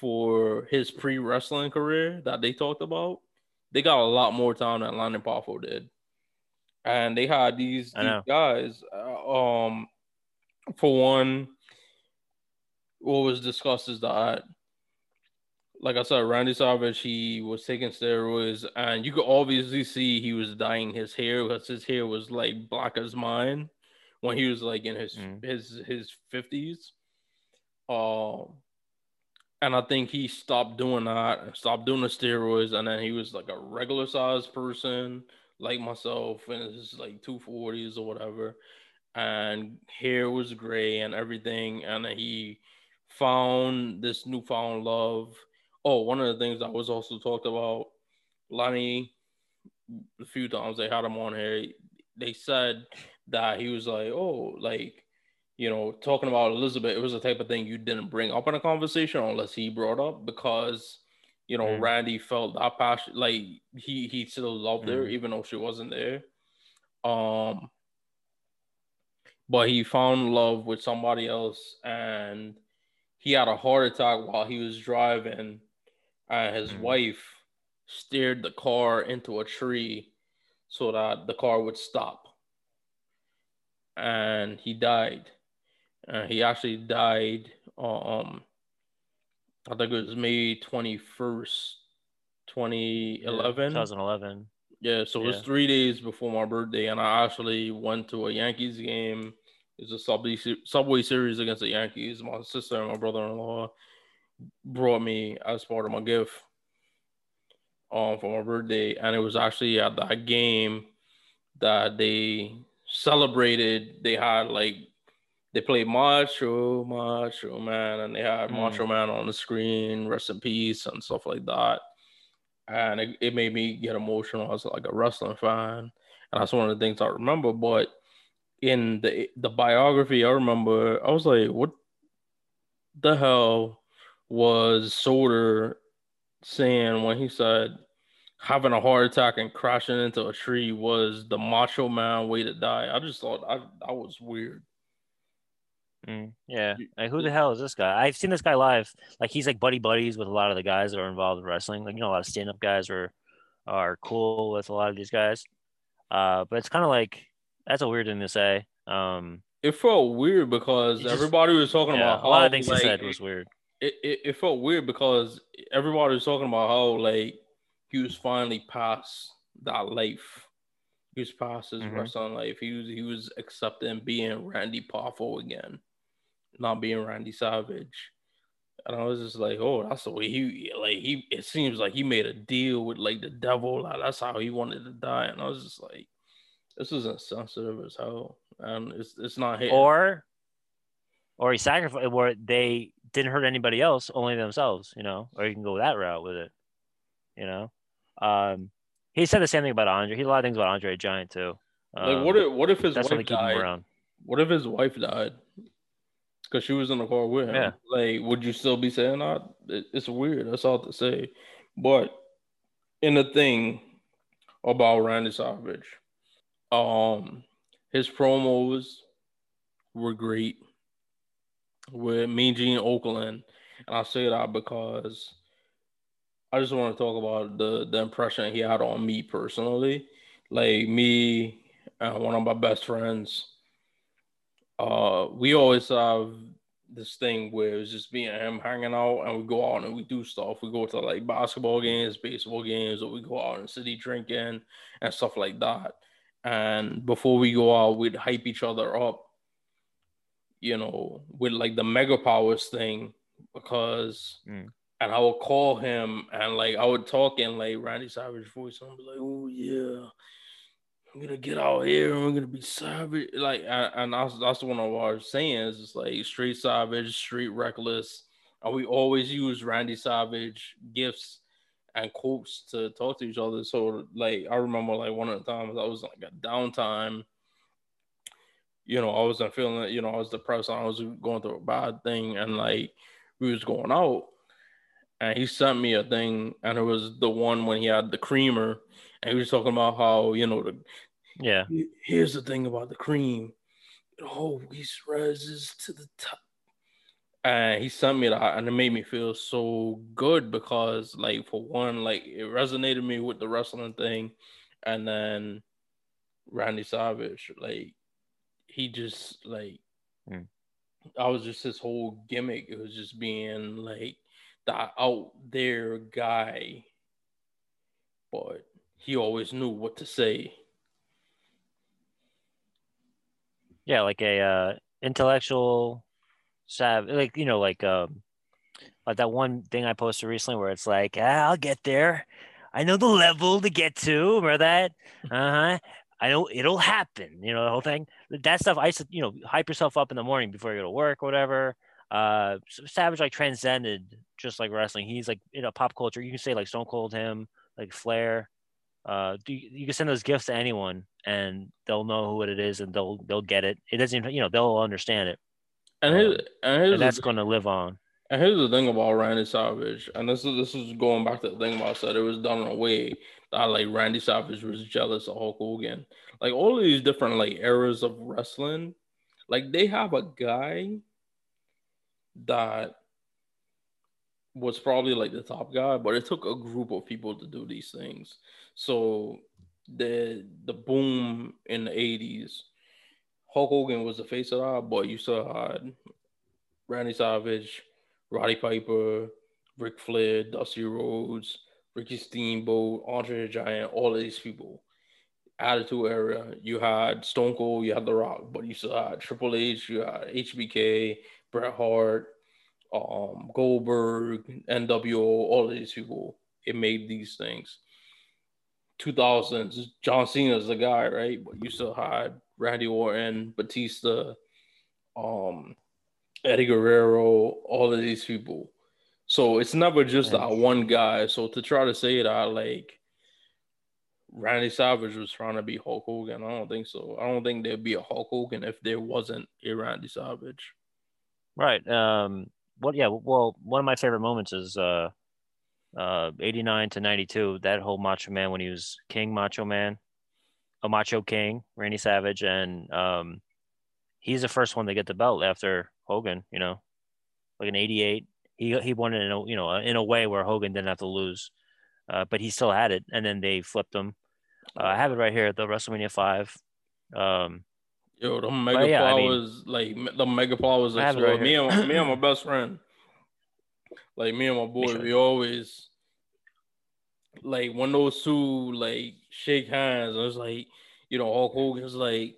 for his pre wrestling career that they talked about. They got a lot more time than Lanny Poffo did, and they had these, these guys. Uh, um, for one, what was discussed is that like I said, Randy Savage, he was taking steroids, and you could obviously see he was dyeing his hair because his hair was like black as mine when he was like in his mm. his his fifties. Um, and I think he stopped doing that stopped doing the steroids, and then he was like a regular sized person like myself, and it's like two forties or whatever, and hair was gray and everything, and he found this newfound love Oh, one of the things I was also talked about, Lonnie, a few times they had him on here. They said that he was like, oh, like, you know, talking about Elizabeth, it was the type of thing you didn't bring up in a conversation unless he brought up because, you know, mm. Randy felt that passion, like he he still loved mm. her even though she wasn't there. Um, but he found love with somebody else and he had a heart attack while he was driving and his mm. wife steered the car into a tree so that the car would stop. And he died. And he actually died um I think it was May 21st, 2011. 2011. Yeah, so yeah. it was three days before my birthday, and I actually went to a Yankees game. It's a subway subway series against the Yankees. My sister and my brother in law brought me as part of my gift um for my birthday, and it was actually at that game that they celebrated. They had like they played Macho, Macho Man, and they had mm. Macho Man on the screen, rest in peace, and stuff like that. And it, it made me get emotional as like a wrestling fan, and that's one of the things I remember. But in the the biography, I remember I was like, "What the hell was Soder saying when he said having a heart attack and crashing into a tree was the macho man way to die. I just thought I that was weird. Mm, yeah, like who the hell is this guy? I've seen this guy live. Like he's like buddy buddies with a lot of the guys that are involved in wrestling. Like you know, a lot of stand up guys are are cool with a lot of these guys. Uh, but it's kind of like that's a weird thing to say. Um, it felt weird because just, everybody was talking yeah, about a lot of things like, he said was weird it, it, it felt weird because everybody was talking about how like he was finally past that life. He was past his mm-hmm. wrestling life. He was he was accepting being Randy Poffo again, not being Randy Savage. And I was just like, oh, that's the way he like he. It seems like he made a deal with like the devil. Like that's how he wanted to die. And I was just like, this is insensitive as hell, and it's it's not hitting. Or, or he sacrificed, where they didn't hurt anybody else, only themselves, you know, or you can go that route with it, you know. Um, he said the same thing about Andre. He had a lot of things about Andre Giant too. Um, like what if what if his wife died? What if his wife died? Because she was in the car with him. Yeah. Like, would you still be saying that? It, it's weird. That's all to say. But in the thing about Randy Savage, um, his promos were great with Mean Gene Okerlund, and I say that because I just want to talk about the the impression he had on me personally. Like me and one of my best friends, uh, we always have this thing where it's just me and him hanging out, and we go out and we do stuff. We go to like basketball games, baseball games, or we go out in the city drinking and stuff like that. And before we go out, we'd hype each other up, you know, with like the mega powers thing, because Mm. and I would call him and like I would talk in like Randy Savage voice, and I'd be like, "Oh yeah, I'm gonna get out here and we're gonna be savage." Like, and, and that's that's one of our sayings. It's like street savage, street reckless, and we always use Randy Savage gifts and quotes to talk to each other. So like, I remember like one of the times I was like a downtime. You know, I wasn't feeling. You know, I was depressed. I was going through a bad thing, and like we was going out and he sent me a thing, and it was the one when he had the creamer, and he was talking about how you know the Yeah. here's the thing about the cream, it always rises to the top. And he sent me that, and it made me feel so good because, like, for one, like it resonated me with the wrestling thing, and then Randy Savage, like, he just like, Mm. I was just his whole gimmick. It was just being like the out there guy, but he always knew what to say. Yeah, like a uh, intellectual sav like you know, like um like that one thing I posted recently where it's like, ah, I'll get there. I know the level to get to. Remember that? Uh-huh. I know it'll happen, you know, the whole thing. That stuff I you know, hype yourself up in the morning before you go to work or whatever. Uh Savage like transcended just like wrestling. He's like you know pop culture. You can say like Stone Cold him, like Flair. Uh, do you, you can send those gifts to anyone and they'll know what it is and they'll they'll get it. It doesn't even you know they'll understand it And his, and his and that's going to live on. And here's the thing about Randy Savage, and this is this is going back to the thing about I said it was done in a way that like Randy Savage was jealous of Hulk Hogan. Like all of these different like eras of wrestling, like they have a guy that was probably like the top guy, but it took a group of people to do these things. So the the boom in the 80s, Hulk Hogan was the face of that, but you still had Randy Savage, Roddy Piper, Ric Flair, Dusty Rhodes, Ricky Steamboat, Andre the Giant, all of these people. Attitude era, you had Stone Cold, you had The Rock, but you still had Triple H, you had HBK, Bret Hart, um, Goldberg, NWO, all of these people. It made these things. 2000s, John Cena's the guy, right? But you still had Randy Orton, Batista, um, Eddie Guerrero, all of these people. So it's never just that one guy. So to try to say that like Randy Savage was trying to be Hulk Hogan, I don't think so. I don't think there'd be a Hulk Hogan if there wasn't a Randy Savage. Right. Um. What? Yeah. Well, one of my favorite moments is uh, uh, eighty nine to ninety two. That whole Macho Man when he was King Macho Man, a Macho King, Randy Savage, and um, he's the first one to get the belt after Hogan. You know, like in eighty eight, he he won it in a you know in a way where Hogan didn't have to lose, uh, but he still had it, and then they flipped him. Uh, I have it right here, at the WrestleMania five. Um, Yo, the mega yeah, I mean- like the mega powers it explode. right me and me and my best friend, like me and my boy, sure. we always like when those two like shake hands. I was like, you know, Hulk Hogan's like,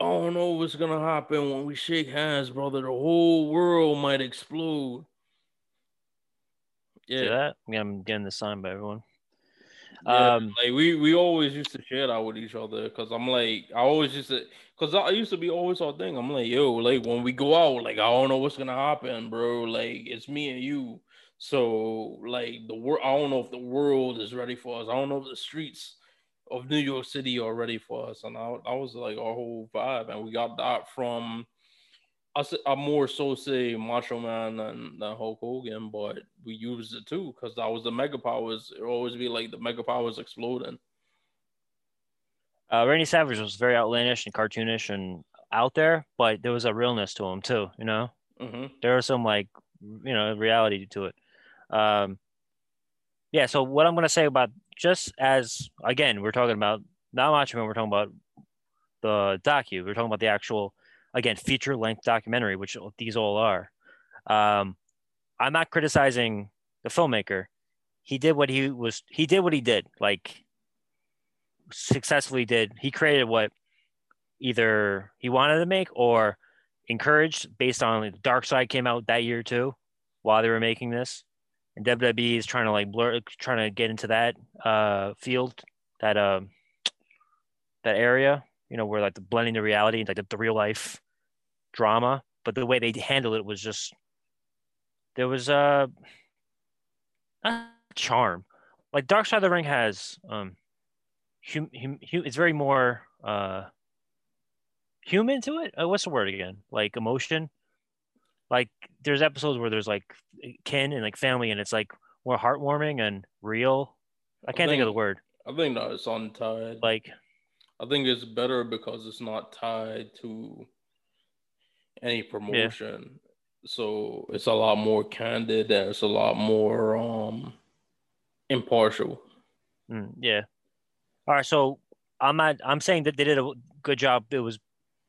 I don't know what's gonna happen when we shake hands, brother. The whole world might explode. see Yeah, that? Yeah, I'm getting the sign by everyone. Yeah, Um, like we we always used to share that with each other because I'm like I always used to because I used to be always our thing. I'm like yo, like when we go out, like I don't know what's gonna happen, bro. Like it's me and you. So like the world, I don't know if the world is ready for us. I don't know if the streets of New York City are ready for us. And I, I was like our whole vibe, and we got that from. I s- I more so say Macho Man than, than Hulk Hogan, but we used it too because that was the mega powers. It always be like the mega powers exploding. uh, Randy Savage was very outlandish and cartoonish and out there, but there was a realness to him too. You know, hmm there was some like you know reality to it. Um, yeah. So what I'm gonna say about just as again we're talking about not Macho Man, we're talking about the docu. We're talking about the actual again feature length documentary, which these all are. Um, I'm not criticizing the filmmaker. He did what he was. He did what he did. Like successfully did. He created what either he wanted to make or encouraged based on like, Dark Side came out that year too, while they were making this. And WWE is trying to like blur, trying to get into that uh, field, that uh, that area, you know, where like the blending the reality, like the, the real life drama. But the way they handled it was just there was uh, a charm. Like Dark Side of the Ring has um, hum, hum, hum, it's very more uh human to it. Uh, what's the word again? Like emotion. Like there's episodes where there's like kin and like family, and it's like more heartwarming and real. I can't I think, think, of the word. I think that it's untied. Like, I think it's better because it's not tied to any promotion. Yeah. So it's a lot more candid and it's a lot more um impartial. Mm, yeah. All right. So I'm not. I'm saying that they did a good job. It was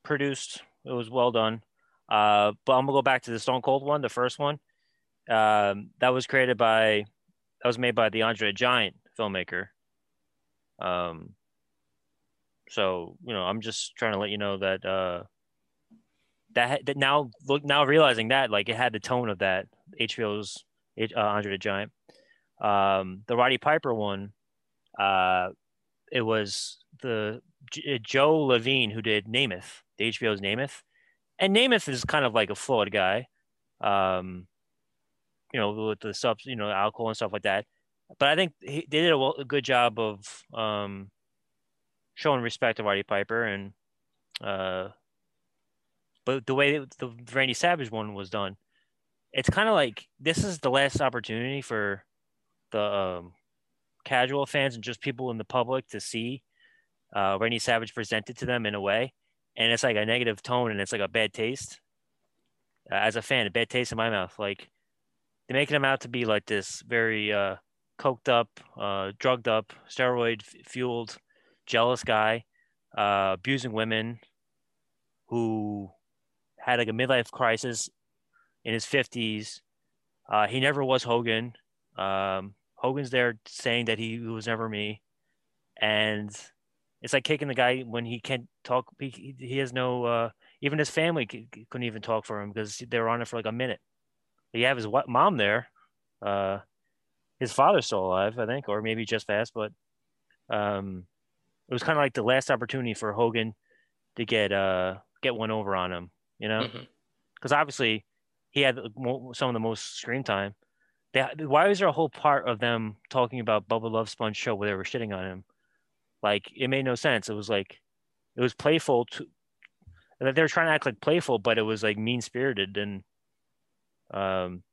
produced. It was well done. Uh, but I'm gonna go back to the Stone Cold one, the first one. Um, that was created by, that was made by the Andre Giant filmmaker. Um, so you know, I'm just trying to let you know that uh, that that now look now realizing that like it had the tone of that HBO's uh, Andre the Giant. Um, the Roddy Piper one, uh, it was the J- Joe Lavine who did Namath, the HBO's Namath, and Namath is kind of like a flawed guy, um, you know, with the stuff, you know, alcohol and stuff like that. But I think he, they did a, a, good job of um, showing respect to Roddy Piper, and uh, but the way the Randy Savage one was done, it's kind of like this is the last opportunity for the um, casual fans and just people in the public to see uh, Randy Savage presented to them in a way, and it's like a negative tone and it's like a bad taste. Uh, as a fan, a bad taste in my mouth. Like they're making him out to be like this very uh, coked up, uh, drugged up, steroid fueled, jealous guy, uh, abusing women, who had like a midlife crisis in his fifties. Uh, he never was Hogan. Um, Hogan's there saying that he was never me, and it's like kicking the guy when he can't talk. He, he has no. Uh, even his family couldn't even talk for him because they were on it for like a minute. You have his mom there. Uh, his father's still alive, I think, or maybe just fast. But um, it was kind of like the last opportunity for Hogan to get uh get one over on him. You know, because mm-hmm. obviously he had some of the most screen time they, why was there a whole part of them talking about Bubba Love Sponge show where they were shitting on him? Like it made no sense. It was like it was playful to that they were trying to act like playful, but it was like mean spirited and um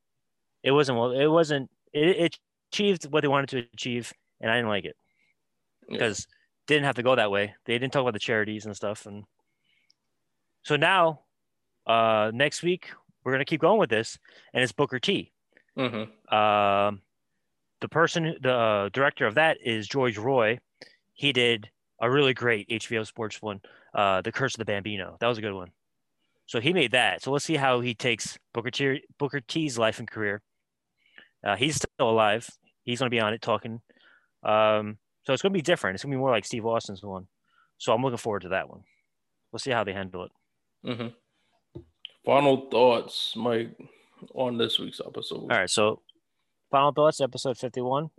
it wasn't well it wasn't it, it, achieved what they wanted to achieve and I didn't like it because yeah. didn't have to go that way. They didn't talk about the charities and stuff and so now uh next week we're gonna keep going with this and it's Booker T. Mm-hmm. Uh, the person, the uh, director of that is George Roy. He did a really great HBO Sports one, uh, The Curse of the Bambino. That was a good one. So he made that. So let's see how he takes Booker, T, Booker T's life and career. Uh, he's still alive. He's going to be on it talking. Um, so it's going to be different. It's going to be more like Steve Austin's one. So I'm looking forward to that one. We'll see how they handle it. Mm-hmm. Final thoughts, Mike on this week's episode. All right, so final thoughts, episode 51.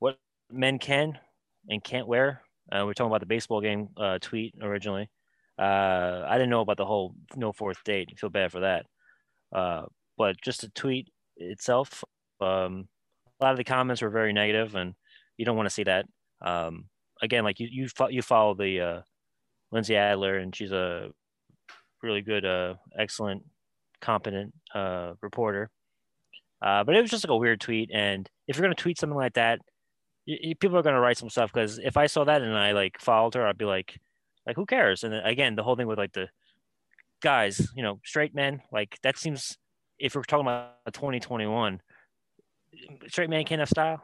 What men can and can't wear. Uh, we're talking about the baseball game uh, tweet originally. Uh, I didn't know about the whole no fourth date. I feel bad for that. Uh, but just the tweet itself, um, a lot of the comments were very negative, and you don't want to see that. Um, again, like you you, fo- you follow the uh, Lindsey Adler, and she's a really good, uh, excellent competent uh, reporter. Uh, but it was just like a weird tweet. And if you're going to tweet something like that, y- y- people are going to write some stuff. Because if I saw that and I like followed her, I'd be like, like who cares? And then, again, the whole thing with like the guys, you know, straight men, like that seems. If we're talking about 2021, straight man can't have style.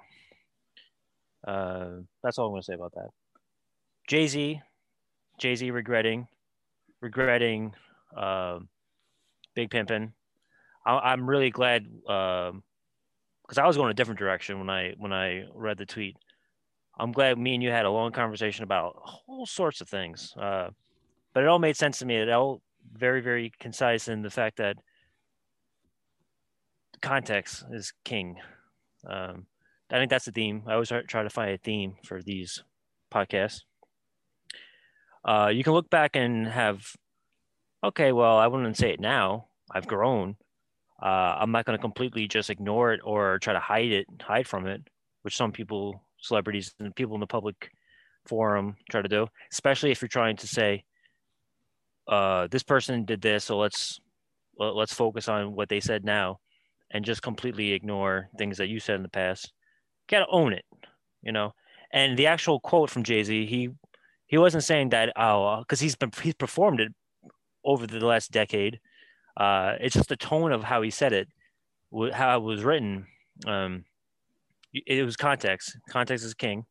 Uh, that's all I'm going to say about that. Jay Z, Jay Z regretting, regretting. Um, Big Pimpin. I, am really glad because um, I was going a different direction when I when I read the tweet. I'm glad me and you had a long conversation about all sorts of things, uh, but it all made sense to me. It all very very concise in the fact that context is king. Um, I think that's the theme. I always try to find a theme for these podcasts. Uh, you can look back and have, okay, well, I wouldn't say it now. I've grown. Uh, I'm not going to completely just ignore it or try to hide it, hide from it, which some people, celebrities, and people in the public forum try to do. Especially if you're trying to say, uh, this person did this, so let's let's focus on what they said now, and just completely ignore things that you said in the past gotta own it, you know. And the actual quote from Jay Z, he he wasn't saying that oh, because he's been he's performed it over the last decade. Uh, it's just the tone of how he said it, how it was written. Um, it was context. Context is king.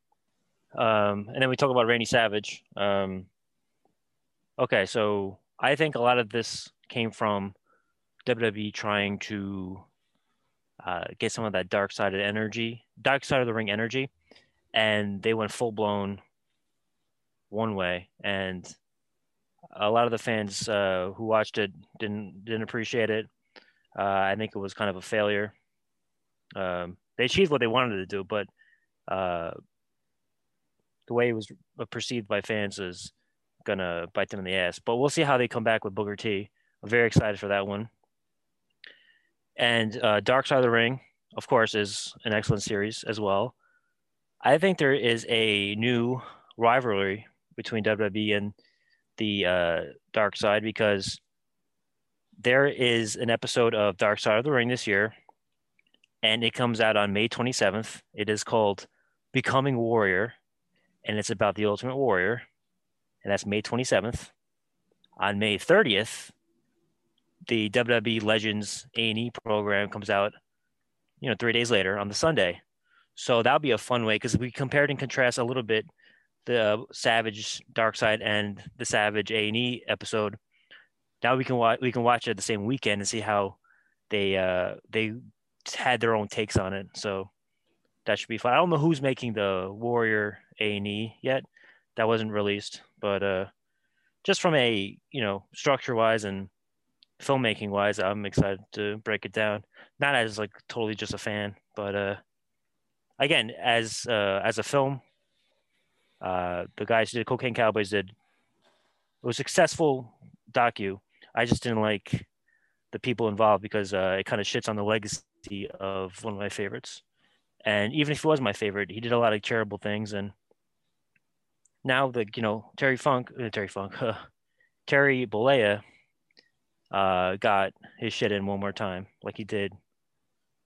Um, and then we talk about Randy Savage. Um, okay, so I think a lot of this came from WWE trying to uh, get some of that dark side of energy, dark side of the ring energy, and they went full blown one way. And a lot of the fans uh, who watched it didn't didn't appreciate it. Uh, I think it was kind of a failure. Um, they achieved what they wanted to do, but uh, the way it was perceived by fans is gonna bite them in the ass. But we'll see how they come back with Booker T. I'm very excited for that one. And uh, Dark Side of the Ring, of course, is an excellent series as well. I think there is a new rivalry between WWE and the uh, Dark Side because there is an episode of Dark Side of the Ring this year, and it comes out on May 27th. It is called Becoming Warrior, and it's about the Ultimate Warrior, and that's May 27th. On May 30th, the WWE Legends A&E program comes out, you know, three days later on the Sunday. So that'll be a fun way because we compared and contrast a little bit the Savage Dark Side and the Savage A&E episode. Now we can watch we can watch it at the same weekend and see how they uh they had their own takes on it. So that should be fun. I don't know who's making the Warrior A&E yet. That wasn't released, but uh just from a, you know, structure wise and filmmaking wise, I'm excited to break it down. Not as like totally just a fan, but uh, again, as uh, as a film, uh, the guys did Cocaine Cowboys did it was successful docu. I just didn't like the people involved because uh, it kind of shits on the legacy of one of my favorites. And even if he was my favorite, he did a lot of charitable things. And now the you know Terry Funk, uh, Terry Funk, uh, Terry Bollea uh, got his shit in one more time, like he did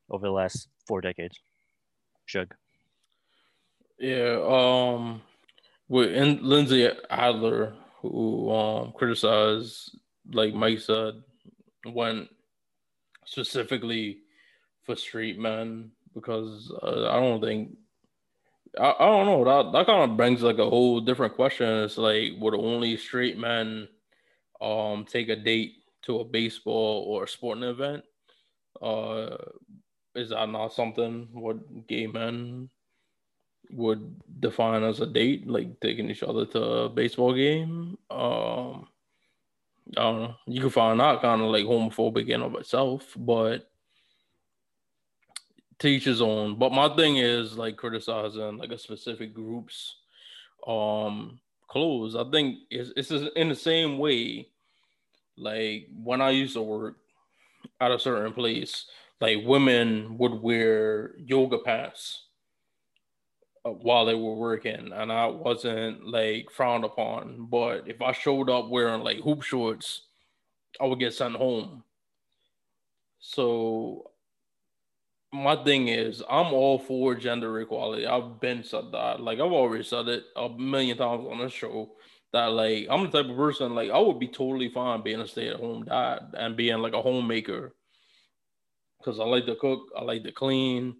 over the last four decades. Shug. Yeah. Um. With Lindsey Adler, who um criticized, like Mike said, went specifically for street men because uh, I don't think I, I don't know that that kind of brings like a whole different question. It's like would only straight men um take a date to a baseball or a sporting event. Uh, is that not something what gay men would define as a date, like taking each other to a baseball game? Um, I don't know. You can find that kind of like homophobic in of itself, but teach his own. But my thing is like criticizing like a specific group's um clothes. I think it's it's in the same way like when I used to work at a certain place, like women would wear yoga pants Uh, while they were working, and I wasn't like frowned upon. But if I showed up wearing like hoop shorts, I would get sent home. So my thing is, I'm all for gender equality. I've been said that. Like I've already said it a million times on this show that like I'm the type of person like I would be totally fine being a stay-at-home dad and being like a homemaker because I like to cook, I like to clean,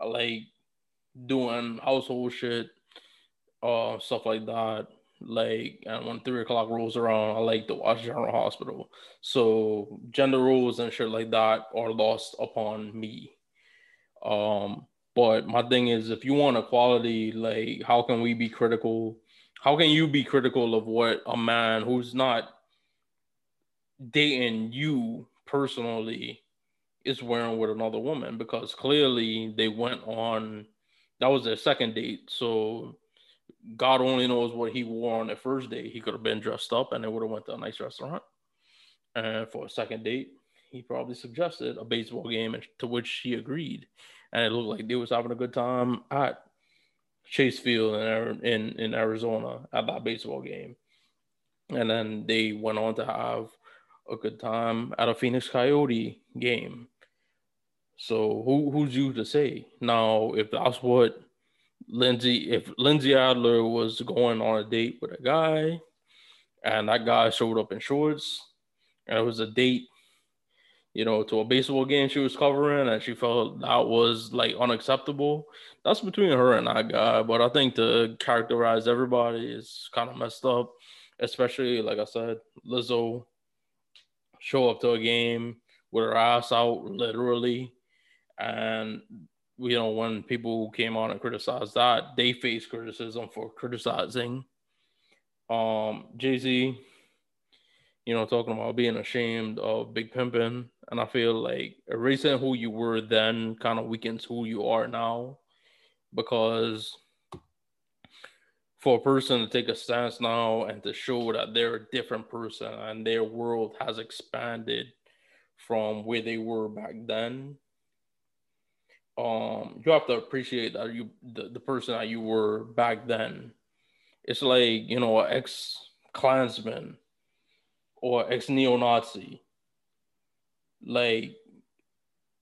I like doing household shit, uh, stuff like that. Like, and when three o'clock rolls around, I like to watch General Hospital. So gender roles and shit like that are lost upon me. Um, but my thing is, if you want equality, like, how can we be critical? How can you be critical of what a man who's not dating you personally is wearing with another woman? Because clearly they went on, that was their second date. So God only knows what he wore on the first date. He could have been dressed up and they would have went to a nice restaurant. And for a second date, he probably suggested a baseball game, to which she agreed. And it looked like they was having a good time at Chase Field in in, in Arizona at that baseball game. And then they went on to have a good time at a Phoenix Coyote game. So who who's you to say? Now, if that's what Lindsey, if Lindsey Adler was going on a date with a guy and that guy showed up in shorts and it was a date, you know, to a baseball game she was covering and she felt that was like unacceptable, that's between her and that guy. But I think to characterize everybody is kind of messed up, especially like I said, Lizzo show up to a game with her ass out literally and you know, when people came on and criticized that, they faced criticism for criticizing um Jay Z, you know, talking about being ashamed of Big Pimpin'. And I feel like erasing who you were then kind of weakens who you are now because for a person to take a stance now and to show that they're a different person and their world has expanded from where they were back then um you have to appreciate that you the, the person that you were back then. It's like you know ex klansman or ex neo-nazi like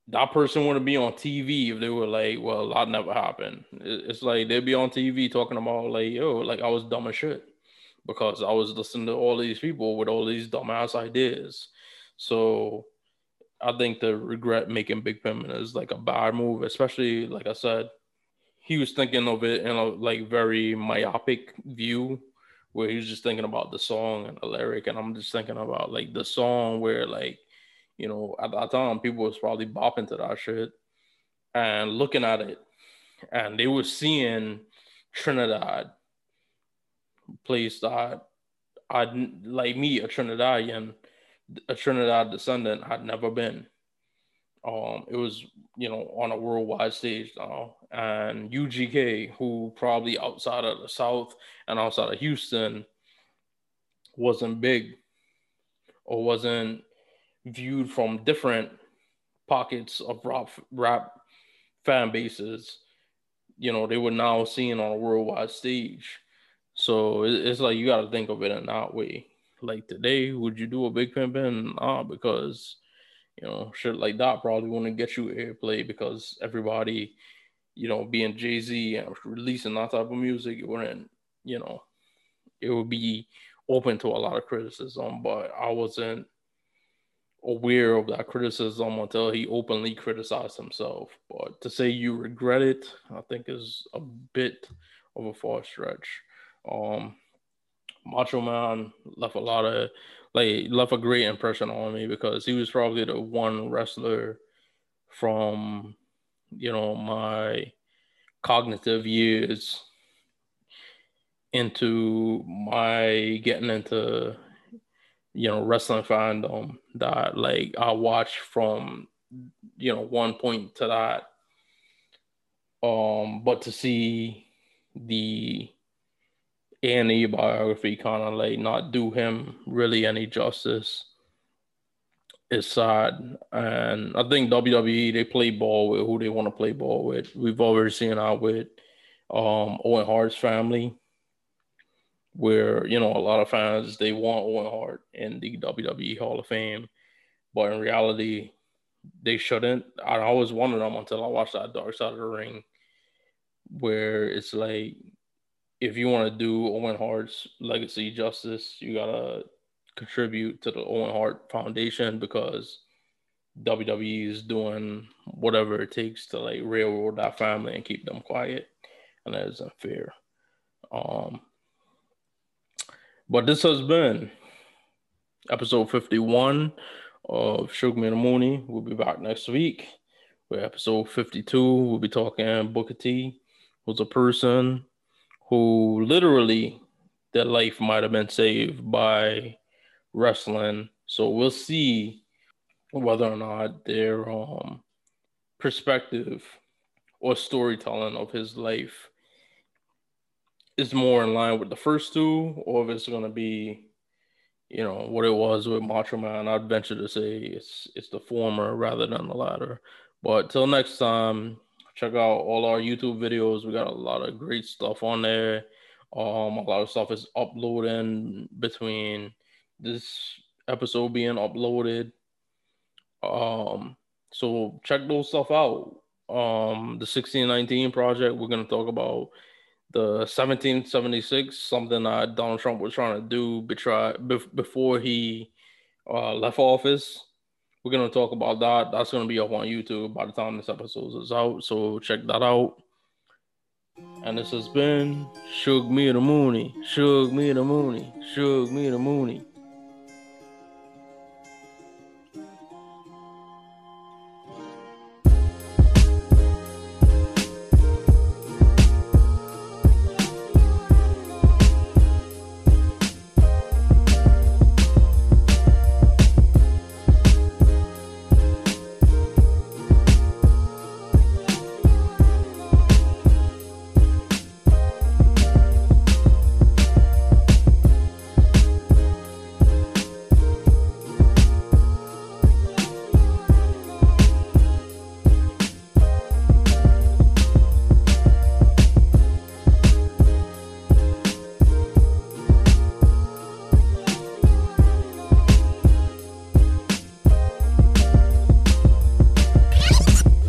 that person wouldn't be on tv if they were like well that never happened. It's like they'd be on tv talking about like yo like i was dumb as shit because i was listening to all these people with all these dumbass ideas. So I think the regret making Big Pimpin' is like a bad move, especially like I said, he was thinking of it in a like very myopic view where he was just thinking about the song and the lyric, and I'm just thinking about like the song where like you know at that time people was probably bopping to that shit and looking at it, and they were seeing Trinidad place that I like me a Trinidadian a Trinidad descendant had never been. Um, it was, you know, on a worldwide stage now. And UGK, who probably outside of the South and outside of Houston wasn't big or wasn't viewed from different pockets of rap, rap fan bases, you know, they were now seen on a worldwide stage. So it's like you got to think of it in that way like today, would you do a big pimpin'? Nah, because you know, shit like that probably wouldn't get you airplay because everybody, you know, being Jay Z and releasing that type of music, it wouldn't, you know, it would be open to a lot of criticism. But I wasn't aware of that criticism until he openly criticized himself. But to say you regret it, I think is a bit of a far stretch. Um, Macho Man left a lot of like left a great impression on me because he was probably the one wrestler from you know my cognitive years into my getting into you know wrestling fandom that like I watched from you know one point to that. Um but to see the a&E biography kind of like not do him really any justice. It's sad. And I think WWE, they play ball with who they want to play ball with. We've already seen that with um, Owen Hart's family, where, you know, a lot of fans, they want Owen Hart in the WWE Hall of Fame. But in reality, they shouldn't. I always wanted them until I watched that Dark Side of the Ring, where it's like if you want to do Owen Hart's legacy justice, you gotta contribute to the Owen Hart Foundation because WWE is doing whatever it takes to like railroad that family and keep them quiet, and that is unfair. Um, But this has been episode 51 of Me the Mooney. We'll be back next week with episode 52. We'll be talking Booker T, who's a person who literally their life might have been saved by wrestling. So we'll see whether or not their um, perspective or storytelling of his life is more in line with the first two, or if it's going to be, you know, what it was with Macho Man. I'd venture to say it's it's the former rather than the latter. But till next time, check out all our YouTube videos. We got a lot of great stuff on there. Um, a lot of stuff is uploading between this episode being uploaded. Um, so check those stuff out. Um, the 1619 project, we're gonna talk about the 1776, something that Donald Trump was trying to do before he uh, left office. We're gonna talk about that. That's gonna be up on YouTube by the time this episode is out. So check that out. And this has been Shug Me the Mooney. Shug Me the Mooney. Shug Me the Mooney.